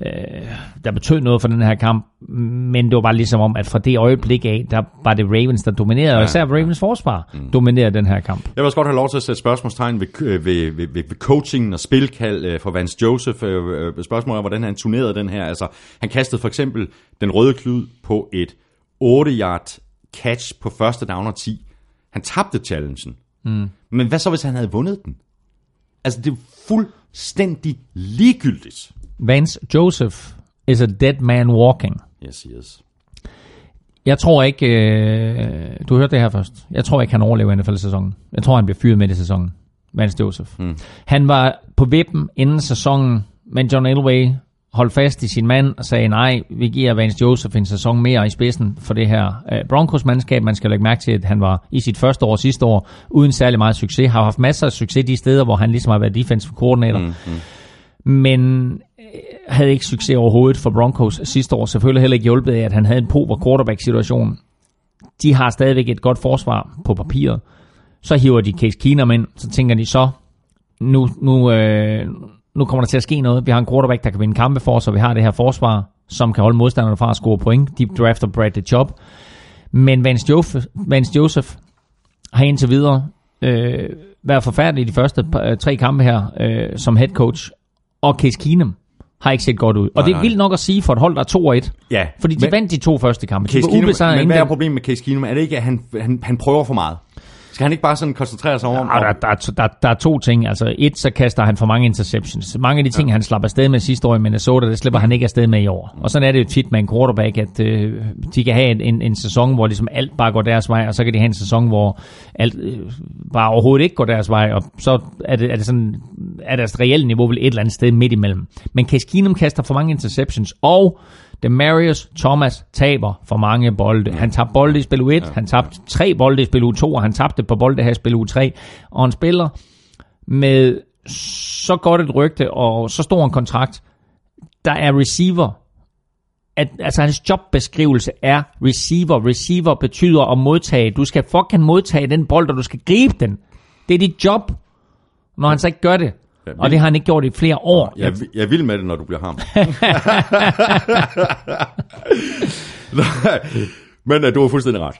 øh, der betød noget for den her kamp, men det var bare ligesom om, at fra det øjeblik af, der var det Ravens, der dominerede, og især Ravens forsvar mm. dominerede den her kamp. Jeg vil også godt have lov til at sætte spørgsmålstegn ved, ved, ved, ved, ved coachingen og spilkald øh, for Vance Joseph. Øh, øh, Spørgsmålet er, hvordan han turnerede den her. Altså, han kastede for eksempel den røde klud på et 8-yard catch på første down og 10. Han tabte challengen. Mm. Men hvad så, hvis han havde vundet den? Altså, det er fuldstændig ligegyldigt. Vance Joseph is a dead man walking. Yes, yes. Jeg tror ikke, øh, du hørte det her først, jeg tror ikke, han overlever NFL-sæsonen. Jeg tror, han bliver fyret midt i sæsonen, Vance Joseph. Mm. Han var på vippen inden sæsonen, men John Elway holdt fast i sin mand og sagde, nej, vi giver Vance Joseph en sæson mere i spidsen for det her øh, Broncos-mandskab. Man skal lægge mærke til, at han var i sit første år sidste år uden særlig meget succes. Har haft masser af succes de steder, hvor han ligesom har været defensive coordinator. Mm, mm. Men havde ikke succes overhovedet for Broncos sidste år. Selvfølgelig heller ikke hjulpet af, at han havde en pover quarterback-situation. De har stadigvæk et godt forsvar på papiret. Så hiver de Case Keenum ind, så tænker de så, nu, nu, øh, nu kommer der til at ske noget. Vi har en quarterback, der kan vinde kampe for os, og vi har det her forsvar, som kan holde modstanderne fra at score point. De drafter Bradley Chubb. Men Vance Joseph, Vance Joseph har indtil videre øh, været forfærdelig i de første øh, tre kampe her øh, som head coach. Og Case Keenum har ikke set godt ud. Og Nej, det er nej. vildt nok at sige for et hold, der er 2-1. Ja, Fordi de men- vandt de to første kampe. De Case var Keenum, ubesejret men hvad er problemet med Case Keenum? Er det ikke, at han, han, han prøver for meget? Skal han ikke bare sådan koncentrere sig om... Ja, der, der, er- der, der er to ting. Altså et, så kaster han for mange interceptions. Mange af de ting, ja. han slap afsted med sidste år i Minnesota, det slipper han ikke afsted med i år. Og sådan er det jo tit med en quarterback, at øh, de kan have en, en, en sæson, hvor ligesom alt bare går deres vej, og så kan de have en sæson, hvor alt øh, bare overhovedet ikke går deres vej, og så er det, er det sådan, er deres reelle niveau vel et eller andet sted midt imellem. Men Case Keenum kaster for mange interceptions, og Demarius Thomas taber for mange bolde. Han tabte bolde i spil u 1, han tabte tre bolde i spil u 2, og han tabte på bolde her i spil u 3. Og han spiller med så godt et rygte og så stor en kontrakt, der er receiver. At, altså hans jobbeskrivelse er receiver. Receiver betyder at modtage. Du skal fucking modtage den bold, og du skal gribe den. Det er dit job. Når han så ikke gør det. Ja, Og det har han ikke gjort i flere år. Jeg, jeg er vild med det, når du bliver ham. Men uh, du har fuldstændig ret.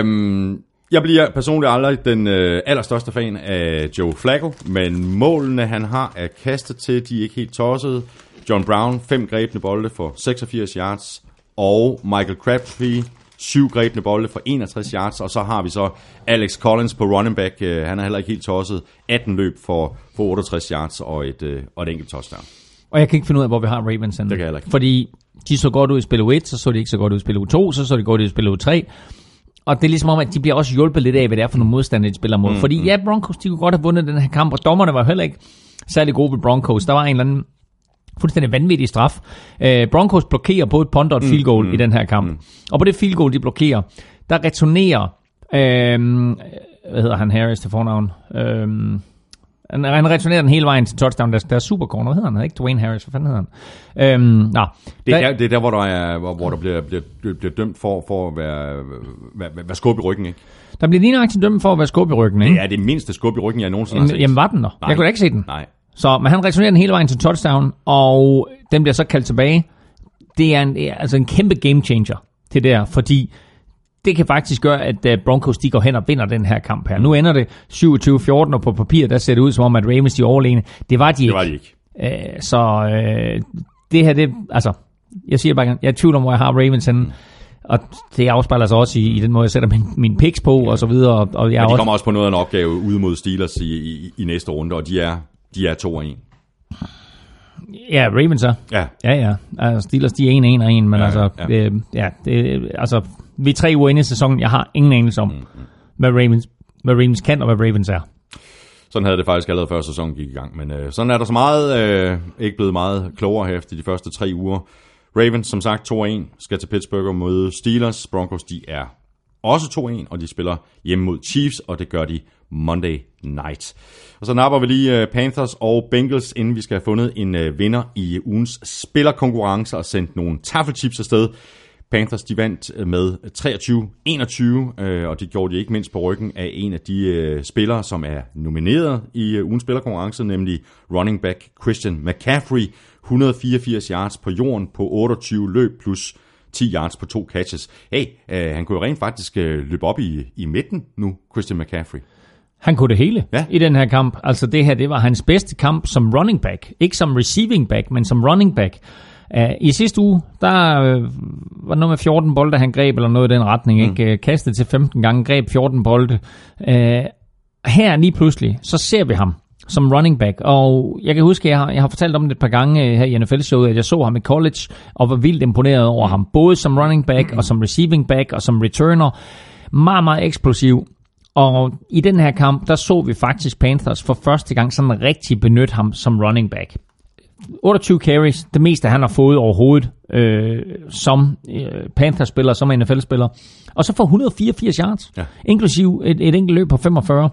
Um, jeg bliver personligt aldrig den uh, allerstørste fan af Joe Flacco, men målene, han har, er kastet til, de er ikke helt tossede. John Brown, fem grebne bolde for 86 yards, og Michael Crabtree, syv grebne bolde for 61 yards, og så har vi så Alex Collins på running back, uh, han er heller ikke helt tosset, 18 løb for, for 68 yards og et, uh, og et enkelt touchdown. Og jeg kan ikke finde ud af, hvor vi har Ravens. Det kan jeg ikke. Fordi de så godt ud i spil U1, så så de ikke så godt ud i spil U2, så så de godt ud i spil U3. Og det er ligesom om, at de bliver også hjulpet lidt af, hvad det er for nogle modstandere, de spiller mod. Mm, Fordi ja, Broncos, de kunne godt have vundet den her kamp, og dommerne var heller ikke særlig gode ved Broncos. Der var en eller anden fuldstændig vanvittig straf. Uh, Broncos blokerer både et punt og et field goal mm, i den her kamp. Mm. Og på det field goal, de blokerer, der returnerer, uh, hvad hedder han, Harris til fornavn? Uh, han, han returnerer den hele vejen til touchdown. Der, der er supercorner, hedder han, ikke? Dwayne Harris, hvad fanden hedder han? Øhm, nå. Det er, der, det er der, hvor der, er, hvor, hvor der bliver, bliver, bliver dømt for, for at være, være, være skub i ryggen, ikke? Der bliver lige nøjagtigt dømt for at være skub i ryggen, ikke? Det er det mindste skub i ryggen, jeg nogensinde har set. Jamen var den der? Nej. Jeg kunne da ikke se den. Nej. Så, men han returnerer den hele vejen til touchdown, og den bliver så kaldt tilbage. Det er, en, det altså en kæmpe game changer, det der, fordi det kan faktisk gøre, at uh, Broncos de går hen og vinder den her kamp her. Nu ender det 27-14, og på papir der ser det ud som om, at Ravens de er overlegne. Det var de Det ikke. var de ikke. Øh, så øh, det her, det, altså, jeg siger bare, jeg er i tvivl om, hvor jeg har Ravens henne. Mm. Og det afspejler sig også i, i den måde, jeg sætter min, min picks på, og så videre. Og, og jeg Men de også, kommer også på noget af en opgave ude mod Steelers i, i, i næste runde, og de er, de er 2 og 1. ja, Ravens er. Ja, Ja, ja. Altså, Steelers, de er en, en og en, men Ja, altså, ja. Det, ja, det, altså, vi er tre uger inde i sæsonen. Jeg har ingen anelse om, mm, hvad, Ravens, hvad Ravens kan, og hvad Ravens er. sådan havde det faktisk allerede før sæsonen gik i gang. Men øh, sådan er der så meget, øh, ikke blevet meget klogere her efter de første tre uger. Ravens, som sagt, 2 1 skal til Pittsburgh og møde Steelers. Broncos, de er også 2-1, og de spiller hjemme mod Chiefs, og det gør de Monday night. Og så napper vi lige øh, Panthers og Bengals, inden vi skal have fundet en øh, vinder i øh, ugens spillerkonkurrence og sendt nogle taffelchips afsted. Panthers de vandt med 23-21, øh, og det gjorde de ikke mindst på ryggen af en af de øh, spillere, som er nomineret i øh, ugens spillerkonkurrence, nemlig running back Christian McCaffrey. 184 yards på jorden på 28 løb plus 10 yards på to catches. Hey, øh, han kunne jo rent faktisk øh, løbe op i, i midten nu, Christian McCaffrey. Han kunne det hele Ja. i den her kamp. Altså det her, det var hans bedste kamp som running back. Ikke som receiving back, men som running back. Uh, I sidste uge, der uh, var noget med 14 bolde, han greb, eller noget i den retning. Mm. Ikke? Uh, kastet til 15 gange, greb 14 bolde. Uh, her lige pludselig, så ser vi ham som running back. Og jeg kan huske, at jeg har, jeg har fortalt om det et par gange øh, her i NFL-showet, at jeg så ham i college, og var vildt imponeret over ham. Både som running back, og som receiving back, og som returner. Meget, meget eksplosiv. Og i den her kamp, der så vi faktisk Panthers for første gang sådan rigtig benytte ham som running back. 28 carries, det meste han har fået overhovedet øh, som øh, Panthers-spiller, som NFL-spiller. Og så får 184 yards, Ja. inklusiv et, et enkelt løb på 45.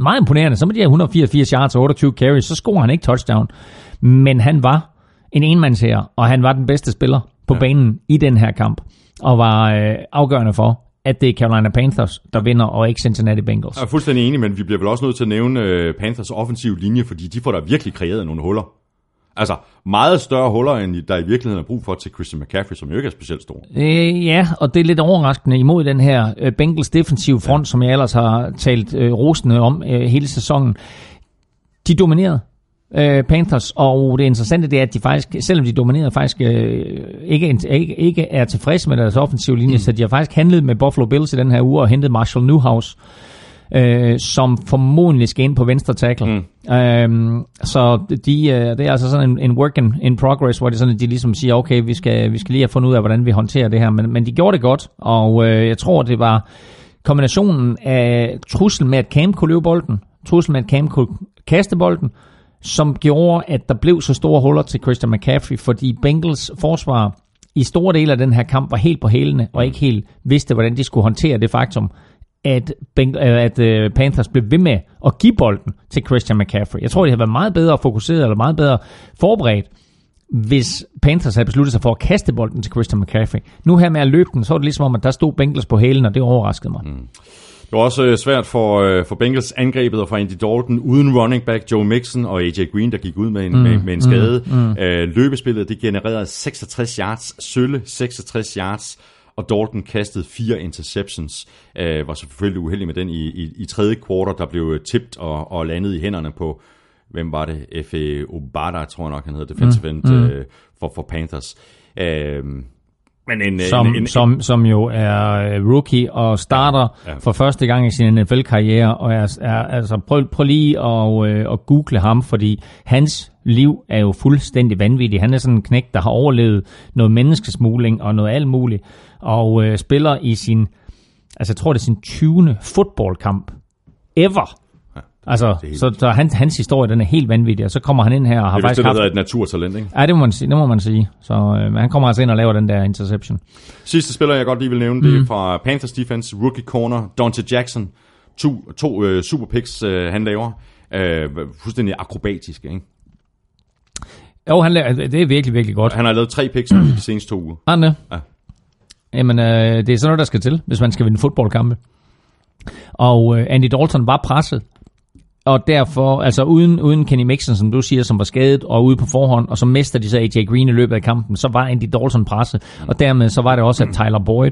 Meget imponerende. Så med de her 184 yards og 28 carries, så scorer han ikke touchdown. Men han var en enmandsherre, og han var den bedste spiller på ja. banen i den her kamp. Og var øh, afgørende for, at det er Carolina Panthers, der vinder, og ikke Cincinnati Bengals. Jeg er fuldstændig enig, men vi bliver vel også nødt til at nævne øh, Panthers offensiv linje, fordi de får da virkelig kreeret nogle huller. Altså, meget større huller, end der i virkeligheden er brug for til Christian McCaffrey, som jo ikke er specielt stor. Øh, ja, og det er lidt overraskende imod den her øh, Bengals defensive front, ja. som jeg ellers har talt øh, rosende om øh, hele sæsonen. De dominerede øh, Panthers, og det interessante det er, at de faktisk, selvom de dominerede, faktisk øh, ikke, ikke, ikke er tilfredse med deres offensive linje, mm. så de har faktisk handlet med Buffalo Bills i den her uge og hentet Marshall Newhouse, øh, som formodentlig skal ind på venstre tackle. Mm. Øhm, så de, øh, det er altså sådan en, en work in, in progress, hvor det sådan, at de ligesom siger, okay, vi skal, vi skal lige have fundet ud af, hvordan vi håndterer det her. Men, men de gjorde det godt, og øh, jeg tror, det var kombinationen af truslen med, at Cam kunne løbe bolden, truslen med, at Cam kunne kaste bolden, som gjorde, at der blev så store huller til Christian McCaffrey, fordi Bengals forsvar i store dele af den her kamp var helt på hælene, og ikke helt vidste, hvordan de skulle håndtere det faktum, at, Beng- øh, at øh, Panthers blev ved med at give bolden til Christian McCaffrey. Jeg tror, det havde været meget bedre fokuseret, eller meget bedre forberedt, hvis Panthers havde besluttet sig for at kaste bolden til Christian McCaffrey. Nu her med at løbe den, så var det ligesom om, at der stod Bengals på hælen, og det overraskede mig. Mm. Det var også øh, svært for, øh, for Bengals angrebet og for Andy Dalton uden running back Joe Mixon og AJ Green, der gik ud med en, mm, med, med en skade. Mm, mm. Øh, løbespillet det genererede 66 yards, sølle 66 yards, og Dalton kastede fire interceptions. Øh, var selvfølgelig uheldig med den i, i, i tredje kvartal, der blev tipped og, og landet i hænderne på, hvem var det? F.A. Obada, tror jeg nok, han hedder, defensive end mm. øh, for, for Panthers. Øh, men en, som, en, en, som, som jo er øh, rookie og starter ja, ja. for første gang i sin NFL-karriere, og er, er, altså prøv, prøv lige at, øh, at google ham, fordi hans liv er jo fuldstændig vanvittigt. Han er sådan en knæk, der har overlevet noget menneskesmugling og noget alt muligt, og øh, spiller i sin, altså jeg tror det er sin 20. fodboldkamp ever Altså, så, så han, hans historie, den er helt vanvittig, og så kommer han ind her og har det er faktisk haft... Det er et naturtalent, ikke? Ja, det må man sige. Det må man sige. Så øh, han kommer altså ind og laver den der interception. Sidste spiller, jeg godt lige vil nævne, mm. det er mhm. fra Panthers defense, rookie corner, Dante Jackson. To, to øh, super picks, øh, han laver. Øh, fuldstændig akrobatisk, ikke? Jo, han laver, det er virkelig, virkelig godt. Han har lavet tre picks i de seneste to uger. Han det? Ja. Jamen, øh, det er sådan noget, der skal til, hvis man skal vinde fodboldkampe. Og øh, Andy Dalton var presset og derfor, altså uden, uden Kenny Mixon, som du siger, som var skadet og ude på forhånd, og så mister de så AJ Green i løbet af kampen, så var Andy Dalton presse, og dermed så var det også, at Tyler Boyd,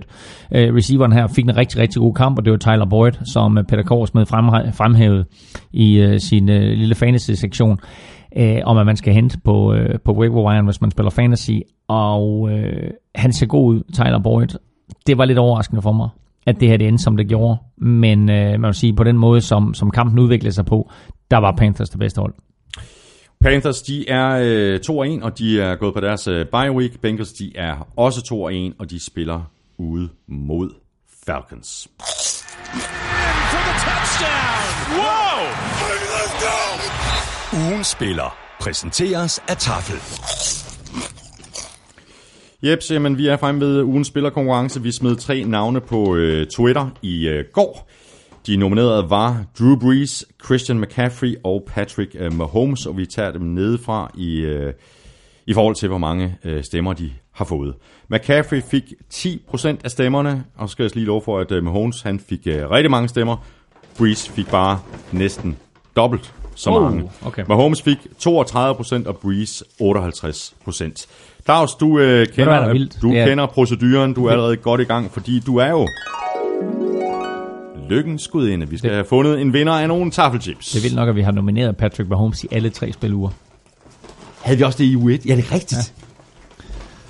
øh, receiveren her, fik en rigtig, rigtig god kamp, og det var Tyler Boyd, som øh, Peter Kors med fremhævet i øh, sin øh, lille fantasy-sektion, øh, om at man skal hente på, øh, på waiver wire, hvis man spiller fantasy, og øh, han ser god ud, Tyler Boyd. Det var lidt overraskende for mig at det her det endte, som det gjorde. Men øh, man vil sige, på den måde, som, som kampen udviklede sig på, der var Panthers det bedste hold. Panthers, de er øh, 2-1, og de er gået på deres øh, bye week. Bengals, de er også 2-1, og de spiller ude mod Falcons. Ugen spiller præsenteres af Tafel. Jeps, jamen vi er fremme ved ugens spillerkonkurrence. Vi smed tre navne på øh, Twitter i øh, går. De nominerede var Drew Brees, Christian McCaffrey og Patrick øh, Mahomes, og vi tager dem nedefra i, øh, i forhold til, hvor mange øh, stemmer de har fået. McCaffrey fik 10% af stemmerne, og så skal jeg lige love for, at øh, Mahomes han fik øh, rigtig mange stemmer. Brees fik bare næsten dobbelt så oh, mange. Okay. Mahomes fik 32%, og Brees 58%. Dags, du, øh, kender, du, du kender proceduren, du er allerede godt i gang, fordi du er jo lykkens skudinde. Vi skal det. have fundet en vinder af nogle taffelchips. Det er vildt nok, at vi har nomineret Patrick Mahomes i alle tre spiluger. Havde vi også det i u 1? Ja, det er rigtigt. Ja.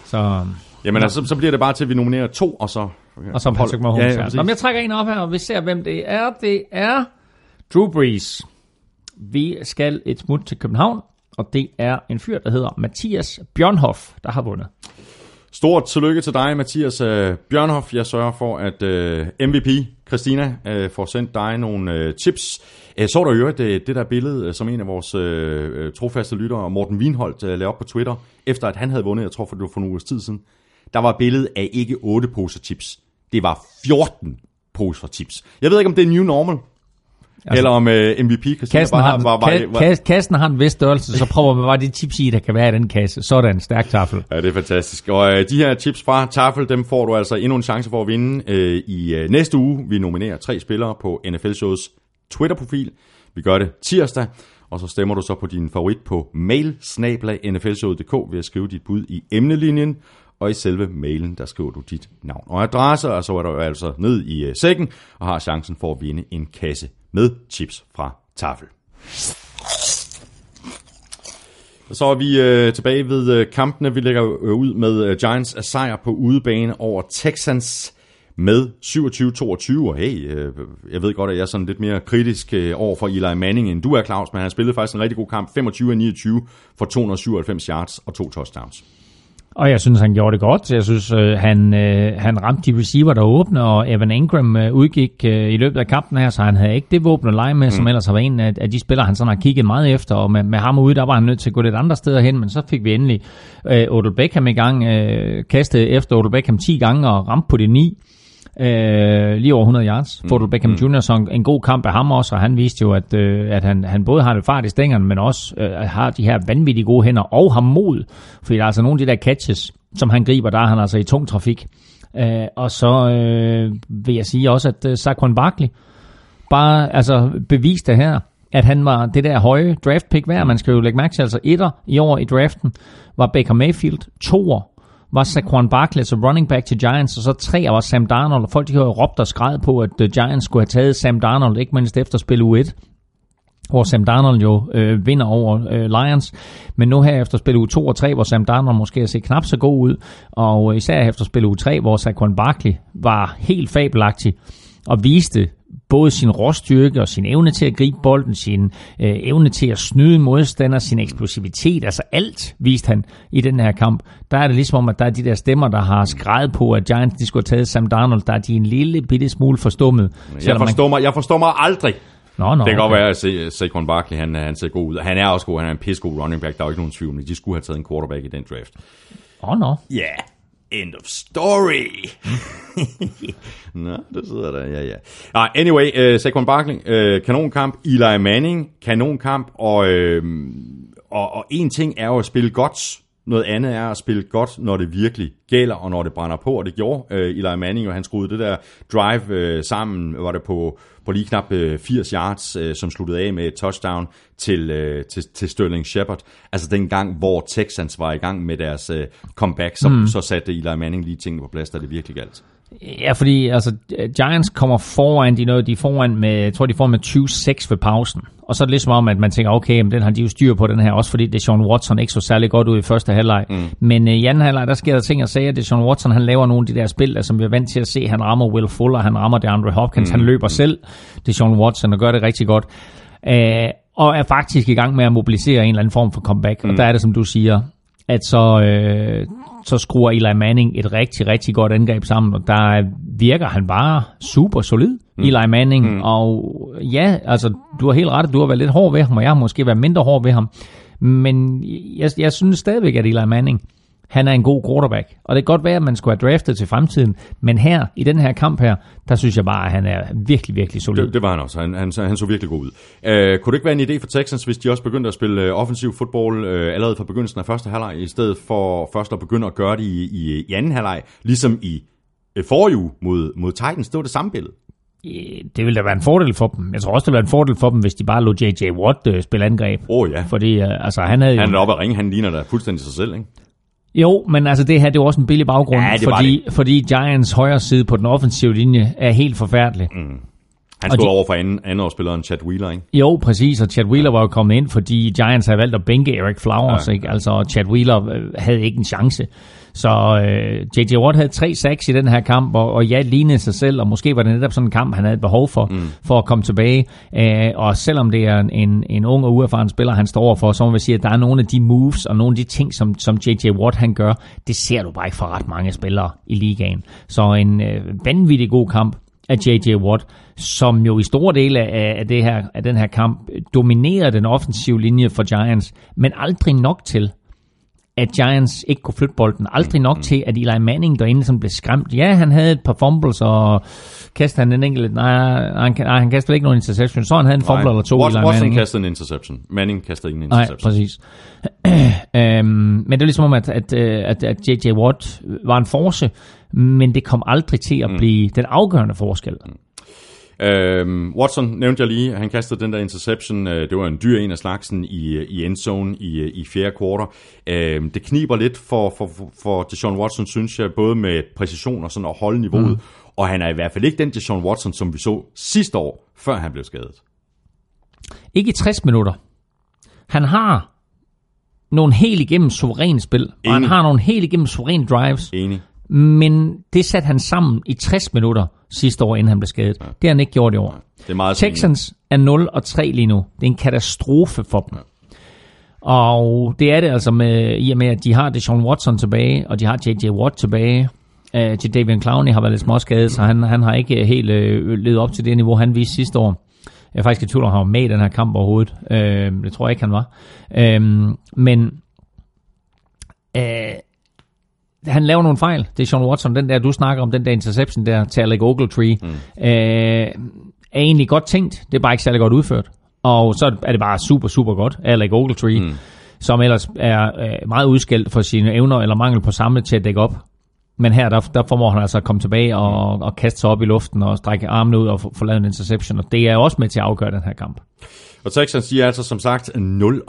Så, Jamen altså, så bliver det bare til, at vi nominerer to, og så... Og så Patrick Mahomes. Ja, ja, jeg trækker en op her, og vi ser, hvem det er. Det er Drew Brees. Vi skal et smut til København, og det er en fyr, der hedder Mathias Bjørnhoff, der har vundet. Stort tillykke til dig, Mathias uh, Bjørnhoff. Jeg sørger for, at øh, MVP Christina øh, får sendt dig nogle øh, tips. Uh, så der jo det, det der billede, som en af vores trofaste lyttere, Morten Wienholdt, uh, lavede op på Twitter, efter at han havde vundet, jeg tror for det var for nogle uger tid siden. Der var billedet af ikke 8 poser chips. Det var 14 poser chips. Jeg ved ikke, om det er new normal, Altså, Eller om øh, MVP Christina kassen bare, har, var, var, var, kassen, kassen har en vis størrelse, så prøver man bare de chips i, der kan være i den kasse. Sådan, stærk tafel. Ja, det er fantastisk. Og uh, de her chips fra tafel, dem får du altså endnu en chance for at vinde uh, i uh, næste uge. Vi nominerer tre spillere på NFL Shows Twitter-profil. Vi gør det tirsdag, og så stemmer du så på din favorit på mail ved at skrive dit bud i emnelinjen og i selve mailen, der skriver du dit navn og adresse, og så er du altså ned i uh, sækken og har chancen for at vinde en kasse med chips fra Tafel. Så er vi øh, tilbage ved øh, kampene. Vi lægger øh, ud med øh, Giants af sejr på udebane over Texans med 27-22. Og hey, øh, jeg ved godt, at jeg er sådan lidt mere kritisk øh, over for Eli Manning, end du er, Claus, men han spillede faktisk en rigtig god kamp. 25-29 for 297 yards og to touchdowns. Og jeg synes, han gjorde det godt. Jeg synes, øh, han, øh, han ramte de receiver, der åbne, og Evan Ingram øh, udgik øh, i løbet af kampen her, så han havde ikke det våben at lege med, mm. som ellers har været en af, af de spillere, han sådan har kigget meget efter. Og med, med ham ude, der var han nødt til at gå lidt andre steder hen, men så fik vi endelig øh, Odell Beckham i gang, øh, kastet efter Odell Beckham 10 gange og ramte på det 9 øh, lige over 100 yards. Mm. Fodel Beckham. Jr. så en god kamp af ham også, og han viste jo, at, øh, at han, han både har det fart i stængerne, men også øh, har de her vanvittige gode hænder, og har mod, fordi der er altså nogle af de der catches, som han griber, der er han altså i tung trafik. Øh, og så øh, vil jeg sige også, at øh, Saquon Barkley bare altså beviste her, at han var det der høje draft pick værd. Man skal jo lægge mærke til, altså etter i år i draften var Baker Mayfield, toer var Saquon Barkley, så running back til Giants, og så tre var Sam Darnold, og folk de har jo råbt og skrevet på, at The Giants skulle have taget Sam Darnold, ikke mindst efter spil U1 hvor Sam Darnold jo øh, vinder over øh, Lions. Men nu her efter spil u 2 og 3, hvor Sam Darnold måske har set knap så god ud, og øh, især efter spil u 3, hvor Saquon Barkley var helt fabelagtig og viste både sin råstyrke og sin evne til at gribe bolden, sin øh, evne til at snyde modstander, sin eksplosivitet, altså alt viste han i den her kamp. Der er det ligesom om, at der er de der stemmer, der har skrevet på, at Giants de skulle have taget Sam Darnold, der er de en lille bitte smule forstummet. Jeg forstår, mig, jeg forstår mig aldrig. Nå, nå, det kan okay. godt være, at Sa- Saquon Barkley, han, han ser god ud. Han er også god, han er en pissegod running back, der er jo ikke nogen tvivl, de skulle have taget en quarterback i den draft. Åh, oh, nå. Ja, yeah. End of story. Nå, det sidder der, ja, ja. Ah, anyway, uh, Saquon Barkley, uh, kanonkamp, Eli Manning, kanonkamp, og, uh, og, og en ting er jo at spille godt, noget andet er at spille godt, når det virkelig gælder, og når det brænder på, og det gjorde uh, Eli Manning, og han skruede det der drive uh, sammen, var det på, på lige knap uh, 80 yards, uh, som sluttede af med et touchdown til, uh, til, til Sterling Shepard. Altså den gang, hvor Texans var i gang med deres uh, comeback, så, mm. så satte Eli Manning lige tingene på plads, da det virkelig galt. Ja, fordi altså, Giants kommer foran, de, noget, de er foran med, jeg tror, de får med 20-6 ved pausen. Og så er det ligesom om, at man tænker, okay, men den har de jo styr på den her, også fordi det Sean Watson ikke så særlig godt ud i første halvleg. Mm. Men øh, i anden halvleg, der sker der ting sige, at det Sean Watson, han laver nogle af de der spil, der, som vi er vant til at se. Han rammer Will Fuller, han rammer DeAndre Hopkins, mm. han løber selv, det Sean Watson, og gør det rigtig godt. Øh, og er faktisk i gang med at mobilisere en eller anden form for comeback. Mm. Og der er det, som du siger, at så, øh, så skruer Eli Manning et rigtig, rigtig godt angreb sammen, og der virker han bare super solid, mm. Eli Manning. Mm. Og ja, altså, du har helt ret, du har været lidt hård ved ham, og jeg har måske været mindre hård ved ham. Men jeg, jeg synes stadigvæk, at Eli Manning, han er en god quarterback. Og det kan godt være, at man skulle have draftet til fremtiden, men her, i den her kamp her, der synes jeg bare, at han er virkelig, virkelig solid. Det, det var han også. Han, han, han så virkelig god ud. Uh, kunne det ikke være en idé for Texans, hvis de også begyndte at spille uh, offensiv fodbold uh, allerede fra begyndelsen af første halvleg, i stedet for først at begynde at gøre det i, i, i anden halvleg, ligesom i uh, forrige uge mod, mod Titans? Det var det samme billede. Det ville da være en fordel for dem. Jeg tror også, det ville være en fordel for dem, hvis de bare lå J.J. Watt uh, spille angreb. Åh oh, ja. Fordi altså, han havde Han er oppe at ringe, han ligner da fuldstændig sig selv, ikke? Jo, men altså det her, det er også en billig baggrund, ja, fordi, fordi Giants højre side på den offensive linje er helt forfærdelig. Mm. Han stod de, over for anden, anden årsspilleren Chad Wheeler, ikke? Jo, præcis, og Chad Wheeler var jo kommet ind, fordi Giants havde valgt at bænke Eric Flowers, ja, ikke? Altså, Chad Wheeler havde ikke en chance. Så øh, J.J. Watt havde tre sacks i den her kamp, og, og ja, lignede sig selv, og måske var det netop sådan en kamp, han havde behov for, mm. for at komme tilbage. Æh, og selvom det er en, en ung og uerfaren spiller, han står overfor, så må vi sige, at der er nogle af de moves og nogle af de ting, som, som J.J. Watt han gør, det ser du bare ikke fra ret mange spillere i ligaen. Så en øh, vanvittig god kamp af J.J. Watt, som jo i store dele af, af, det her, af den her kamp dominerer den offensive linje for Giants, men aldrig nok til, at Giants ikke kunne flytte bolden. Aldrig nok mm. til, at Eli Manning derinde som blev skræmt. Ja, han havde et par fumbles, og kastede han en enkelt... Nej, han, nej, han kastede ikke nogen interception. Så han havde en fumble eller to, Watson, Eli Watson Manning. kastede en interception. Manning kastede ikke en interception. Nej, præcis. øhm, men det er ligesom om, at, at, at, at J.J. Watt var en force, men det kom aldrig til at blive mm. den afgørende forskel. Mm. Øhm, Watson nævnte jeg lige, han kastede den der interception, øh, det var en dyr en af slagsen i, i endzone i, i fjerde kvartal. Øhm, det kniber lidt for, for, for, for Deshaun Watson, synes jeg, både med præcision og sådan at holde niveauet, mm. og han er i hvert fald ikke den Deshaun Watson, som vi så sidste år, før han blev skadet. Ikke i 60 minutter. Han har nogle helt igennem suveræne spil, Enig. og han har nogle helt igennem suveræne drives. Enig. Men det satte han sammen i 60 minutter sidste år, inden han blev skadet. Ja. Det har han ikke gjort i år. Ja. Det er meget Texans er 0 og 3 lige nu. Det er en katastrofe for dem. Ja. Og det er det altså med, i og med, at de har Deshaun Watson tilbage, og de har J.J. Watt tilbage. Uh, til David Clowney har været lidt småskadet, så han, han har ikke helt uh, levet op til det niveau, han viste sidste år. Jeg er faktisk i tvivl om, han var med i den her kamp overhovedet. Uh, det tror jeg ikke, han var. Uh, men uh, han laver nogle fejl. Det er Sean Watson, den der, du snakker om, den der interception der til Alec Ogletree, mm. øh, er egentlig godt tænkt. Det er bare ikke særlig godt udført. Og så er det bare super, super godt, Alec Ogletree, mm. som ellers er øh, meget udskældt for sine evner eller mangel på samme til at dække op. Men her, der, der formår han altså at komme tilbage og, og kaste sig op i luften og strække armene ud og få, få lavet en interception. Og det er også med til at afgøre den her kamp. Og Texans, de er altså som sagt 0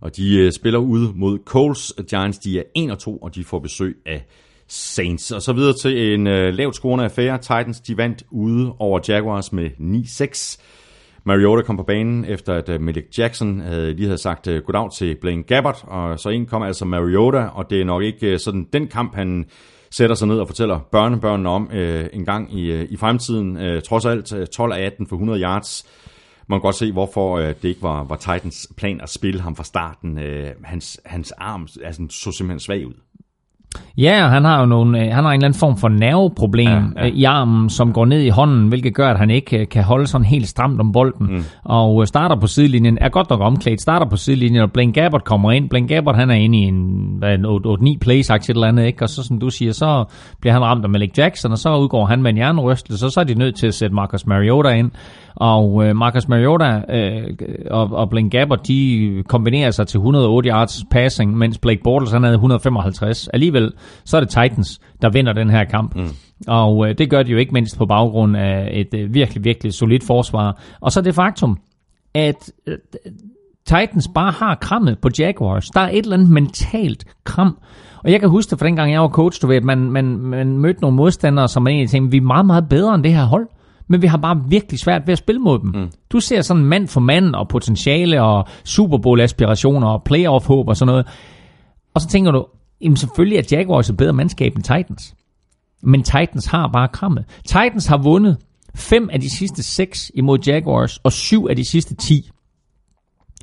og de øh, spiller ude mod Coles. Giants, de er 1 og 2, og de får besøg af Saints. Og så videre til en øh, lavt scorende affære. Titans, de vandt ude over Jaguars med 9-6. Mariota kom på banen, efter at øh, Malik Jackson havde, lige havde sagt øh, goddag til Blaine Gabbert, og så ind kom altså Mariota, og det er nok ikke sådan den kamp, han sætter sig ned og fortæller børnebørnene om øh, en gang i, i fremtiden. Øh, trods alt 12 af 18 for 100 yards. Man kan godt se, hvorfor uh, det ikke var, var Titans plan at spille ham fra starten. Uh, hans, hans arm altså, så simpelthen svag ud. Ja, han har jo nogle, øh, han har en eller anden form for nerveproblem ja, ja. i armen, som går ned i hånden, hvilket gør, at han ikke øh, kan holde sådan helt stramt om bolden. Mm. Og øh, starter på sidelinjen, er godt nok omklædt, starter på sidelinjen, og Blaine Gabbert kommer ind. Blaine Gabbert, han er inde i en, en 8-9 plays, et eller andet, ikke? Og så som du siger, så bliver han ramt af Malik Jackson, og så udgår han med en jernrystelse, så, så er de nødt til at sætte Marcus Mariota ind. Og øh, Marcus Mariota øh, og, og Blaine Gabbert, de kombinerer sig til 108 yards passing, mens Blake Bortles han havde 155. Alligevel, så er det Titans, der vinder den her kamp. Mm. Og øh, det gør de jo ikke mindst på baggrund af et øh, virkelig, virkelig solidt forsvar. Og så det faktum, at øh, Titans bare har krammet på Jaguars. Der er et eller andet mentalt kram. Og jeg kan huske det fra dengang, jeg var coach, du ved, at man, man, man mødte nogle modstandere, som man egentlig tænkte, vi er meget, meget bedre end det her hold men vi har bare virkelig svært ved at spille mod dem. Mm. Du ser sådan mand for mand og potentiale og Super Bowl aspirationer og playoff håb og sådan noget. Og så tænker du, jamen selvfølgelig er Jaguars et bedre mandskab end Titans. Men Titans har bare krammet. Titans har vundet fem af de sidste seks imod Jaguars og syv af de sidste ti.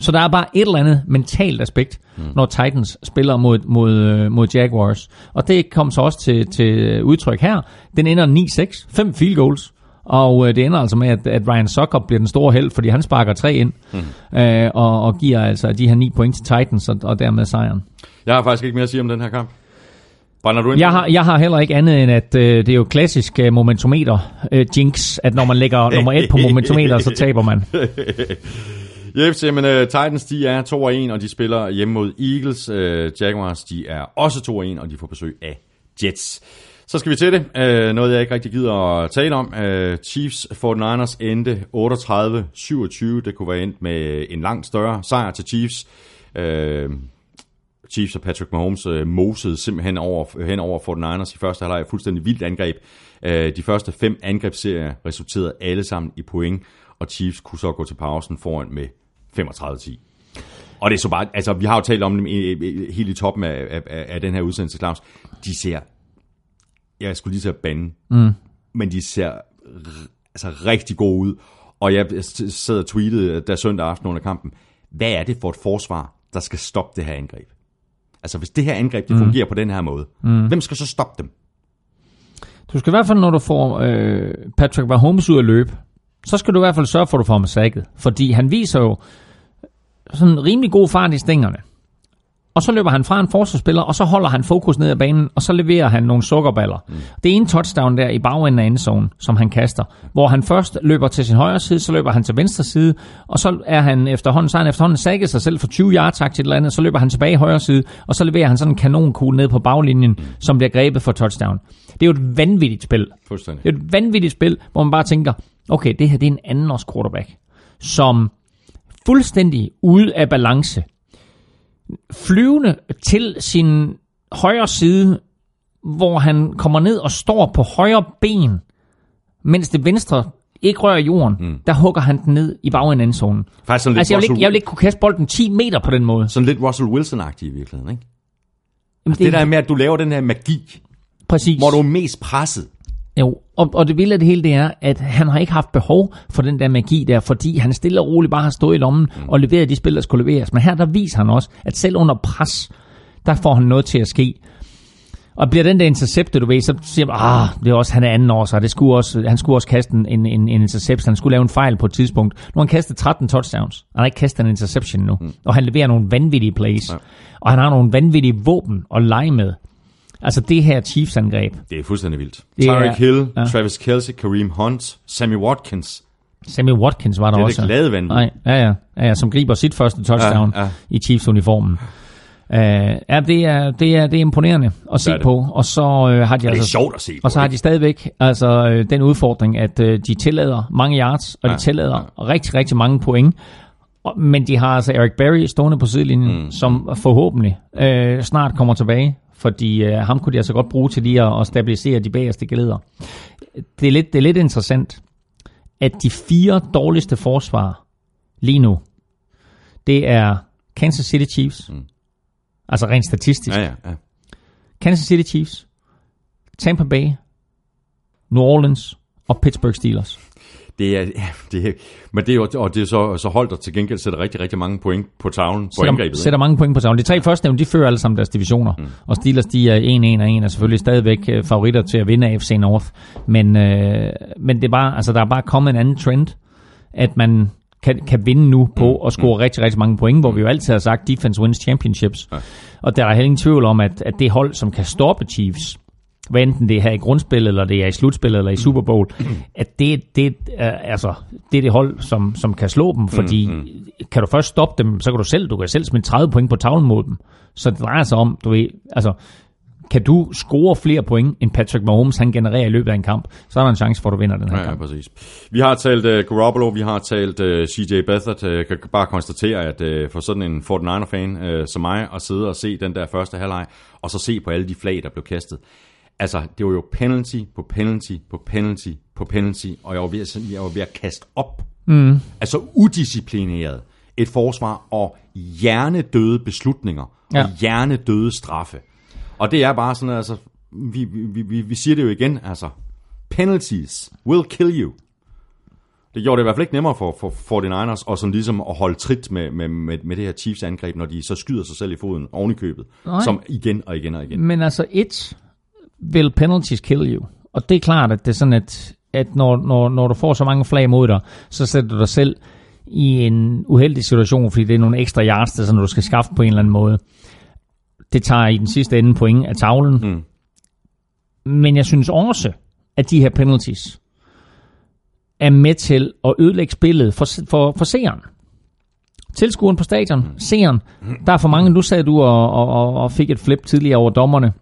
Så der er bare et eller andet mentalt aspekt, mm. når Titans spiller mod, mod, øh, mod Jaguars. Og det kom så også til, til udtryk her. Den ender 9-6, fem field goals. Og øh, det ender altså med, at, at Ryan Sucker bliver den store held, fordi han sparker tre ind, mm. øh, og, og giver altså de her ni point til Titans, og, og dermed sejren. Jeg har faktisk ikke mere at sige om den her kamp. Brænder du ind? Jeg har, jeg har heller ikke andet end, at øh, det er jo klassisk øh, momentometer øh, jinx, at når man lægger nummer et på momentometer, så taber man. Jeps, jamen, uh, Titans de er 2 1, og de spiller hjemme mod Eagles. Uh, Jaguars de er også 2 1, og de får besøg af Jets. Så skal vi til det. Uh, noget, jeg ikke rigtig gider at tale om. Uh, Chiefs 49ers endte 38-27. Det kunne være endt med en langt større sejr til Chiefs. Uh, Chiefs og Patrick Mahomes uh, mosede simpelthen over, hen over 49ers i første halvleg. Fuldstændig vildt angreb. Uh, de første fem angrebsserier resulterede alle sammen i point, og Chiefs kunne så gå til pausen foran med 35-10. Og det er så bare, altså vi har jo talt om dem helt i toppen af, af, af den her udsendelse, Claus. De ser jeg skulle lige til at bande, mm. men de ser altså rigtig gode ud. Og jeg sad og tweetede der søndag aften under kampen, hvad er det for et forsvar, der skal stoppe det her angreb? Altså hvis det her angreb det mm. fungerer på den her måde, mm. hvem skal så stoppe dem? Du skal i hvert fald, når du får øh, Patrick Mahomes ud at løbe, så skal du i hvert fald sørge for, at du får ham sækket. Fordi han viser jo sådan rimelig god fart i stængerne. Og så løber han fra en forsvarsspiller, og så holder han fokus ned ad banen, og så leverer han nogle sukkerballer. Mm. Det er en touchdown der i bagenden af endzone, som han kaster, hvor han først løber til sin højre side, så løber han til venstre side, og så er han efterhånden, så han efterhånden sækket sig selv for 20 yards til et eller andet, så løber han tilbage i højre side, og så leverer han sådan en kanonkugle ned på baglinjen, mm. som bliver grebet for touchdown. Det er jo et vanvittigt spil. Det er et vanvittigt spil, hvor man bare tænker, okay, det her det er en anden års quarterback, som fuldstændig ude af balance flyvende til sin højre side, hvor han kommer ned og står på højre ben, mens det venstre ikke rører jorden, mm. der hugger han den ned i bagenden af zonen. Faktisk sådan lidt altså, jeg vil, ikke, jeg vil ikke kunne kaste bolden 10 meter på den måde. Sådan lidt Russell Wilson-agtig i virkeligheden, ikke? Jamen, altså, det, det der med, at du laver den her magi, Præcis. hvor du er mest presset. Jo, og, og det vilde af det hele, det er, at han har ikke haft behov for den der magi der, fordi han stille og roligt bare har stået i lommen mm. og leveret de spil, der skulle leveres. Men her, der viser han også, at selv under pres, der får han noget til at ske. Og bliver den der interceptet, du ved, så siger man, ah, det er også, han er anden år, så det skulle også, han skulle også kaste en, en, en interception, han skulle lave en fejl på et tidspunkt. Nu har han kastet 13 touchdowns, han har ikke kastet en interception nu, mm. og han leverer nogle vanvittige plays, ja. og han har nogle vanvittige våben at lege med. Altså det her Chiefs-angreb. Det er fuldstændig vildt. Tyreek Hill, ja. Travis Kelsey, Kareem Hunt, Sammy Watkins. Sammy Watkins var der det også. Det er det glade Nej, ja, ja, ja, ja, som griber sit første touchdown ja, ja. i Chiefs-uniformen. Uh, ja, det er, det, er, det er imponerende at se på. Og så uh, har de altså, det er sjovt at se på. Og så har de stadigvæk altså, uh, den udfordring, at uh, de tillader mange yards, og ja, de tillader ja. rigtig, rigtig mange point. Og, men de har altså Eric Berry stående på sidelinjen, mm. som forhåbentlig øh, snart kommer tilbage, fordi øh, ham kunne de altså godt bruge til lige at, at stabilisere de bagerste geleder. Det er, lidt, det er lidt interessant, at de fire dårligste forsvar lige nu, det er Kansas City Chiefs, mm. altså rent statistisk. Ja, ja, ja. Kansas City Chiefs, Tampa Bay, New Orleans og Pittsburgh Steelers. Det er, det er, men det er og det er så, så holdt der til gengæld sætter rigtig, rigtig mange point på tavlen på sætter, angrebet. sætter mange point på tavlen. De tre første de fører alle sammen deres divisioner. Mm. Og Steelers, de er 1-1 og 1, er selvfølgelig stadigvæk øh, favoritter til at vinde AFC North. Men, øh, men det er bare, altså, der er bare kommet en anden trend, at man kan, kan vinde nu på mm. at score mm. rigtig, rigtig mange point, hvor vi jo altid har sagt, defense wins championships. Ja. Og der er heller ingen tvivl om, at, at det hold, som kan stoppe Chiefs, hvad enten det er her i grundspil, eller det er i slutspil, eller i Super Bowl, at det, det, er, altså, det er det hold, som, som kan slå dem, fordi mm, mm. kan du først stoppe dem, så kan du selv, du kan selv smide 30 point på tavlen mod dem. Så det drejer sig om, du ved, altså, kan du score flere point, end Patrick Mahomes han genererer i løbet af en kamp, så er der en chance for, at du vinder den her Ja, ja, kamp. præcis. Vi har talt uh, Garoppolo, vi har talt uh, CJ Beathard. Jeg kan bare konstatere, at uh, for sådan en 49er-fan uh, som mig, at sidde og se den der første halvleg, og så se på alle de flag, der blev kastet. Altså, det var jo penalty på penalty på penalty på penalty, og jeg var ved at, jeg var ved at kaste op. Mm. Altså udisciplineret et forsvar og hjernedøde beslutninger Ja. og hjernedøde straffe. Og det er bare sådan, altså, vi, vi, vi, vi siger det jo igen, altså, penalties will kill you. Det gjorde det i hvert fald ikke nemmere for, for 49ers og sådan ligesom at holde trit med, med, med, med det her Chiefs angreb, når de så skyder sig selv i foden oven i købet. Nej. Som igen og igen og igen. Men altså, et vil penalties kill you. Og det er klart, at det er sådan, at, at når, når, når du får så mange flag mod dig, så sætter du dig selv i en uheldig situation, fordi det er nogle ekstra yards, der sådan, du skal skaffe på en eller anden måde. Det tager i den sidste ende point af tavlen. Mm. Men jeg synes også, at de her penalties er med til at ødelægge spillet for, for, for seeren. Tilskueren på stadion, seeren, der er for mange, nu sagde du og, og, og- og fik et flip tidligere over dommerne.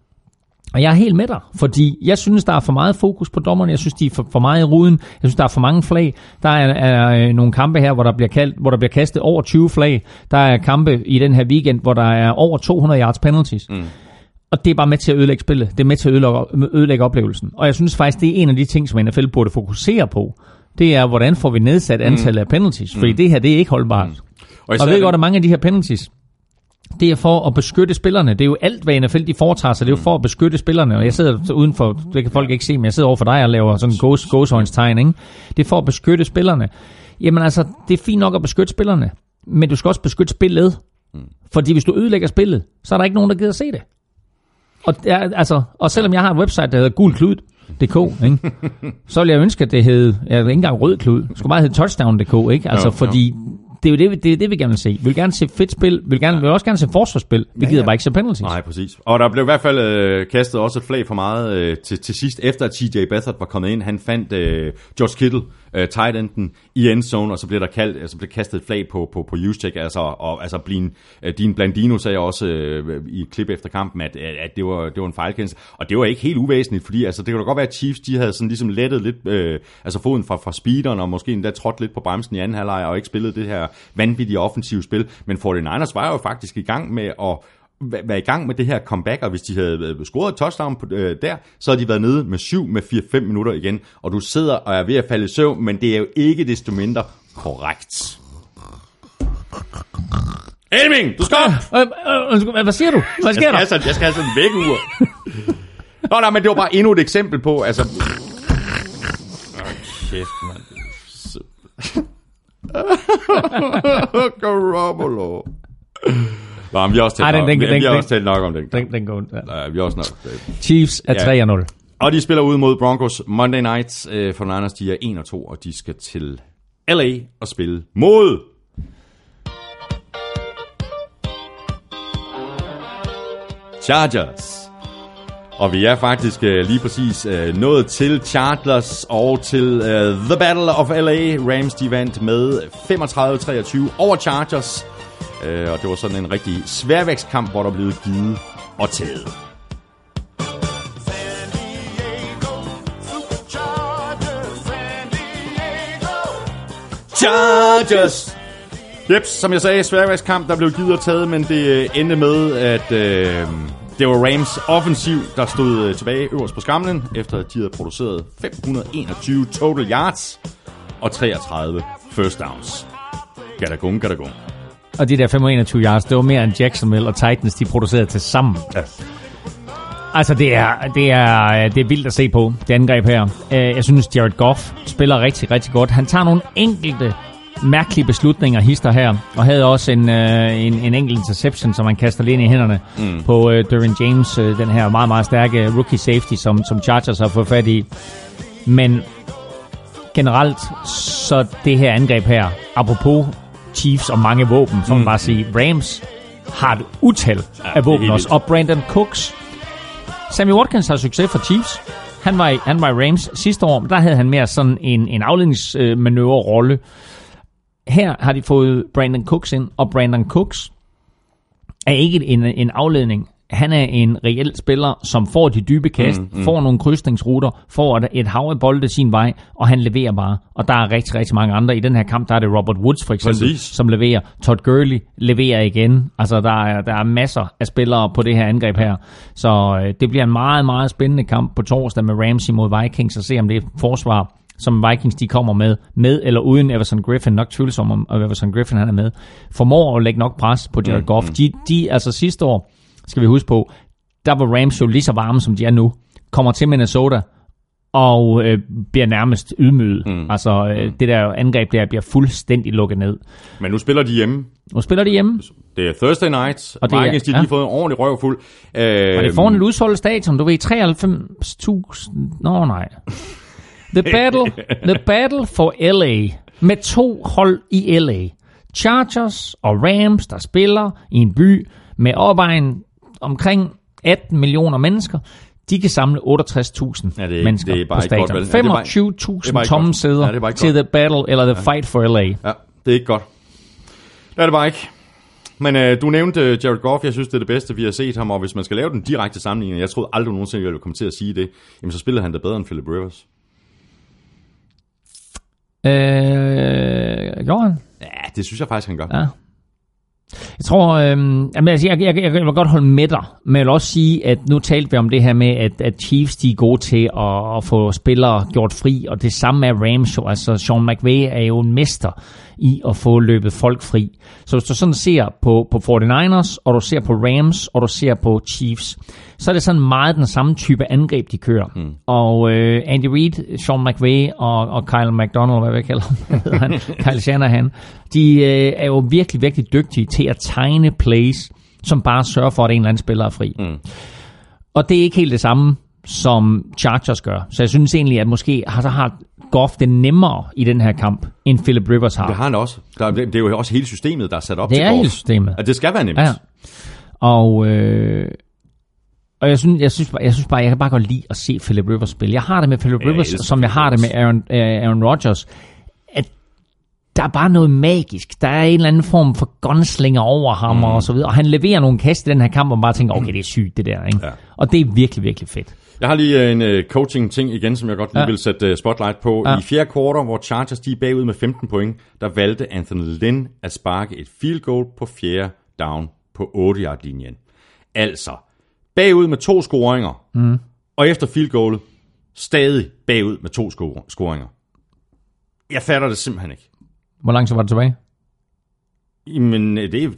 Og jeg er helt med dig, fordi jeg synes, der er for meget fokus på dommerne. Jeg synes, de er for, for meget i ruden. Jeg synes, der er for mange flag. Der er, er øh, nogle kampe her, hvor der, bliver kaldt, hvor der bliver kastet over 20 flag. Der er kampe i den her weekend, hvor der er over 200 yards penalties. Mm. Og det er bare med til at ødelægge spillet. Det er med til at ødelægge, ødelægge oplevelsen. Og jeg synes faktisk, det er en af de ting, som NFL burde fokusere på. Det er, hvordan får vi nedsat antallet af penalties. Fordi det her, det er ikke holdbart. Og Og jeg ved godt, at mange af de her penalties, det er for at beskytte spillerne. Det er jo alt, hvad NFL de foretager sig. Det er jo for at beskytte spillerne. Og jeg sidder udenfor, det kan folk ikke se, men jeg sidder over for dig og laver sådan en gås, gåshøjnstegn, ikke? Det er for at beskytte spillerne. Jamen altså, det er fint nok at beskytte spillerne, men du skal også beskytte spillet. Fordi hvis du ødelægger spillet, så er der ikke nogen, der gider se det. Og, er, altså, og selvom jeg har et website, der hedder gulklud.dk, ikke? så vil jeg ønske, at det hed, jeg ikke engang rød klud, det skulle bare hedde touchdown.dk, ikke? Altså, jo. fordi det er jo det, vi- det, det, vi gerne vil se. Vi vil gerne se fedt spil, vi vil, gerne, vi vil også gerne se forsvarsspil. Vi gider bare ikke se penalties. Nej, præcis. Og der blev i hvert fald øh, kastet også et flag for meget øh, til, til sidst, efter at TJ Beathard var kommet ind. Han fandt øh, George Kittle, øh, tight enden, i endzone, og så blev der kaldt, altså blev kastet et flag på, på, på Juszczyk, altså, og, altså Blin, øh, Blandino sagde også øh, i et klip efter kampen, at, at det, var, det var en fejlkendelse. Og det var ikke helt uvæsentligt, fordi altså, det kunne da godt være, at Chiefs de havde sådan ligesom lettet lidt øh, altså foden fra, fra speederen, og måske endda trådt lidt på bremsen i anden halvleg, og ikke spillet det her vanvittige offensive spil. Men 49ers var jo faktisk i gang med at være i gang med det her comeback, og hvis de havde øh, scoret et touchdown på, øh, der, så havde de været nede med 7 med 4-5 minutter igen, og du sidder og er ved at falde i søvn, men det er jo ikke desto mindre korrekt. Elming, du skal op! Øh, øh, undskyld, hvad- siger du? Hvad Jeg sker skal, der? have sådan, jeg skal have sådan en vækkeur. Nå, nej, men det var bare endnu et eksempel på, altså... Åh, kæft, mand. Garoppolo. Nå, men vi har også talt, Ej, den- nok, den- vi, den- vi har den- også talt nok om den. Den, den går, ja. Nej, vi har også nok... Chiefs er Ja. 3 0. Og de spiller ud mod Broncos Monday Night øh, for Niners. De er 1 og 2, og de skal til LA og spille mod... Chargers. Og vi er faktisk øh, lige præcis øh, nået til Chargers og til øh, The Battle of LA. Rams de vandt med 35-23 over Chargers. Øh, og det var sådan en rigtig sværvægtskamp, hvor der blev givet og taget. Chargers! Jeps, som jeg sagde, sværvægtskamp, der blev givet og taget, men det øh, endte med, at øh, det var Rams offensiv, der stod øh, tilbage øverst på skamlen, efter at de havde produceret 521 total yards og 33 first downs. Gadagung, gadagung. Og de der 521 yards, det var mere end Jacksonville og Titans, de producerede til sammen. Ja. Altså, det er, det, er, det er vildt at se på, det angreb her. Øh, Jeg synes, Jared Goff spiller rigtig, rigtig godt. Han tager nogle enkelte mærkelige beslutninger, hister her, og havde også en, øh, en, en enkelt interception, som han kaster lige ind i hænderne mm. på øh, Derwin James, øh, den her meget, meget stærke rookie safety, som, som Chargers har fået fat i. Men generelt, så det her angreb her, apropos Chiefs og mange våben, så må man bare sige, Rams har et utal ja, af våben også. Og Brandon Cooks. Sammy Watkins har succes for Chiefs. Han var, i, han var i Rams sidste år, men der havde han mere sådan en, en afledningsmanøvre-rolle. Her har de fået Brandon Cooks ind, og Brandon Cooks er ikke en, en afledning. Han er en reel spiller, som får de dybe kast, mm, mm. får nogle krydsningsruter, får et, et hav af bolde sin vej, og han leverer bare. Og der er rigtig, rigtig mange andre. I den her kamp, der er det Robert Woods for eksempel, Præcis. som leverer. Todd Gurley leverer igen. Altså, der er, der er masser af spillere på det her angreb her. Så øh, det bliver en meget, meget spændende kamp på torsdag med Ramsey mod Vikings, og se om det er et forsvar, som Vikings de kommer med, med eller uden Everson Griffin, nok tvivlsom om, Everson Griffin han er med, formår at lægge nok pres på Jared Goff. De, de, altså sidste år, skal vi huske på, der var Rams jo lige så varme, som de er nu, kommer til Minnesota, og øh, bliver nærmest ydmyget. Mm. Altså, øh, det der angreb der bliver fuldstændig lukket ned. Men nu spiller de hjemme. Nu spiller de hjemme, Det er Thursday night, Og det er- Vikings de har ja. lige fået en ordentlig røvfuld. Øh, og det får en udsolgt stadion. Du ved, 93.000... Nå nej. The battle, the battle for LA. Med to hold i LA. Chargers og Rams, der spiller i en by med opvejen omkring 18 millioner mennesker. De kan samle 68.000 Ja, det er- mennesker det er bare på stadion. vel? Ja, det er bare- det er bare 25.000 ikke tomme sæder Ja, til godt. The Battle eller The Fight for LA. Ja, det er ikke godt. Det er det bare ikke. Men øh, du nævnte øh, Jared Goff, jeg synes, det er det bedste, vi har set ham, og hvis man skal lave den direkte sammenligning, jeg troede aldrig nogensinde, jeg ville komme til at sige det, jamen så spiller han da bedre end Philip Rivers. Øh, gjorde han? Ja, det synes jeg faktisk, han gør. Ja. Jeg tror, øh, jamen, altså, jeg, jeg, jeg, jeg vil godt holde med dig, men jeg vil også sige, at nu talte vi om det her med, at, at Chiefs de er gode til at, at få spillere gjort fri, og det samme er Rams jo. Altså, Sean McVay er jo en mester i at få løbet folk fri. Så hvis du sådan ser på, på 49ers, og du ser på Rams, og du ser på Chiefs, så er det sådan meget den samme type angreb, de kører. Mm. Og øh, Andy Reid, Sean McVay og, og Kyle McDonald, hvad jeg kalde ham? Kyle Shanahan, de øh, er jo virkelig, virkelig dygtige til at tegne plays, som bare sørger for, at en eller anden spiller er fri. Mm. Og det er ikke helt det samme, som Chargers gør. Så jeg synes egentlig, at måske har, så har Goff det nemmere i den her kamp, end Philip Rivers har. Det har han også. Der, er- det er jo også hele systemet, der er sat op Det til er Goff. hele systemet. At det skal være nemt. Ja. Og, øh, og jeg synes, jeg, synes, bare- jeg synes bare, jeg kan bare godt lide at se Philip Rivers spille. Jeg har det med Philip Ja, jeg Rivers, som jeg har det med Aaron, øh, Aaron Rodgers, at der er bare noget magisk. Der er en eller anden form for gunslinger over ham mm. og så videre. Og han leverer nogle kast i den her kamp, og man bare tænker, okay, det er sygt det der. Ikke? Ja. Og det er virkelig, virkelig fedt. Jeg har lige en uh, coaching-ting igen, som jeg godt lige Ja. vil sætte uh, spotlight på. Ja. I fjerde kvartal, hvor Chargers de er bagud med 15 point, der valgte Anthony Lynn at sparke et field goal på fjerde down på 8-yard-linjen. Altså, bagud med to scoringer, mm. og efter field goalet, stadig bagud med to sco- scoringer. Jeg fatter det simpelthen ikke. Hvor lang tid var det tilbage? Men øh, det er,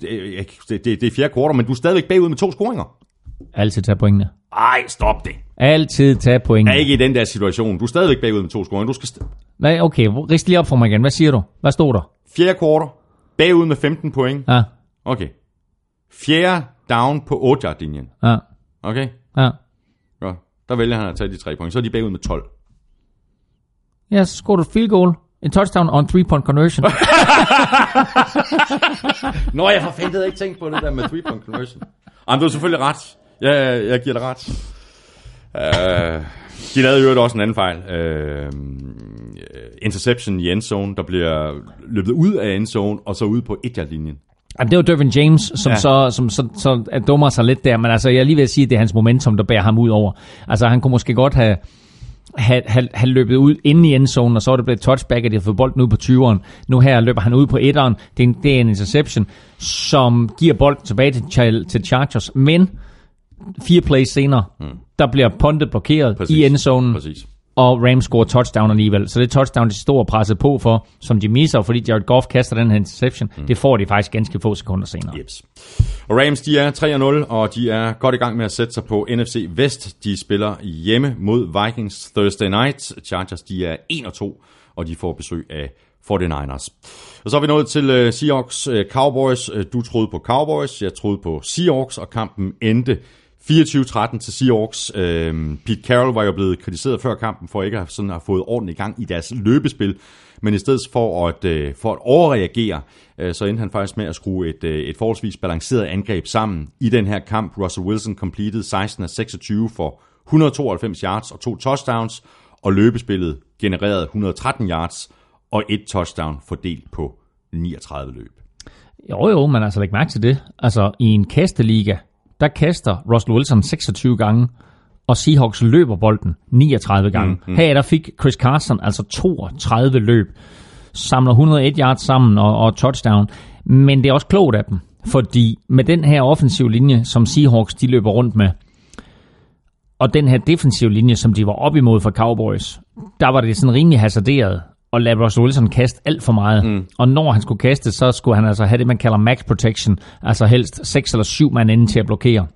det, det, det er fjerde kvartal, men du er stadigvæk bagud med to scoringer. Altid tage pointene. Ej, stop det. Altid tage Jeg pointene. er ikke i den der situation. Du er stadigvæk bagud med to scoringer. Du skal st- Nej, okay, rist lige op for mig igen. Hvad siger du? Hvad stod der? fjerde kvartal, bagud med 15 point. Ja, Okay. Fjerde down på 8 yard linjen. ja, Okay? ja. Godt. Der vælger han at tage de tre point. Så er de bagud med 12. Ja, så scorede du field goal. En touchdown og en three-point conversion. Nå, jeg har fandme ikke tænkt på det der med three point conversion. Jamen, du har selvfølgelig ret. Jeg, jeg giver dig ret. Uh, de lavede jo også en anden fejl. Uh, interception i endzone, der bliver løbet ud af endzone, og så ud på 1 yard linjen. Jamen, det var Dervin James, som Ja. ja. så, som, så, så er dummer sig lidt der, men altså, jeg er lige ved at sige, at det er hans momentum, der bærer ham ud over. Altså, han kunne måske godt have, have, have, have løbet ud inde i endzonen, og så er det blevet touchback, at de har fået bolden ud på 20'eren. Nu her løber han ud på 1'eren. Det er en, det er en interception, som giver bolden tilbage til, til Chargers. Men fire plays senere, mm. der bliver puntet blokeret Præcis. i endzonen, Præcis. og Rams scorer touchdown alligevel. Så det touchdown, de står presset på for, som de misser, fordi Jared Goff kaster den her interception, mm. det får de faktisk ganske få sekunder senere. Jeps. Og Rams, de er 3-0, og de er godt i gang med at sætte sig på NFC Vest. De spiller hjemme mod Vikings Thursday night. Chargers, de er 1-2, og de får besøg af 49ers. Og så er vi nået til uh, Seahawks uh, Cowboys. Uh, du troede på Cowboys, jeg troede på Seahawks, og kampen endte 24-13 til Seahawks. Uh, øhm, Pete Carroll var jo blevet kritiseret før kampen for ikke at have, sådan, have fået ordentligt gang i deres løbespil, men i stedet for at, øh, for at overreagere, øh, så endte han faktisk med at skrue et, øh, et forholdsvis balanceret angreb sammen i den her kamp. Russell Wilson completed 16 af 26 for 192 yards og to touchdowns, og løbespillet genererede 113 yards og et touchdown fordelt på 39 løb. Jo jo, men altså læg mærke til det. Altså i en kasteliga, der kaster Russell Wilson 26 gange, og Seahawks løber bolden 39 gange. Mm, mm. Her der fik Chris Carson altså 32 løb, samler 101 yards sammen og, og touchdown. Men det er også klogt af dem, fordi med den her offensiv linje, som Seahawks de løber rundt med, og den her defensiv linje, som de var op imod for Cowboys, der var det sådan rimelig hasarderet og lade Russell Wilson kaste alt for meget. Mm. Og når han skulle kaste, så skulle han altså have det, man kalder max protection, altså helst 6 eller 7 mand inden til at blokere.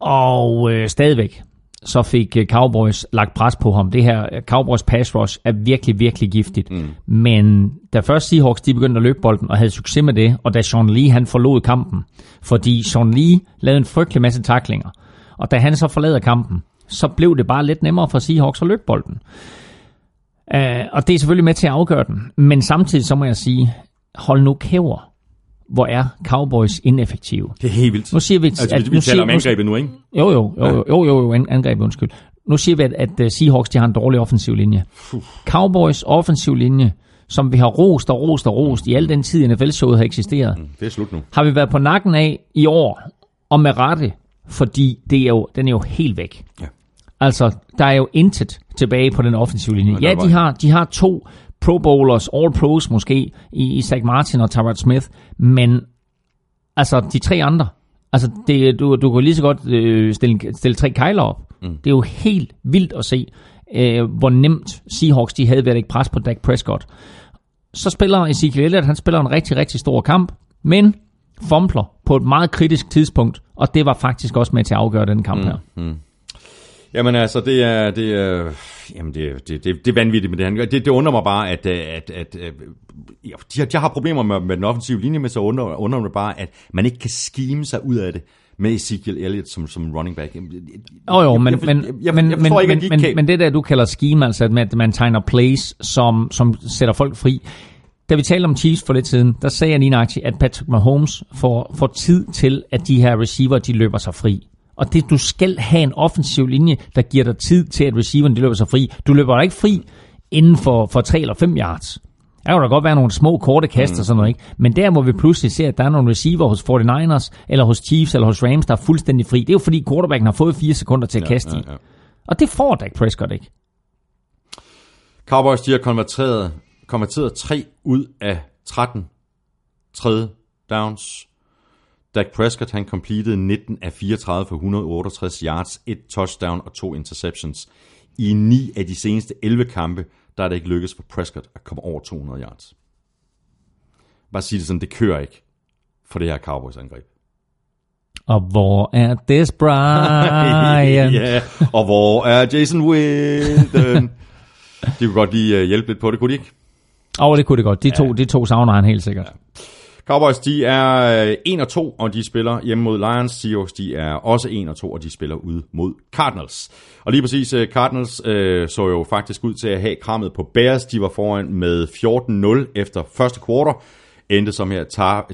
Og øh, stadigvæk, så fik øh, Cowboys lagt pres på ham. Det her øh, Cowboys pass rush er virkelig, virkelig giftigt. Mm. Men da først Seahawks de begyndte at løbe bolden og havde succes med det, og da Sean Lee han forlod kampen, fordi Sean Lee lavede en frygtelig masse taklinger, og da han så forlader kampen, så blev det bare lidt nemmere for Seahawks at løbe bolden. Uh, og det er selvfølgelig med til at afgøre den. Men samtidig så må jeg sige, hold nu kæver, hvor er Cowboys ineffektive. Det er helt vildt. Nu siger vi, altså, vi, vi nu taler om angrebet nu, ikke? Jo, jo, jo, jo, jo, jo, jo angrebet, undskyld. Nu siger vi, at, at øh, Seahawks de har en dårlig offensiv linje. Cowboys offensiv linje, som vi har rost og rost og rost i al den tid, NFL-showet har eksisteret, mm. Det er slut nu. har vi været på nakken af i år, og med rette, fordi det er jo, den er jo helt væk. Ja. Altså, der er jo intet tilbage på den offensive linje. Ja, de har, de har to pro bowlers, all pros måske, i, i Zach Martin og Tyrod Smith, men altså, de tre andre, altså, det, du, du kan lige så godt øh, stille, stille tre kejler op. Mm. Det er jo helt vildt at se, øh, hvor nemt Seahawks de havde ved at lægge pres på Dak Prescott. Så spiller Ezekiel Elliott, han spiller en rigtig, rigtig stor kamp, men fumbler på et meget kritisk tidspunkt, og det var faktisk også med til at afgøre den kamp mm. her. Jamen altså, det er, det er, jamen det, det, det, det er vanvittigt med det her. Det, det undrer mig bare, at, at, at, at ja, de, har, de har problemer med, med den offensive linje, men så undrer, undrer mig bare, at man ikke kan skime sig ud af det med Ezekiel Elliott som, som running back. Jamen, jeg- Jo, jeg- men, jeg- men, jeg- jeg- men, jeg forstår men, ikke, at men, de ikke men, kan- men det der, du kalder scheme, altså at man, man tegner plays, som, som sætter folk fri. Da vi talte om Chiefs for lidt siden, der sagde jeg lige nøjagtigt, at Patrick Mahomes får, får tid til, at de her receiver, de løber sig fri. Og det, du skal have en offensiv linje, der giver dig tid til, at receiveren de løber sig fri. Du løber dig ikke fri inden for, for 3 eller 5 yards. Der kan der godt være nogle små, korte kast og sådan noget, ikke? Men der, hvor vi pludselig ser, at der er nogle receiver hos 49ers, eller hos Chiefs, eller hos Rams, der er fuldstændig fri, det er jo fordi quarterbacken har fået 4 sekunder til at kaste i. ja. Og det får Dak Prescott ikke. Cowboys, de har konverteret, konverteret 3 ud af 13 tredje downs. Dak Prescott, han completed 19 af 34 for 168 yards, et touchdown og to interceptions. I 9 af de seneste 11 kampe, der er det ikke lykkedes for Prescott at komme over 200 yards. Bare sige det sådan, det kører ikke for det her Cowboys angreb. Og hvor er Des Bryant? ja, og hvor er Jason Witten? de kunne godt lige øh, hjælpe lidt på det, kunne de ikke? Åh, oh, det kunne det godt. De to, de to savner han helt sikkert. Cowboys, de er øh, 1 og 2, og de spiller hjemme mod Lions. Seahawks, de er også 1 og 2, og de spiller ud mod Cardinals. Og lige præcis, øh, Cardinals øh, så jo faktisk ud til at have krammet på Bears. De var foran med 14-0 efter første kvartal. Endte som her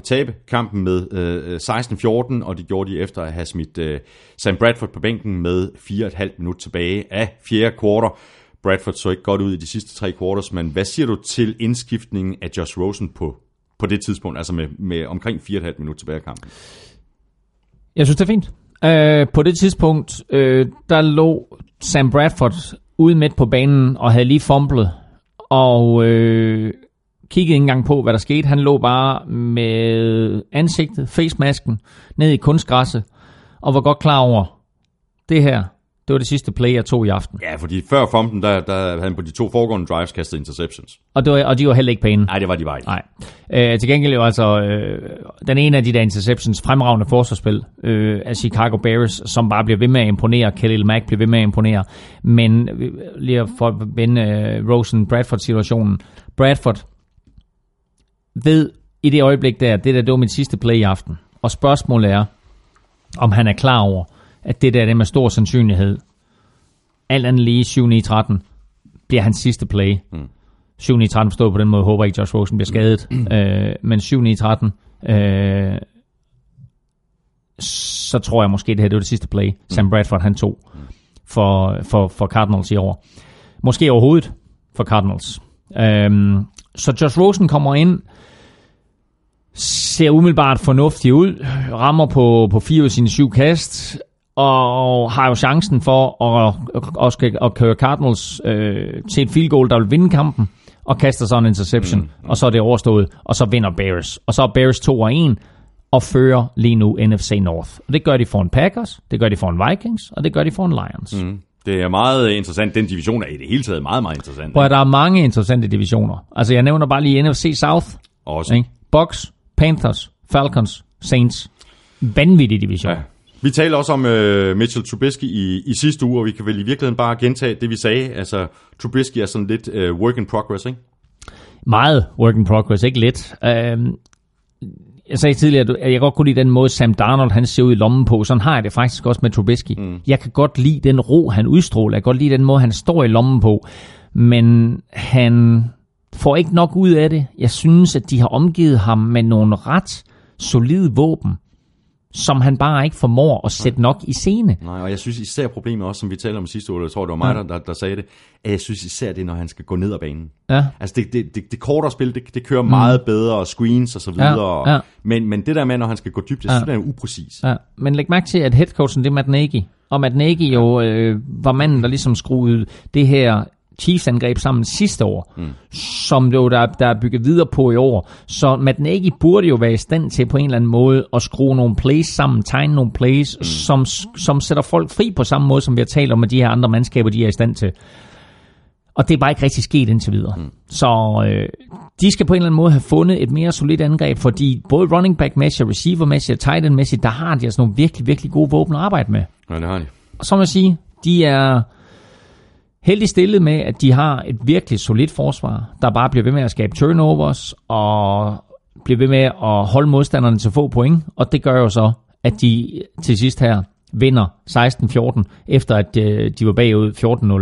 tabe kampen med øh, øh 16-14, og det gjorde de efter at have smidt øh, Sam Bradford på bænken med 4,5 minutter tilbage af fjerde kvartal. Bradford så ikke godt ud i de sidste tre quarters, men hvad siger du til indskiftningen af Josh Rosen på, på det tidspunkt, altså med, med omkring 4,5 minutter tilbage i kampen? Jeg synes, det er fint. Øh, på det tidspunkt, øh, der lå Sam Bradford ude midt på banen og havde lige fumblet, og øh, kiggede ikke engang på, hvad der skete. Han lå bare med ansigtet, facemasken, ned i kunstgræsset, og var godt klar over, det her, det var det sidste play, jeg tog i aften. Ja, fordi før fumpen, der, der havde han på de to foregående drives kastet interceptions. Og, det var, og de var heller ikke pæne. Nej, det var de bare ikke. Nej. Øh, til gengæld jo altså øh, den ene af de der interceptions, fremragende forsvarsspil øh, af Chicago Bears, som bare bliver ved med at imponere. Khalil Mack bliver ved med at imponere. Men øh, lige for at vende øh, Rosen-Bradford-situationen. Bradford ved i det øjeblik der, det der, det var mit sidste play i aften. Og spørgsmålet er, om han er klar over, at det der det med stor sandsynlighed, alt andet lige 7-9-13, bliver hans sidste play. Mm. 7-9-13 forstået på den måde, håber ikke Josh Rosen bliver skadet. Mm. Øh, men 7-9-13, øh, så tror jeg måske, det her det var det sidste play, Sam Bradford han tog for, for, for Cardinals i år. Måske overhovedet for Cardinals. Øh, så Josh Rosen kommer ind, ser umiddelbart fornuftig ud, rammer på, på fire af sine syv kast, og har jo chancen for at, at, at, at køre Cardinals øh, til et field goal, der vil vinde kampen, og kaster så en interception, mm, mm. og så er det overstået, og så vinder Bears. Og så er Bears 2 og 1, og fører lige nu NFC North. Og det gør de for en Packers, det gør de for en Vikings, og det gør de for en Lions. Mm. Det er meget interessant. Den division er i det hele taget meget, meget interessant. Hvor der er mange interessante divisioner. Altså, jeg nævner bare lige NFC South. Også. Ikke? Bucks, Panthers, Falcons, Saints. Vanvittig division. Ja. Vi talte også om uh, Mitchell Trubisky i, i sidste uge, og vi kan vel i virkeligheden bare gentage det, vi sagde. Altså, Trubisky er sådan lidt uh, work in progress, ikke? Meget work in progress, ikke lidt. Uh, jeg sagde tidligere, at jeg godt kunne lide den måde, Sam Darnold han ser ud i lommen på. Sådan har jeg det faktisk også med Trubisky. Mm. Jeg kan godt lide den ro, han udstråler. Jeg kan godt lide den måde, han står i lommen på. Men han får ikke nok ud af det. Jeg synes, at de har omgivet ham med nogle ret solide våben som han bare ikke formår at sætte nok i scene. Nej, og jeg synes især problemet også, som vi talte om sidste uge, jeg tror det var mig, ja. der, der sagde det, at jeg synes især det, når han skal gå ned ad banen. Ja. Altså det, det, det, det kortere spil, det, det kører mm. meget bedre, og screens og så videre. Ja. Ja. Men, men det der med, når han skal gå dybt, jeg synes, ja. det er upræcis. Ja. Men læg mærke til, at headcoachen, det er Matt Nagy, og Matt Nagy jo øh, var manden, der ligesom skruede det her Chiefs angreb sammen sidste år, mm. som jo der, der er bygget videre på i år. Så Matt Nagy burde jo være i stand til på en eller anden måde at skrue nogle plays sammen, tegne nogle plays, mm. som, som sætter folk fri på samme måde, som vi har talt om, at de her andre mandskaber, de er i stand til. Og det er bare ikke rigtig sket indtil videre. Mm. Så øh, de skal på en eller anden måde have fundet et mere solidt angreb, fordi både running back mæssigt, receiver mæssigt og tight end mæssigt, der har de altså nogle virkelig, virkelig gode våben at arbejde med. Ja, det har de. Og så må jeg sige, de er heldig stillet med, at de har et virkelig solidt forsvar, der bare bliver ved med at skabe turnovers og bliver ved med at holde modstanderne til få point. Og det gør jo så, at de til sidst her vinder 16-14, efter at øh, de var bagud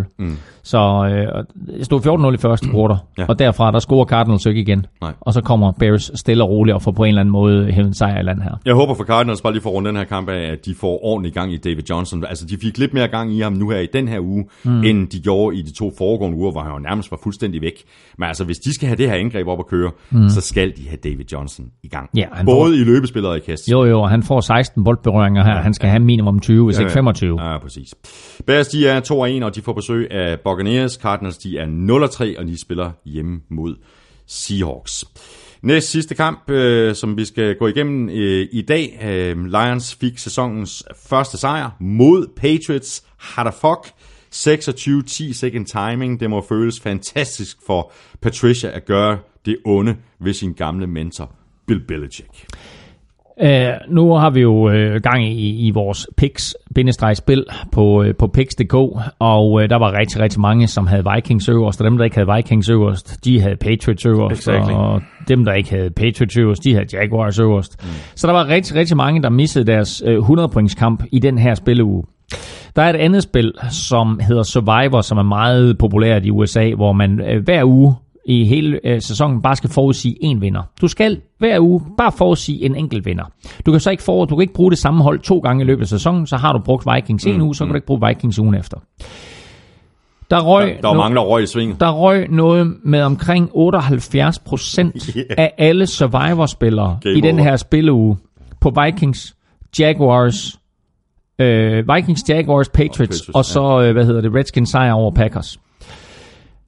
14-0. Mm. Så øh, det stod 14-0 i første kvartal, ja. og derfra der scorer Cardinals ikke igen. Nej. Og så kommer Bears stille og roligt og får på en eller anden måde hævet en sejr i land her. Jeg håber for Cardinals bare lige for rundt den her kamp af, at de får ordentlig gang i David Johnson. Altså de fik lidt mere gang i ham nu her i den her uge, mm. end de gjorde i de to foregående uger, hvor han jo nærmest var fuldstændig væk. Men altså hvis de skal have det her angreb op at køre, mm. så skal de have David Johnson i gang. Ja, han Både får... i løbespillet og i kast. Jo jo, han får 16 boldberøringer her. Ja, han skal ja. have minimum 20, hvis ja, ikke 25. Ja, præcis. Bears de er 2-1, og de får besøg af Buccaneers. Cardinals de er 0-3, og de spiller hjemme mod Seahawks. Næst sidste kamp, øh, som vi skal gå igennem øh, i dag. Øh, Lions fik sæsonens første sejr mod Patriots. How the fuck? 26-10 second timing. Det må føles fantastisk for Patricia at gøre det onde ved sin gamle mentor, Bill Belichick. Uh, nu har vi jo uh, gang i, i vores picks-spil på, uh, på picks.dk, og uh, der var rigtig, rigtig mange, som havde Vikings øverst, og dem, der ikke havde Vikings øverst, de havde Patriots øverst, exactly. og dem, der ikke havde Patriots øverst, de havde Jaguars øverst. Mm. Så der var rigtig, rigtig mange, der missede deres uh, 100-points kamp i den her spilleuge. Der er et andet spil, som hedder Survivor, som er meget populært i USA, hvor man uh, hver uge i hele øh, sæsonen bare skal forudsige en vinder. Du skal hver uge bare forudsige en enkelt vinder. Du kan så ikke, for, du kan ikke bruge det samme hold to gange i løbet af sæsonen, så har du brugt Vikings en mm, uge, så kan mm. du ikke bruge Vikings ugen efter. Der, røg der, der no- mangler røg i sving. Der røg noget med omkring 78 procent yeah. af alle Survivor-spillere i den her spilleuge på Vikings, Jaguars Øh, Vikings, Jaguars, Patriots, Patriots, og så, øh, hvad hedder det, Redskins sejr over Packers.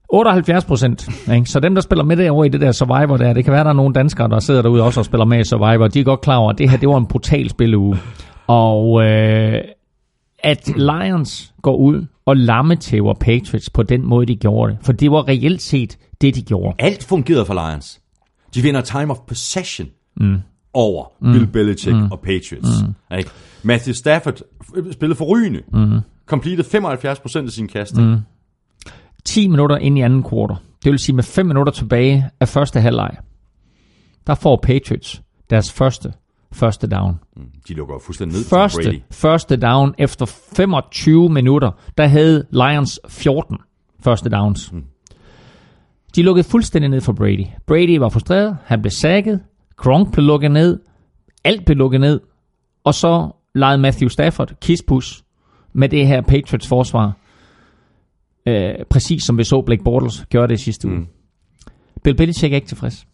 78 procent. Så dem, der spiller med derovre i det der Survivor der, det kan være, der er nogle danskere, der sidder derude også og spiller med i Survivor. De er godt klar over, at det her, det var en brutal spilleuge. Og øh, at Lions går ud og lammetæver Patriots på den måde, de gjorde det. For det var reelt set det, de gjorde. Alt fungerede for Lions. De vinder time of possession mm. over mm. Bill Belichick mm. og Patriots. Mm. Ikke? Matthew Stafford spillede forrygende. Mm. Completed 75% af sine kast. Mm. 10 minutter ind i anden kvartal. Det vil sige med 5 minutter tilbage af første halvleg. Der får Patriots deres første første down. De lukker fuldstændig ned for Brady. Første, første down efter 25 minutter, der havde Lions 14 første downs. Mm. De lukkede fuldstændig ned for Brady. Brady var frustreret, han blev sækket, Gronk blev lukket ned, alt blev lukket ned, og så legede Matthew Stafford kispus med det her Patriots forsvar. Øh, præcis som vi så Blake Bortles gøre det i sidste uge. Mm. Bill Belichick er ikke tilfreds.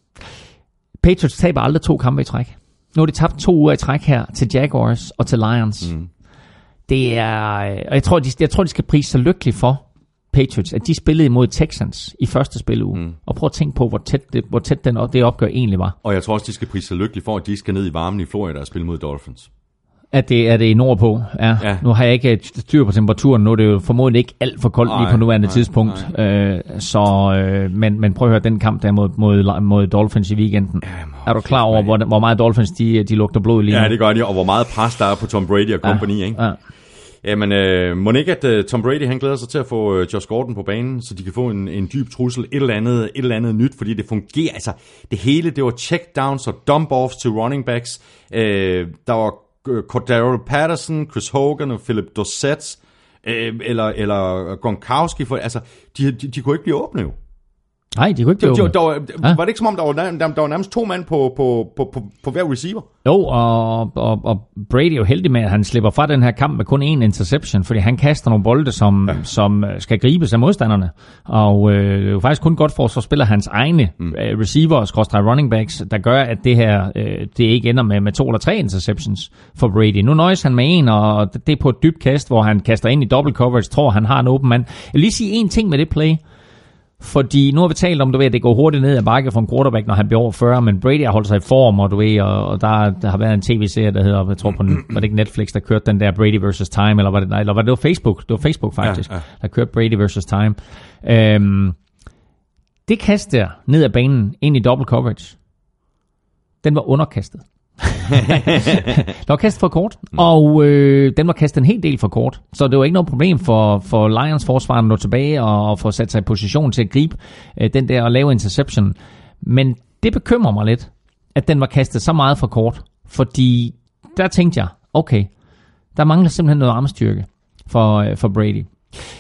Patriots taber aldrig to kampe i træk. Nu har de tabt to uger i træk her til Jaguars og til Lions. Mm. Det er, øh, og jeg tror, de, jeg tror, de skal prise sig lykkelige for Patriots, at de spillede imod Texans i første spiluge. Mm. Og prøv at tænke på, hvor tæt, det, hvor tæt den, det opgør egentlig var. Og jeg tror også, de skal prise sig lykkelige for, at de skal ned i varmen i Florida og spille mod Dolphins. At det er det i nordpå. Ja. Ja. Nu har jeg ikke styr på temperaturen. Nu er det jo formodentlig ikke alt for koldt lige Nej, på nuværende nej, tidspunkt. Øh, så, øh, men, men prøv at høre den kamp der mod, mod, mod Dolphins i weekenden. er du klar over, hvor, hvor meget Dolphins de, de lugter blod lige Ja, det gør de, og hvor meget pres der er på Tom Brady og kompagni, ja. ikke? Ja. Jamen, øh, må ikke, at uh, Tom Brady han glæder sig til at få uh, Josh Gordon på banen, så de kan få en, en dyb trussel, et eller, andet, et eller andet nyt, fordi det fungerer. Altså, det hele, det var checkdowns og dump-offs til running backs. Øh, der var Øh, Cordero Patterson, Chris Hogan og Philip Dossett, øh, eller, eller Gronkowski. For, altså, de, de, de kunne ikke blive åbne jo. Nej, de kunne ikke Det, blive det, åbne. der, var, var det ikke som om, der var, der, der var nærmest to mand på, på, på, på, på hver receiver? Jo, og, og, og Brady er jo heldig med, at han slipper fra den her kamp med kun én interception, fordi han kaster nogle bolde, som, ja. som øh, skal gribes af modstanderne. Og øh, det er jo faktisk kun godt for, så spiller hans egne mm. øh, receiver, skråstrej running backs, der gør, at det her øh, det ikke ender med, med to eller tre interceptions for Brady. Nu nøjes han med en, og det er på et dybt kast, hvor han kaster ind i double coverage, tror han har en åben mand. Jeg vil lige sige en ting med det play. Fordi nu har vi talt om, du ved, at det går hurtigt ned ad bakke for en quarterback, når han bliver over 40, men Brady har holdt sig i form, og du ved, og, og der, der har været en tv-serie, der hedder, jeg tror på, den, var det ikke Netflix, der kørte den der Brady vs. Time, eller var det, nej, eller var det, det var Facebook, det var Facebook faktisk, Ja, ja, der kørte Brady vs. Time. Øhm, det kast der ned ad banen, ind i double coverage, den var underkastet. Der var kastet for kort, og øh, den var kastet en hel del for kort. Så det var ikke noget problem for, for Lions forsvar at nå tilbage og, og få sat sig i position til at gribe øh, den der og lave interception. Men det bekymrer mig lidt, at den var kastet så meget for kort. Fordi der tænkte jeg, okay, der mangler simpelthen noget armstyrke for, øh, for Brady.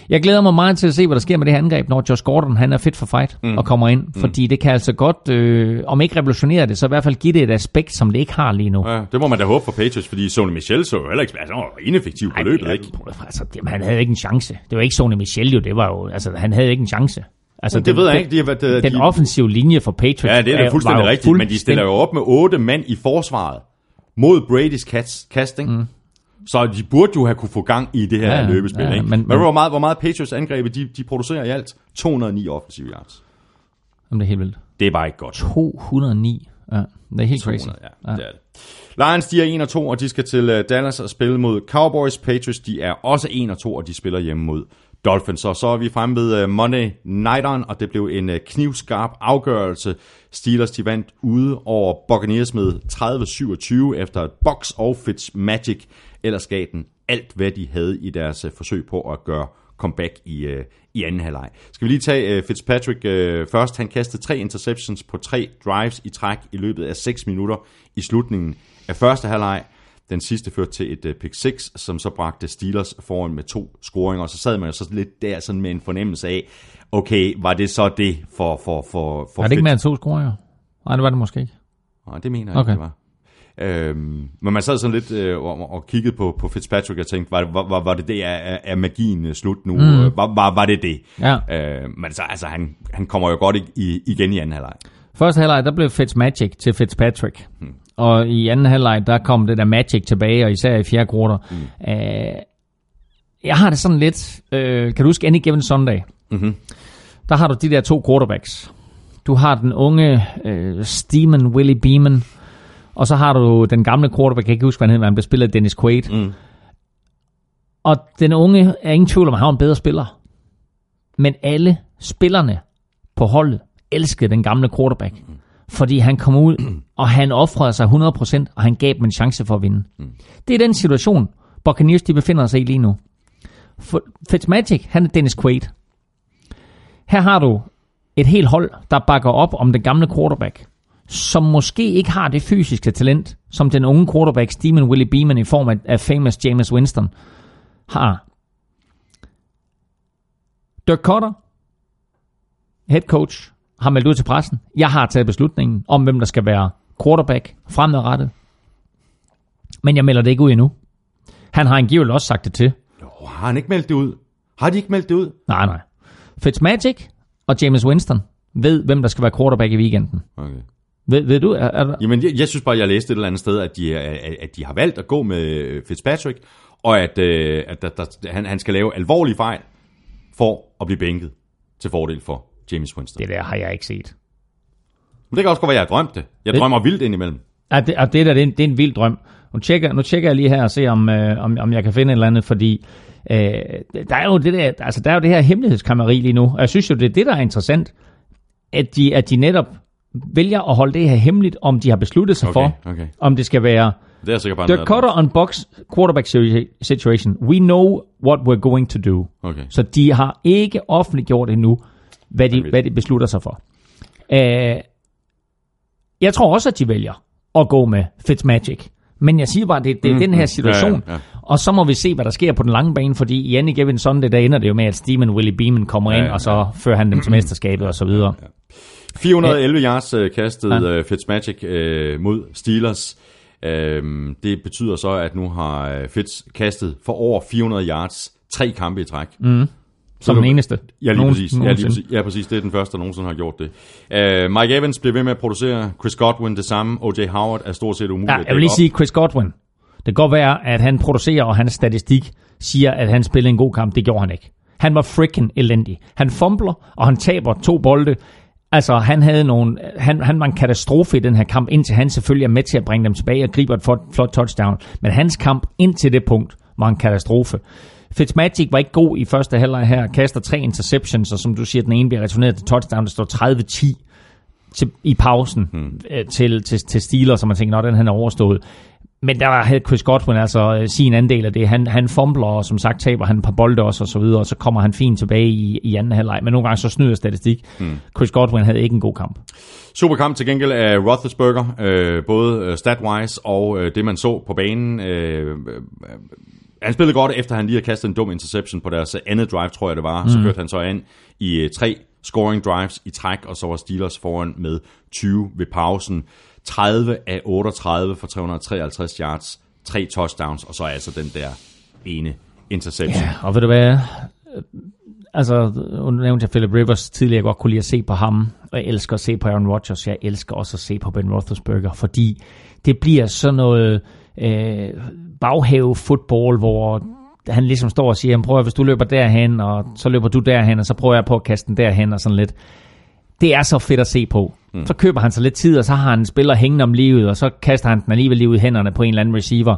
Jeg glæder mig meget til at se, hvad der sker med det her angreb, når Josh Gordon han er fit for fight mm. og kommer ind. Mm. Fordi det kan altså godt, øh, om ikke revolutionere det, så i hvert fald give det et aspekt, som det ikke har lige nu. Ja, det må man da håbe for Patriots, fordi Sony Michel så jo heller ikke, altså han var ineffektiv på løbet, ikke? Altså, jamen, han havde ikke en chance. Det var ikke Sony Michel jo, det var jo, altså han havde ikke en chance. Altså, Det ved jeg ikke. De, har været, Den, de, den offensive linje for Patriots Ja, det er da fuldstændig rigtigt, men de stiller jo op med otte mand i forsvaret mod Brady's kast, casting. Mm. Så de burde jo have kunne få gang i det her Ja, løbespil. ja, ikke? men- Men, hvor, meget, hvor meget Patriots angrebet de, de producerer i alt? 209 offensive yards. Jamen, det er helt vildt. Det er bare ikke godt. 209. Ja, det er helt crazy. 200, ja, ja. Det er det. Lions, de er 1 og 2, og de skal til uh, Dallas og spille mod Cowboys. Patriots, de er også 1 og 2, og de spiller hjemme mod Dolphins. Og så er vi fremme ved uh, Monday Night'eren, og det blev en uh, knivskarp afgørelse. Steelers, de vandt ude over Buccaneers med 30-27 efter et box og Fitzmagic ellers gav den alt, hvad de havde i deres uh, forsøg på at gøre comeback i, uh, i anden halvleg. Skal vi lige tage uh, Fitzpatrick uh, først. Han kastede tre interceptions på tre drives i træk i løbet af 6 minutter i slutningen af første halvleg. Den sidste førte til et uh, pick 6, som så bragte Steelers foran med to scoringer. Og så sad man jo så lidt der sådan med en fornemmelse af, okay, var det så det for, for, for, for Er det ikke mere end to scoringer? Nej, det var det måske ikke. Nej, det mener jeg Okay. ikke, det var. Øhm, men man sad sådan lidt øh, og, og kiggede på, på Fitzpatrick og tænkte, var, var, var, det det, er, er- magien øh, slut nu? Mm. Var, var, var det det? Ja. Øh, men så, altså, han, han kommer jo godt i, i, igen i anden halvleg. Første halvleg, der blev Fitzmagic til Fitzpatrick. Mm. Og i anden halvleg, der kom det der Magic tilbage, og især i fjerde kvartal. Mm. Uh, jeg har det sådan lidt... Uh, kan du huske Any Given Sunday? Mhm. Der har du de der to quarterbacks. Du har den unge uh, Steeman Willie Beeman, og så har du den gamle quarterback, jeg kan ikke huske, hvad han hedder, men han blev spillet af Dennis Quaid. Mm. Og den unge er ingen tvivl om, at han var en bedre spiller. Men alle spillerne på holdet elskede den gamle quarterback. Fordi han kom ud, og han offrede sig 100%, og han gav dem en chance for at vinde. Det er den situation, Buccaneers de befinder sig i lige nu. For Fitzmagic, han er Dennis Quaid. Her har du et helt hold, der bakker op om den gamle quarterback, som måske ikke har det fysiske talent, som den unge quarterback Steven Willie Beeman i form af, af famous James Winston har. Dirk Cutter, head coach, har meldt ud til pressen. Jeg har taget beslutningen om, hvem der skal være quarterback fremadrettet. Men jeg melder det ikke ud endnu. Han har angiveligt også sagt det til. Oh, har han ikke meldt det ud? Har de ikke meldt det ud? Nej, nej. Fitzmagic og James Winston ved, hvem der skal være quarterback i weekenden. Okay. Ved, ved du? Er, er der... Jamen, jeg, jeg synes bare, jeg læste et eller andet sted, at de, er- at de har valgt at gå med Fitzpatrick, og at, øh, at der, der, han, han skal lave alvorlige fejl for at blive bænket til fordel for James Winston. Det der har jeg ikke set. Men det kan også godt være, at jeg har drømt det. Jeg Det- drømmer vildt indimellem. Ja, det, og det der, det er, en, det er en vild drøm. Nu tjekker, nu tjekker jeg lige her og ser, om, øh, om, om jeg kan finde et eller andet, fordi øh, der er jo det der, altså der er jo det her hemmelighedskammeri lige nu, og jeg synes jo, det er det, der er interessant, at de, at de netop vælger at holde det her hemmeligt, om de har besluttet sig Okay, for, okay. om det skal være Det er sikkert bare Cutter on box quarterback situa- situation. We know what we're going to do. Okay. Så de har ikke offentliggjort endnu, hvad de, hvad de beslutter sig for. Uh, jeg tror også, at de vælger at gå med Fitzmagic. Men jeg siger bare, det, det er mm, den her situation. Ja, ja, ja. Og så må vi se, hvad der sker på den lange bane, fordi i Any Given Sunday, der ender det jo med, at Steven Willie Beeman kommer Ja, ind, ja, og så fører han dem til mesterskabet og så videre. 411 yards øh, kastede Ja. øh, Fitzmagic øh, mod Steelers. Øhm, det betyder så, at nu har øh, Fitz kastet for over 400 yards, tre kampe i træk. Mm. Som den eneste. Ja, lige Nogen- præcis. Ja, lige præcis. Ja, præcis. Det er den første, der nogensinde har gjort det. Uh, Mike Evans bliver ved med at producere. Chris Godwin det samme. O.J. Howard er stort set umuligt Ja, jeg vil lige op. sige Chris Godwin. Det kan godt være, at han producerer, og hans statistik siger, at han spillede en god kamp. Det gjorde han ikke. Han var freaking elendig. Han fumbler, og han taber to bolde. Altså, han, havde nogle, han, han var en katastrofe i den her kamp, indtil han selvfølgelig er med til at bringe dem tilbage og griber et flot, flot touchdown. Men hans kamp indtil det punkt var en katastrofe. Fitzmagic var ikke god i første halvleg her, kaster tre interceptions, og som du siger, den ene bliver returneret til touchdown, det står 30-10 til, i pausen hmm. til, til, til Steelers, så man tænker, at den han er overstået. Men der havde Chris Godwin altså øh, sin andel af det. Han, han fumbler, og som sagt taber han et par bolde også, og så videre, og så kommer han fint tilbage i, i anden halvleg. Men nogle gange så snyder statistik. Hmm. Chris Godwin havde ikke en god kamp. Superkamp til gengæld af Roethlisberger, øh, både øh, stat-wise og øh, det, man så på banen. Øh, øh, han spillede godt, efter han lige havde kastet en dum interception på deres andet drive, tror jeg det var. Mm. Så kørte han så an i øh, tre scoring drives i træk, og så var Steelers foran med 20 ved pausen. 30 af 38 for 353 yards, tre touchdowns, og så altså den der ene interception. Ja, og ved du hvad? Altså, nu nævnte jeg Philip Rivers tidligere, jeg godt kunne lide at se på ham, og jeg elsker at se på Aaron Rodgers, jeg elsker også at se på Ben Roethlisberger, fordi det bliver sådan noget øh, baghave-football, hvor han ligesom står og siger, prøv at hvis du løber derhen, og så løber du derhen, og så prøver jeg på at kaste den derhen, og sådan lidt. Det er så fedt at se på. Mm. Så køber han sig lidt tid, og så har han en spiller hængende om livet, og så kaster han den alligevel lige ud i hænderne på en eller anden receiver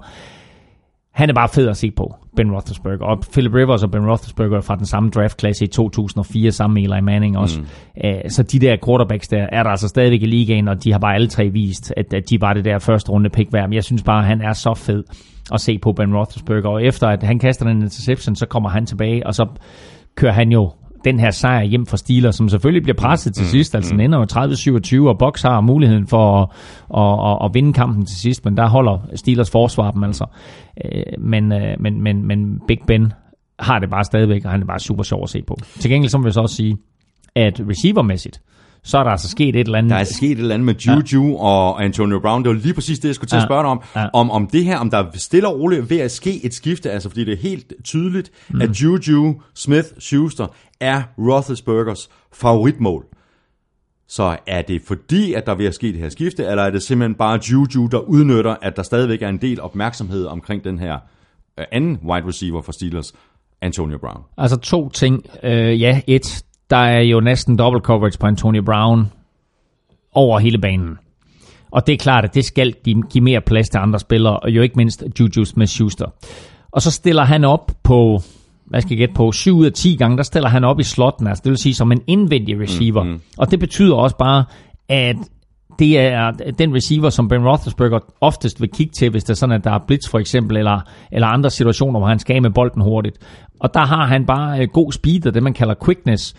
han er bare fed at se på, Ben Roethlisberger. Og Philip Rivers og Ben Roethlisberger er fra den samme draftklasse i 2004, sammen med Eli Manning også. Mm. Så de der quarterbacks der, er der altså stadigvæk i ligaen, og de har bare alle tre vist, at, at de var det der første runde pick værd. Men jeg synes bare, at han er så fed at se på Ben Roethlisberger. Og efter at han kaster den interception, så kommer han tilbage, og så kører han jo den her sejr hjem for Steelers, som selvfølgelig bliver presset til sidst. Altså den ender jo 30-27, og Box har muligheden for at, at, at, at vinde kampen til sidst, men der holder Steelers forsvar dem altså. Øh, Men, øh, men, men, men Big Ben har det bare stadigvæk, og han er bare super sjov at se på. Til gengæld så vil jeg så også sige, at receivermæssigt, så er der altså sket et eller andet. Der er sket et eller andet med Juju ja. og Antonio Brown. Det var lige præcis det, jeg skulle til at Ja. spørge dig om. Ja. om. Om det her, om der er stille og roligt ved at ske et skifte, altså fordi det er helt tydeligt, mm. at Juju Smith-Schuster er Roethlisbergers favoritmål. Så er det fordi, at der vil ske det her skifte, eller er det simpelthen bare Juju, der udnytter, at der stadigvæk er en del opmærksomhed omkring den her øh, anden wide receiver for Steelers, Antonio Brown? Altså to ting. Øh, ja, et, der er jo næsten double coverage på Antonio Brown over hele banen. Og det er klart, at det skal give, give mere plads til andre spillere, og jo ikke mindst Juju Smith-Schuster. Og så stiller han op på, hvad skal jeg gætte på, 7 ud af 10 gange, der stiller han op i slotten, altså det vil sige som en indvendig receiver. Mm-hmm. Og det betyder også bare, at det er den receiver, som Ben Roethlisberger oftest vil kigge til, hvis det er sådan, at der er blitz for eksempel, eller, eller andre situationer, hvor han skal af med bolden hurtigt. Og der har han bare øh, god speed, og det man kalder quickness,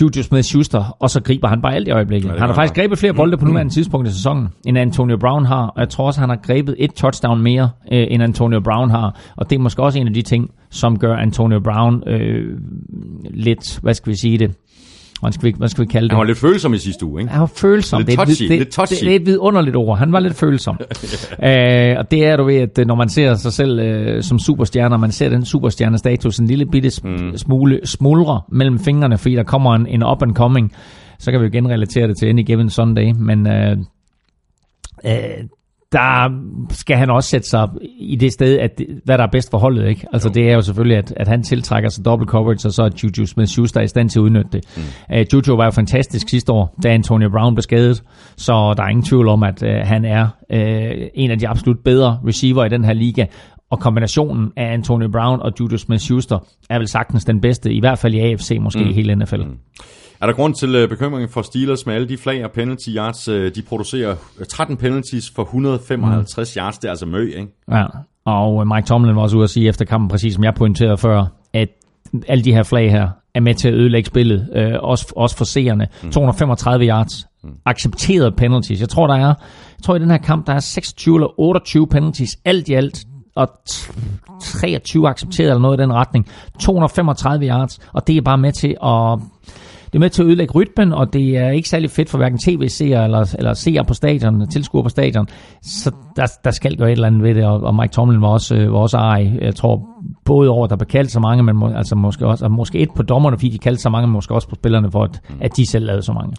Juju Smith-Schuster, og så griber han bare alt i øjeblikket. Ja, han har faktisk grebet flere bolde på nuværende tidspunkt i sæsonen, end Antonio Brown har, og jeg tror også, han har grebet et touchdown mere, øh, end Antonio Brown har, og det er måske også en af de ting, som gør Antonio Brown øh, lidt, hvad skal vi sige det, hvad skal, vi, hvad skal vi kalde det? Han var lidt følsom i sidste uge, ikke? Han var følsom. Lidt det, er touchy, vid- det, lidt touchy. Det, det, er et vidunderligt ord. Han var lidt følsom. øh, og det er du ved, at øh, når man ser sig selv øh, som superstjerne, og man ser den superstjernestatus en lille bitte mm. smule smuldre mellem fingrene, fordi der kommer en, en up and coming, så kan vi jo genrelatere det til Any Given Sunday. Men øh, øh, der skal han også sætte sig i det sted, at det, hvad der er bedst for holdet. Ikke? Altså det er jo selvfølgelig, at, at han tiltrækker sig double coverage, og så er Juju Smith-Schuster i stand til at udnytte det. Mm. Uh, Juju var jo fantastisk sidste år, da Antonio Brown blev skadet, så der er ingen tvivl om, at uh, han er uh, en af de absolut bedre receiver i den her liga. Og kombinationen af Antonio Brown og Juju Smith-Schuster er vel sagtens den bedste, i hvert fald i AFC, måske mm. i hele NFL. Mm. Er der grund til øh, bekymring for Steelers med alle de flag og penalty yards? Øh, de producerer 13 penalties for 155 mm. yards. Det er altså møg, ikke? Ja, og øh, Mike Tomlin var også ude at sige efter kampen, præcis som jeg pointerede før, at alle de her flag her er med til at ødelægge spillet, øh, også, også for seerne. Mm. 235 yards, mm. accepterede penalties. Jeg tror, der er, jeg tror i den her kamp, der er 26 eller 28 penalties, alt i alt, og 23 accepteret eller noget i den retning. 235 yards, og det er bare med til at det er med til at ødelægge rytmen, og det er ikke særlig fedt for hverken tv-seere eller, eller seere på stadion, tilskuere på stadion. Så der, der skal gøre et eller andet ved det, og, og Mike Tomlin var også, var også ej. Jeg tror både over, der blev kaldt så mange, men må, altså måske, også, måske et på dommerne, fordi de kaldte så mange, men måske også på spillerne, for at, at de selv lavede så mange.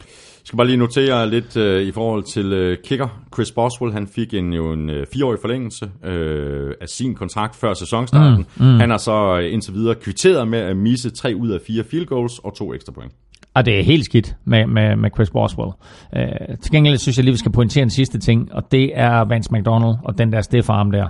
Jeg skal bare lige notere lidt øh, i forhold til øh, kicker. Chris Boswell, han fik en, jo en øh, fireårig forlængelse øh, af sin kontrakt før sæsonstarten. Mm, mm. Han har så øh, indtil videre kvitteret med at misse tre ud af fire field goals og to ekstra point. Og det er helt skidt med, med, med Chris Boswell. Øh, til gengæld synes jeg lige, vi skal pointere en sidste ting, og det er Vance McDonald og den der stiffarm der.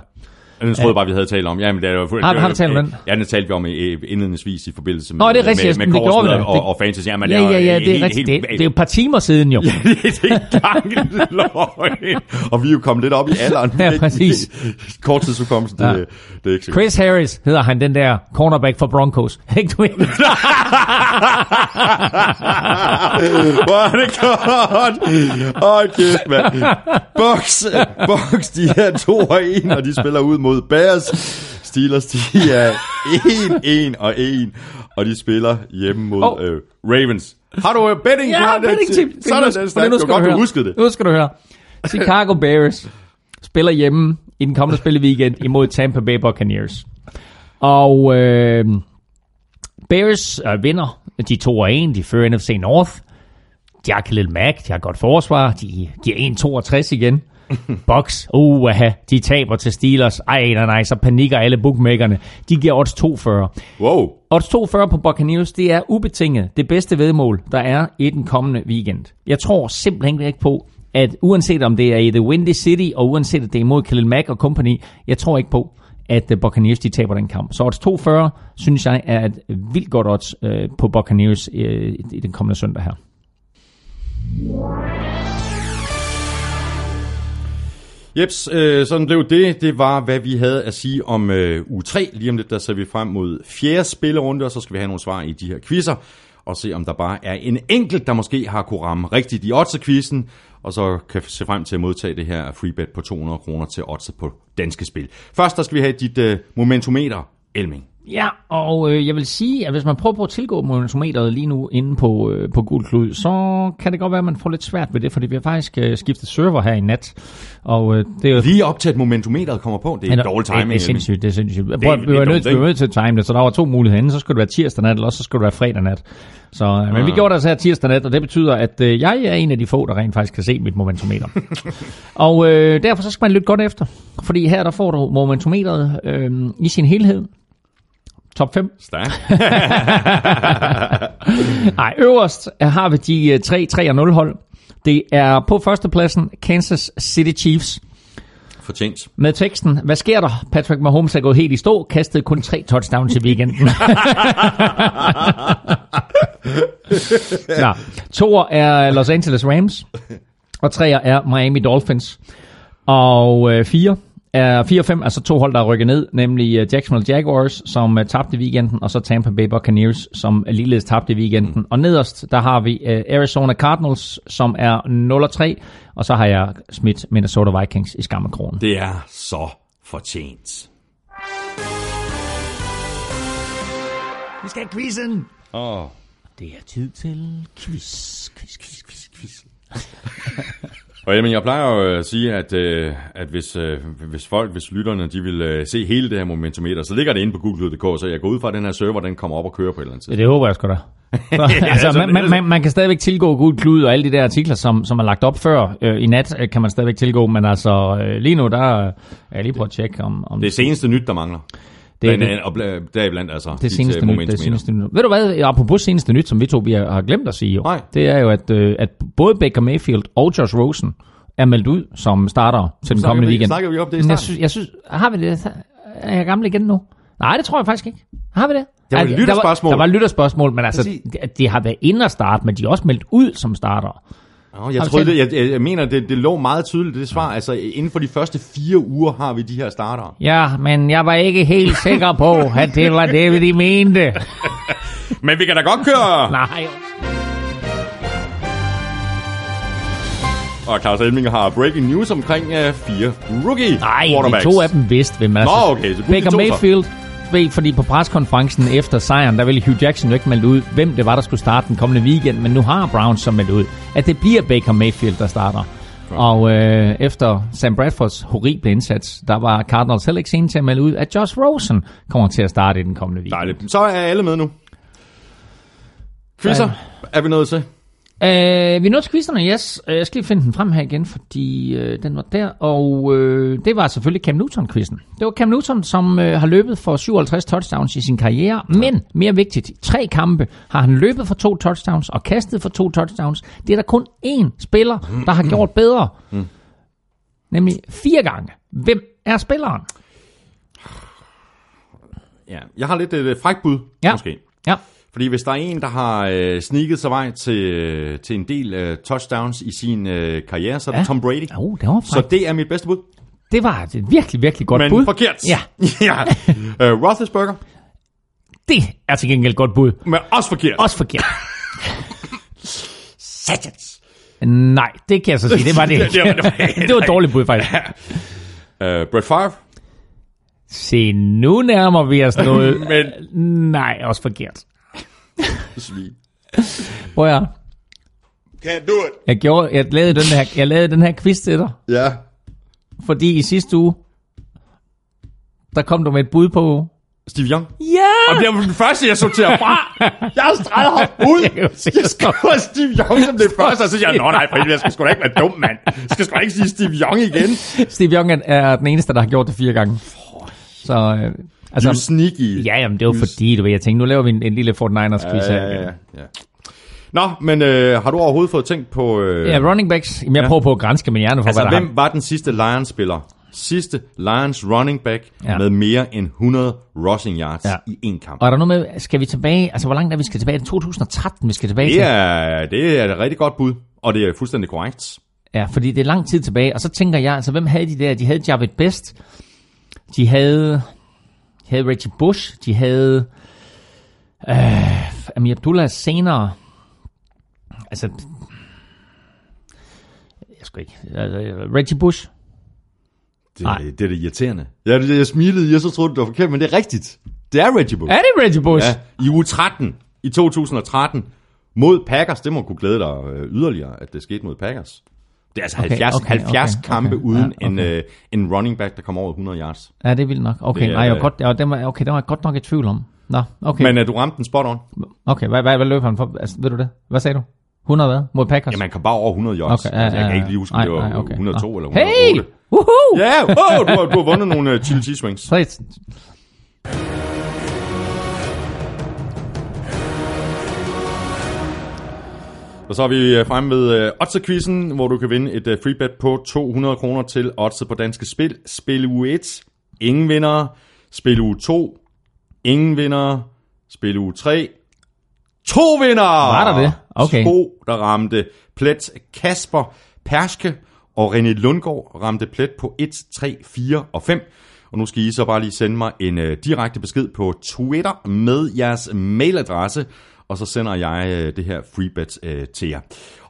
Den troede jeg bare, vi havde talt om. Jamen, det er jo, har, har du talt om den? Ja, den talte vi om i, indledningsvis i forbindelse med, Nå, det er rigtigt, med, med det vi og, og, fantasy. Jamen, ja, ja, ja, det er, rigtigt. Det, det er jo et par timer siden jo. ja, det er gang løgn. Og vi er jo kommet lidt op i alderen. ja, præcis. Korttidsudkommelse, det, ja. det, det er ikke så Chris Harris hedder han, den der cornerback for Broncos. Ikke du Hvor er det godt. Åh, kæft, mand. Box, Box, de er 2 og 1, og de spiller ud mod Bears. Steelers, de er 1, 1 og 1, og de spiller hjemme mod oh. øh, Ravens. Har du uh, betting? Ja, betting tip. Sådan er det. Det var godt, du huskede det. Nu skal du høre. Chicago Bears spiller hjemme i den kommende spilleweekend imod Tampa Bay Buccaneers. Og øh, Bears øh, vinder. De 2 og 1, de fører NFC North. De har Khalil Mack, de har godt forsvar. De, de er 1-62 igen. Box, uh, de taber til Steelers. Ej, nej, nej, så panikker alle bookmakerne. De giver odds 240. Wow. Odds 240 på Buccaneers, det er ubetinget det bedste vedmål, der er i den kommende weekend. Jeg tror simpelthen ikke på, at uanset om det er i The Windy City, og uanset at det er imod Khalil Mack og company, jeg tror ikke på, at uh, Buccaneers de taber den kamp. Så odds 240, synes jeg, er et vildt godt odds uh, på Buccaneers uh, i den kommende søndag her. Jeps, øh, sådan blev det. Det var, hvad vi havde at sige om øh, u 3. Lige om lidt, der ser vi frem mod fjerde spillerunde, og så skal vi have nogle svar i de her quizzer, og se om der bare er en enkelt, der måske har kunne ramme rigtigt i odds-quizzen, og så kan se frem til at modtage det her freebet på 200 kroner til odds på danske spil. Først, der skal vi have dit øh, momentometer, Elming. Ja, og øh, jeg vil sige, at hvis man prøver på at tilgå momentometeret lige nu inde på, øh, på Gul Klud, så kan det godt være, at man får lidt svært ved det, fordi vi har faktisk øh, skiftet server her i nat. Og øh, det er jo... Lige op til, at momentometeret kommer på. Det er Men, dårlig timing. det er sindssygt, det er sindssygt. Prøv, det er vi var nødt vi var nødt til at time det, så der var to muligheder. Enten så skulle det være tirsdag nat, eller også så skulle det være fredag nat. Så, øh, men vi Ah. gjorde det altså her tirsdag nat, og det betyder, at øh, jeg er en af de få, der rent faktisk kan se mit momentometer. og øh, derfor så skal man lytte godt efter. Fordi her der får du momentometeret øh, i sin helhed. Top 5. Stærkt. Nej, øverst har vi de øh, tre 3-0 hold. Det er på førstepladsen Kansas City Chiefs. Fortjent. Med teksten, hvad sker der? Patrick Mahomes er gået helt i stå, kastede kun tre touchdowns i weekenden. Nå, toer er Los Angeles Rams, og treer er Miami Dolphins. Og øh, fire er 4-5, altså to hold, der er rykket ned, nemlig øh, Jacksonville Jaguars, som øh, tabte i weekenden, og så Tampa Bay Buccaneers, som øh, ligeledes tabte i weekenden. Mm. Og nederst, der har vi Arizona Cardinals, som er 0-3, og så har jeg smidt Minnesota Vikings i skammekronen. Det er så fortjent. Vi skal have quizzen! Åh. Det er tid til quiz, quiz, quiz, quiz, quiz. Og jamen, jeg plejer jo at sige, at, øh, at hvis, øh, hvis folk, hvis lytterne, de vil øh, se hele det her momentometer, så ligger det inde på google.dk, så jeg går ud fra, at den her server, den kommer op og kører på et eller andet Ja, tidspunkt. det håber jeg sgu da. altså, man, man, man, man kan stadigvæk tilgå Gud Klud og alle de der artikler, som, som er lagt op før øh, i nat, øh, kan man stadigvæk tilgå, men altså øh, lige nu, der er jeg lige på at tjekke om... om Det er seneste nyt, der mangler. Det, Blandt det, andet- og bla- deriblandt altså det seneste øh, nyt, det seneste nyt. Ved du hvad, apropos seneste nyt, som vi to vi har glemt at sige jo, Nej. det er jo, at, øh, at både Baker Mayfield og Josh Rosen er meldt ud som starter til den kommende vi- weekend. snakker vi om det i Men jeg synes, jeg synes, har vi det? Er jeg gammel igen nu? Nej, det tror jeg faktisk ikke. Har vi det? Det var et Altså, lytterspørgsmål. Der var, der var lytterspørgsmål, men altså, de, de har været inde og starte, men de er også meldt ud som starter. Nå, jeg, troede, det, jeg, jeg, mener, det, det lå meget tydeligt, det svar. Altså, inden for de første fire uger har vi de her starter. Ja, men jeg var ikke helt sikker på, at det var det, de mente. Men vi kan da godt køre! Nej. Og Claus Elming har breaking news omkring uh, fire rookie Nej, de to af dem vidste, hvem altså. Nå, okay, så Baker to så. Ved, fordi på preskonferencen efter sejren, der ville Hugh Jackson jo ikke melde ud, hvem det var, der skulle starte den kommende weekend, men nu har Browns så meldt ud, at det bliver Baker Mayfield, der starter. Og øh, efter Sam Bradfords horrible indsats, der var Cardinals heller ikke sene til at melde ud, at Josh Rosen kommer til at starte i den kommende weekend. Dejligt. Så er alle med nu. Quizzer, er vi nået til? Øh, vi nået til quizerne, yes. Øh, Jeg skal lige finde den frem her igen, fordi øh, den var der. Og øh, det var selvfølgelig Cam Newton-quizzen. Det var Cam Newton, som øh, har løbet for 57 touchdowns i sin karriere. Men mere vigtigt, tre kampe har han løbet for to touchdowns og kastet for to touchdowns. Det er der kun én spiller, der har gjort bedre. Nemlig fire gange. Hvem er spilleren? Ja. Jeg har lidt et øh, frækt bud, Ja. måske. Ja. Fordi hvis der er en, der har øh, sneaket sig vej til, øh, til en del øh, touchdowns i sin øh, karriere, så er det Ja. Tom Brady. Oh, det var Så det er mit bedste bud. Det var et virkelig, virkelig godt Men bud. forkert. Ja, ja. Uh, Roethlisberger, det er til gengæld et godt bud. men også forkert. Også forkert. Satans. Nej, det kan jeg så sige. Det var det Det- det ikke. var- det var- det var et dårligt bud, faktisk. Uh, Brett Favre, Se, nu nærmer vi os noget. men Nej, også forkert. svin. Prøv at høre. Can't do it. jeg, gjorde, jeg, lavede den her, jeg lavede den her quiz til dig, Ja. fordi i sidste uge, der kom du med et bud på... Steve Young. Ja! Og det var den første, jeg sorterer fra. Jeg har streget ham ud. Jeg kan jo se, Jeg skriver Steve Young som det første, og så siger jeg, nå nej, for helvede, jeg skal sgu da ikke være dum, mand. Jeg skal sgu da ikke sige Steve Young igen. Steve Young er- er den eneste, der har gjort det fire gange. Så, øh, Altså, sneaky. ja, jamen, det var fordi, du ved, jeg tænkte, nu laver vi en, en lille Fort Niners quiz her. ja, ja, ja. Nå, men øh, har du overhovedet fået tænkt på... Øh, Ja, running backs. Jamen, jeg Ja. prøver på at grænske min hjerne for, altså, hvad der hvem var den sidste Lions-spiller? Sidste Lions running back Ja. ja. med mere end 100 rushing yards Ja. ja. i en kamp. Og er der noget med, skal vi tilbage, altså hvor langt er vi skal tilbage? Er det 2013, vi skal tilbage til? Det er, det er et rigtig godt bud, og det er fuldstændig korrekt. Ja, fordi det er lang tid tilbage. Og så tænker jeg, altså hvem havde de der? De havde Javid Best. De havde, de havde Reggie Bush. De havde øh, Amir Abdullah senere. Altså, jeg skal ikke. Altså, Reggie Bush. Det, Nej. det er det irriterende. Ja, det, jeg smilede, jeg så troede, det var forkert, men det er rigtigt. Det er Reggie Bush. Er det Reggie Bush? Ja, i uge 13 i 2013 mod Packers. Det må kunne glæde dig øh, yderligere, at det skete mod Packers. Det er altså Okay, 70, okay, 70 okay, kampe okay. uden Ja, en, okay. øh, en running back, der kommer over 100 yards. Ja, det er vildt nok. Okay, Det nej, jeg var godt, ja, den var, okay, den var jeg godt nok i tvivl om. Nå, okay. Men øh, du ramte den spot on. okay, hvad, hvad, hvad løb han for? Altså, ved du det? Hvad sagde du? 100 hvad? Mod Packers? Ja, man kan bare over 100 yards. Okay, ja, altså, jeg kan ja, ikke lige huske, om det var okay. 102 Nå. eller Hey! 108. Woohoo! Ja, oh, du, har, du har vundet nogle uh, chili cheese swings. Så, Og så er vi øh, fremme ved uh, Odds-quizzen, hvor du kan vinde et uh, free bet på 200 kroner til Odds på Danske Spil. Spil uge 1, ingen vinder. Spil uge 2, ingen vinder. Spil uge 3, to vinder! Var der det? Okay. To, der ramte plet. Kasper Perske og René Lundgaard ramte plet på 1, 3, 4 og 5. Og nu skal I så bare lige sende mig en uh, direkte besked på Twitter med jeres mailadresse, og så sender jeg øh, det her free bet øh, til jer.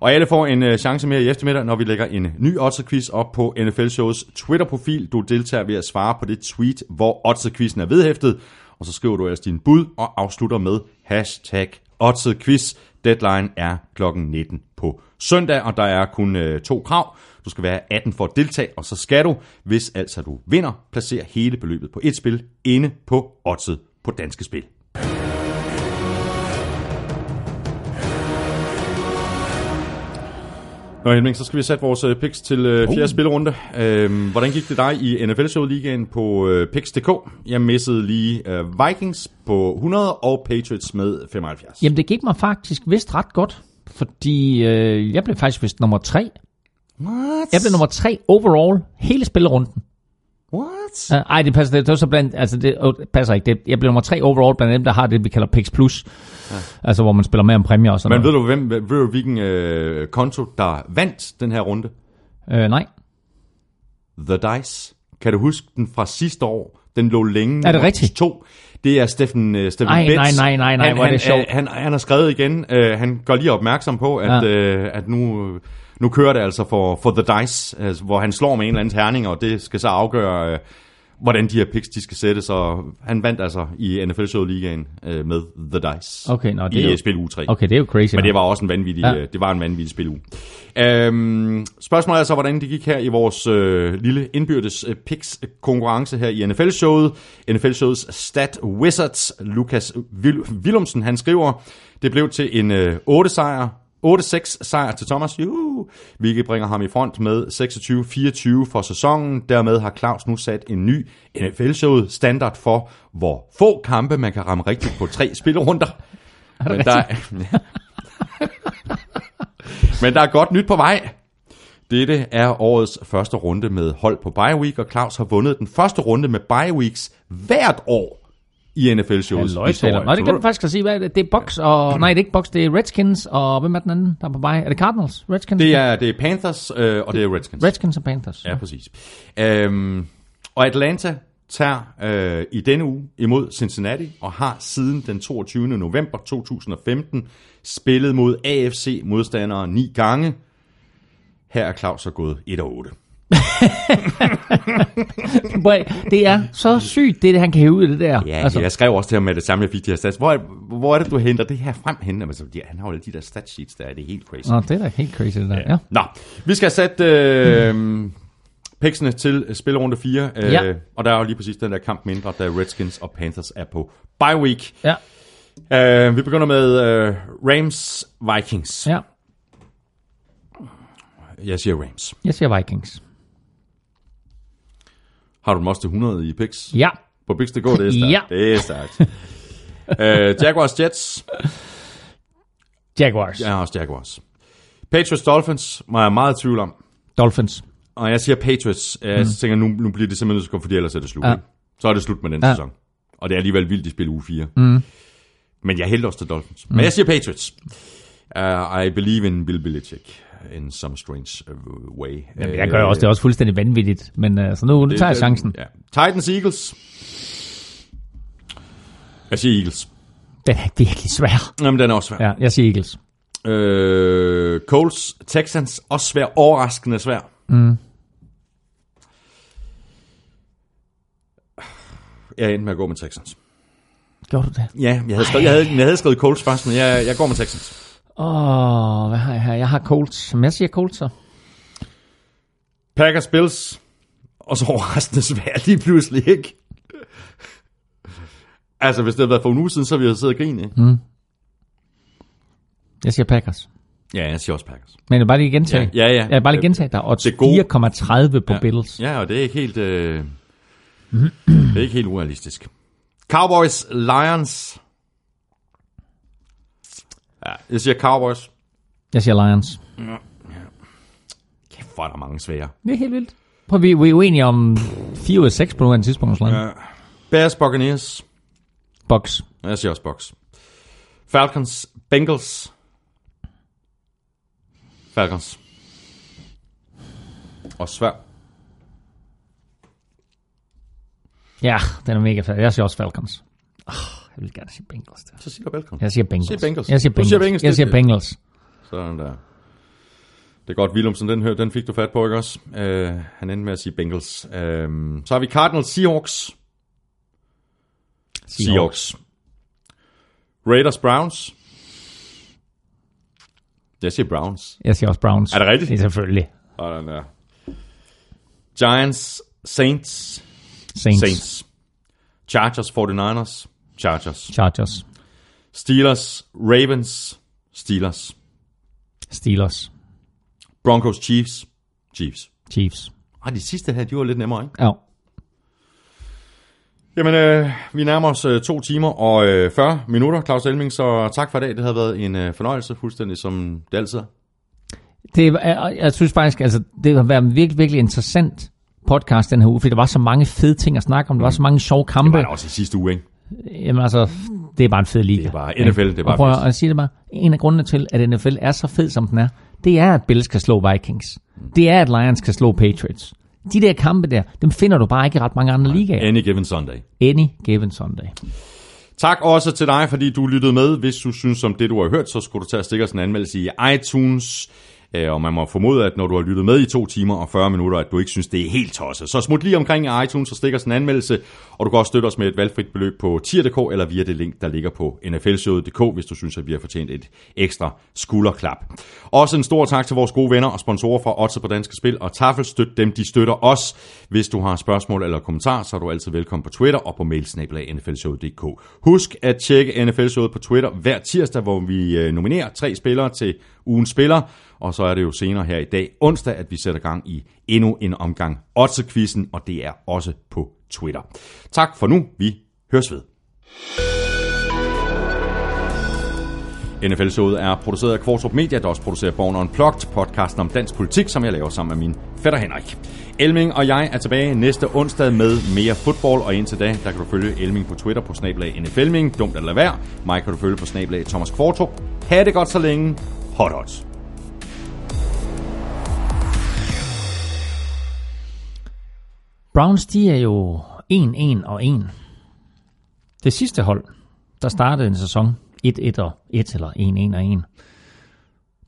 Og alle får en øh, chance mere i eftermiddag, når vi lægger en ny Odds-quiz op på NFL Shows Twitter-profil. Du deltager ved at svare på det tweet, hvor Odds-quizzen er vedhæftet, og så skriver du ellers din bud og afslutter med hashtag Otterquiz. Deadline er klokken 19 på søndag, og der er kun to krav. Du skal være 18 for at deltage, og så skal du, hvis altså du vinder, placere hele beløbet på et spil inde på Oddset på Danske Spil. Nå Henning, så skal vi sætte vores øh, picks til øh, fjerde uh. spillerunde. Øhm, hvordan gik det dig i NFL Show Ligaen på øh, picks.dk? Jeg missede lige øh, Vikings på 100 og Patriots med 75. Jamen, det gik mig faktisk vist ret godt, fordi øh, jeg blev faktisk vist nummer tre. What? Jeg blev nummer tre overall, hele spillerunden. What? Uh, ej, det passer, det, det var så blandt, altså det, oh, det passer ikke. Det, jeg blev nummer tre overall blandt dem, der har det, vi kalder Pix Plus. Ja. Altså, hvor man spiller med om præmier og sådan Men ved noget. du, hvem, ved du, hvilken øh, konto, der vandt den her runde? Øh, nej. The Dice. Kan du huske den fra sidste år? Den lå længe. Er det rigtigt? To. Det er Steffen, uh, Steffen Ej, Betts. nej, nej, nej, nej, han, hvor er han, det sjovt. øh, Han, han har skrevet igen. Uh, han gør lige opmærksom på, at, Ja. uh, at nu, nu kører det altså for, for The Dice, altså, hvor han slår med en eller anden terning, og det skal så afgøre, uh, hvordan de her picks de skal sættes. Og han vandt altså i NFL Show Ligaen uh, med The Dice Okay, nå, det er i jo- jo... spil uge 3. Okay, det er jo crazy. Men det var også en vanvittig, Ja. ja. det var en vanvittig spiluge. Øhm, spørgsmålet er så, hvordan det gik her i vores øh, lille indbyrdes øh, picks konkurrence her i NFL-showet. NFL-showets stat wizards, Lukas Vil- Willumsen, han skriver, det blev til en øh, 8 sejr, 8-6 sejr til Thomas, Juhu, hvilket bringer ham i front med 26-24 for sæsonen. Dermed har Claus nu sat en ny NFL-showet standard for, hvor få kampe man kan ramme rigtigt på tre spillerunder. Men der, men der er godt nyt på vej. Dette er årets første runde med hold på bye week, og Claus har vundet den første runde med bye weeks hvert år i NFL shows Løgtaler. Nå, det kan du faktisk at sige. Hvad er det? Det er Bucks og... Nej, det er ikke Bucks, det er Redskins og... Hvem er den anden, der er på vej? Er det Cardinals? Redskins? Det er, det er Panthers, øh, og det er Redskins. Redskins og Panthers. Ja, præcis. Øhm, og Atlanta tager øh, i denne uge imod Cincinnati, og har siden den 22. november 2015 spillet mod AFC-modstandere ni gange. Her er Claus så gået 1 og 8. Prøv, Det er så sygt, det, det han kan hæve ud af det der. Ja, altså. jeg skrev også til ham med det samme, jeg fik de her stats. Hvor, er- hvor er det, du henter det her frem hen? Altså, ja, han har jo alle de der stat sheets der, det er helt crazy. Nå, det er da helt crazy, det der. Ja. Nå, vi skal sætte øh, picksene til spillerunde 4. Øh, Ja. Og der er jo lige præcis den der kamp mindre, da Redskins og Panthers er på bye week. Ja. Øh, vi begynder med øh, Rams Vikings. ja. Jeg siger Rams. Jeg siger Vikings. Har du dem også til 100 i picks? Ja. På picks.dk, det er stærkt. Ja. Det er stærkt. øh, Jaguars Jets. Jaguars. Har også Jaguars. Patriots Dolphins var jeg meget i tvivl om. Dolphins. Og jeg siger Patriots. Jeg mm. tænker, nu, nu bliver det simpelthen nødt til at gå, fordi ellers er det slut. Ja. Ja. Så er det slut med den Ja. ja. sæson. Og det er alligevel vildt, de spiller uge 4. Mm. Men jeg hælder også til Dolphins. Mm. Men jeg siger Patriots. Uh, I believe in Bill Belichick in some strange uh, way. Jamen, jeg gør også, det er også fuldstændig vanvittigt. Men uh, så nu, nu tager jeg chancen. Ja. Titans Eagles. Jeg siger Eagles. Den er virkelig svær. Jamen, den er også svær. Ja, jeg siger Eagles. Øh, Coles, Texans, også svær. Overraskende svær. Mm. Jeg endte med at gå med Texans. Gjorde du det? Ja, jeg havde skrevet, jeg havde, jeg havde skrevet Colts først, men jeg, jeg går med Texans. Åh, oh, hvad har jeg her? Jeg har Colts. Men jeg siger Colts så. Packers, Bills, og så overraskende svært lige pludselig, ikke? Altså, hvis det havde været for en uge siden, så ville jeg siddet og grine, ikke? Mm. Jeg siger Packers. Ja, jeg siger også Packers. Men jeg vil bare lige gentage. Ja, ja, ja. Jeg vil bare lige gentage, der er odds Det er gode. 4,30 på Ja. Bills. Ja, og det er ikke helt, øh, det er ikke helt urealistisk. Cowboys, Lions. Ja, jeg siger Cowboys. Jeg siger Lions. Kæft, hvor er der mange svære. Det er helt vildt. Prøv, vi, vi er uenige om 4 ud af 6 på nuværende tidspunkt. Ja. Ja. Bears, Buccaneers. Box. Jeg siger også Bucks. Falcons, Bengals. Falcons. Og svær. Ja, den er mega fed. Jeg siger også Falcons. Oh, jeg vil gerne sige Bengals. Der. Så siger du velkommen. Jeg siger Bengals. Sig Bengals. Jeg siger Bengals. siger Bengals, Jeg det- siger Bengals. Sådan der. Det er godt, Willumsen, den, hør, den fik du fat på, ikke også? Uh, han endte med at sige Bengals. Uh, så har vi Cardinals, Seahawks. Seahawks. Raiders, Browns. Jeg siger Browns. Jeg siger også Browns. Er det rigtigt? Det er selvfølgelig. Sådan der. Giants, Saints. Saints. Saints. Chargers, 49ers. Chargers. Chargers. Steelers, Ravens. Steelers. Steelers. Broncos, Chiefs. Chiefs. Chiefs. Ah, de sidste her, de var lidt nemmere, ikke? Ja. Jamen, øh, vi nærmer os øh, to timer og øh, 40 minutter, Claus Elming, så tak for i dag. Det har været en øh, fornøjelse, fuldstændig som det altid er. Det er, jeg synes faktisk, altså, det har været en virkelig, virkelig interessant podcast den her uge, fordi der var så mange fede ting at snakke om. Der var så mange sjove Det kampe. var der også i sidste uge, ikke? Jamen altså, det er bare en fed liga. Det er bare NFL, det er bare prøv at sige det bare. En af grundene til, at NFL er så fed, som den er, det er, at Bills kan slå Vikings. Det er, at Lions kan slå Patriots. De der kampe der, dem finder du bare ikke i ret mange andre ligaer. Any given Sunday. Any given Sunday. Tak også til dig, fordi du lyttede med. Hvis du synes om det, du har hørt, så skulle du tage og stikke os en anmeldelse i iTunes. Øh, og man må formode, at når du har lyttet med i to timer og 40 minutter, at du ikke synes, det er helt tosset. Så smut lige omkring i iTunes og stik os en anmeldelse, og du kan også støtte os med et valgfrit beløb på tier.dk eller via det link, der ligger på nflshowet.dk, hvis du synes, at vi har fortjent et ekstra skulderklap. Også en stor tak til vores gode venner og sponsorer fra Odds på Danske Spil og Tafel. Støt dem, de støtter os. Hvis du har spørgsmål eller kommentarer, så er du altid velkommen på Twitter og på mailsnabelag.nflshowet.dk. Husk at tjekke NFL-showet på Twitter hver tirsdag, hvor vi øh, nominerer tre spillere til ugens spiller. Og så er det jo senere her i dag, onsdag, at vi sætter gang i endnu en omgang Otse-quizzen, og det er også på Twitter. Tak for nu. Vi høres ved. NFL-showet er produceret af Kvartrup Media, der også producerer Born Unplugged, podcasten om dansk politik, som jeg laver sammen med min fætter Henrik. Elming og jeg er tilbage næste onsdag med mere fodbold, og indtil da, der kan du følge Elming på Twitter på snablag NFLming, dumt at lade være. Mig kan du følge på snablag Thomas Kvartrup. Ha' det godt så længe. Hot hot. Browns, de er jo 1-1 og 1. Det sidste hold, der startede en sæson 1-1 og 1 eller 1-1 og 1.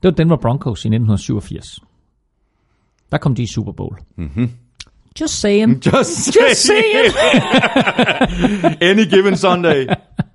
Det var Denver Broncos i 1987. Der kom de i Super Bowl. Mm-hmm. Just saying. Just, Just saying. Any given Sunday.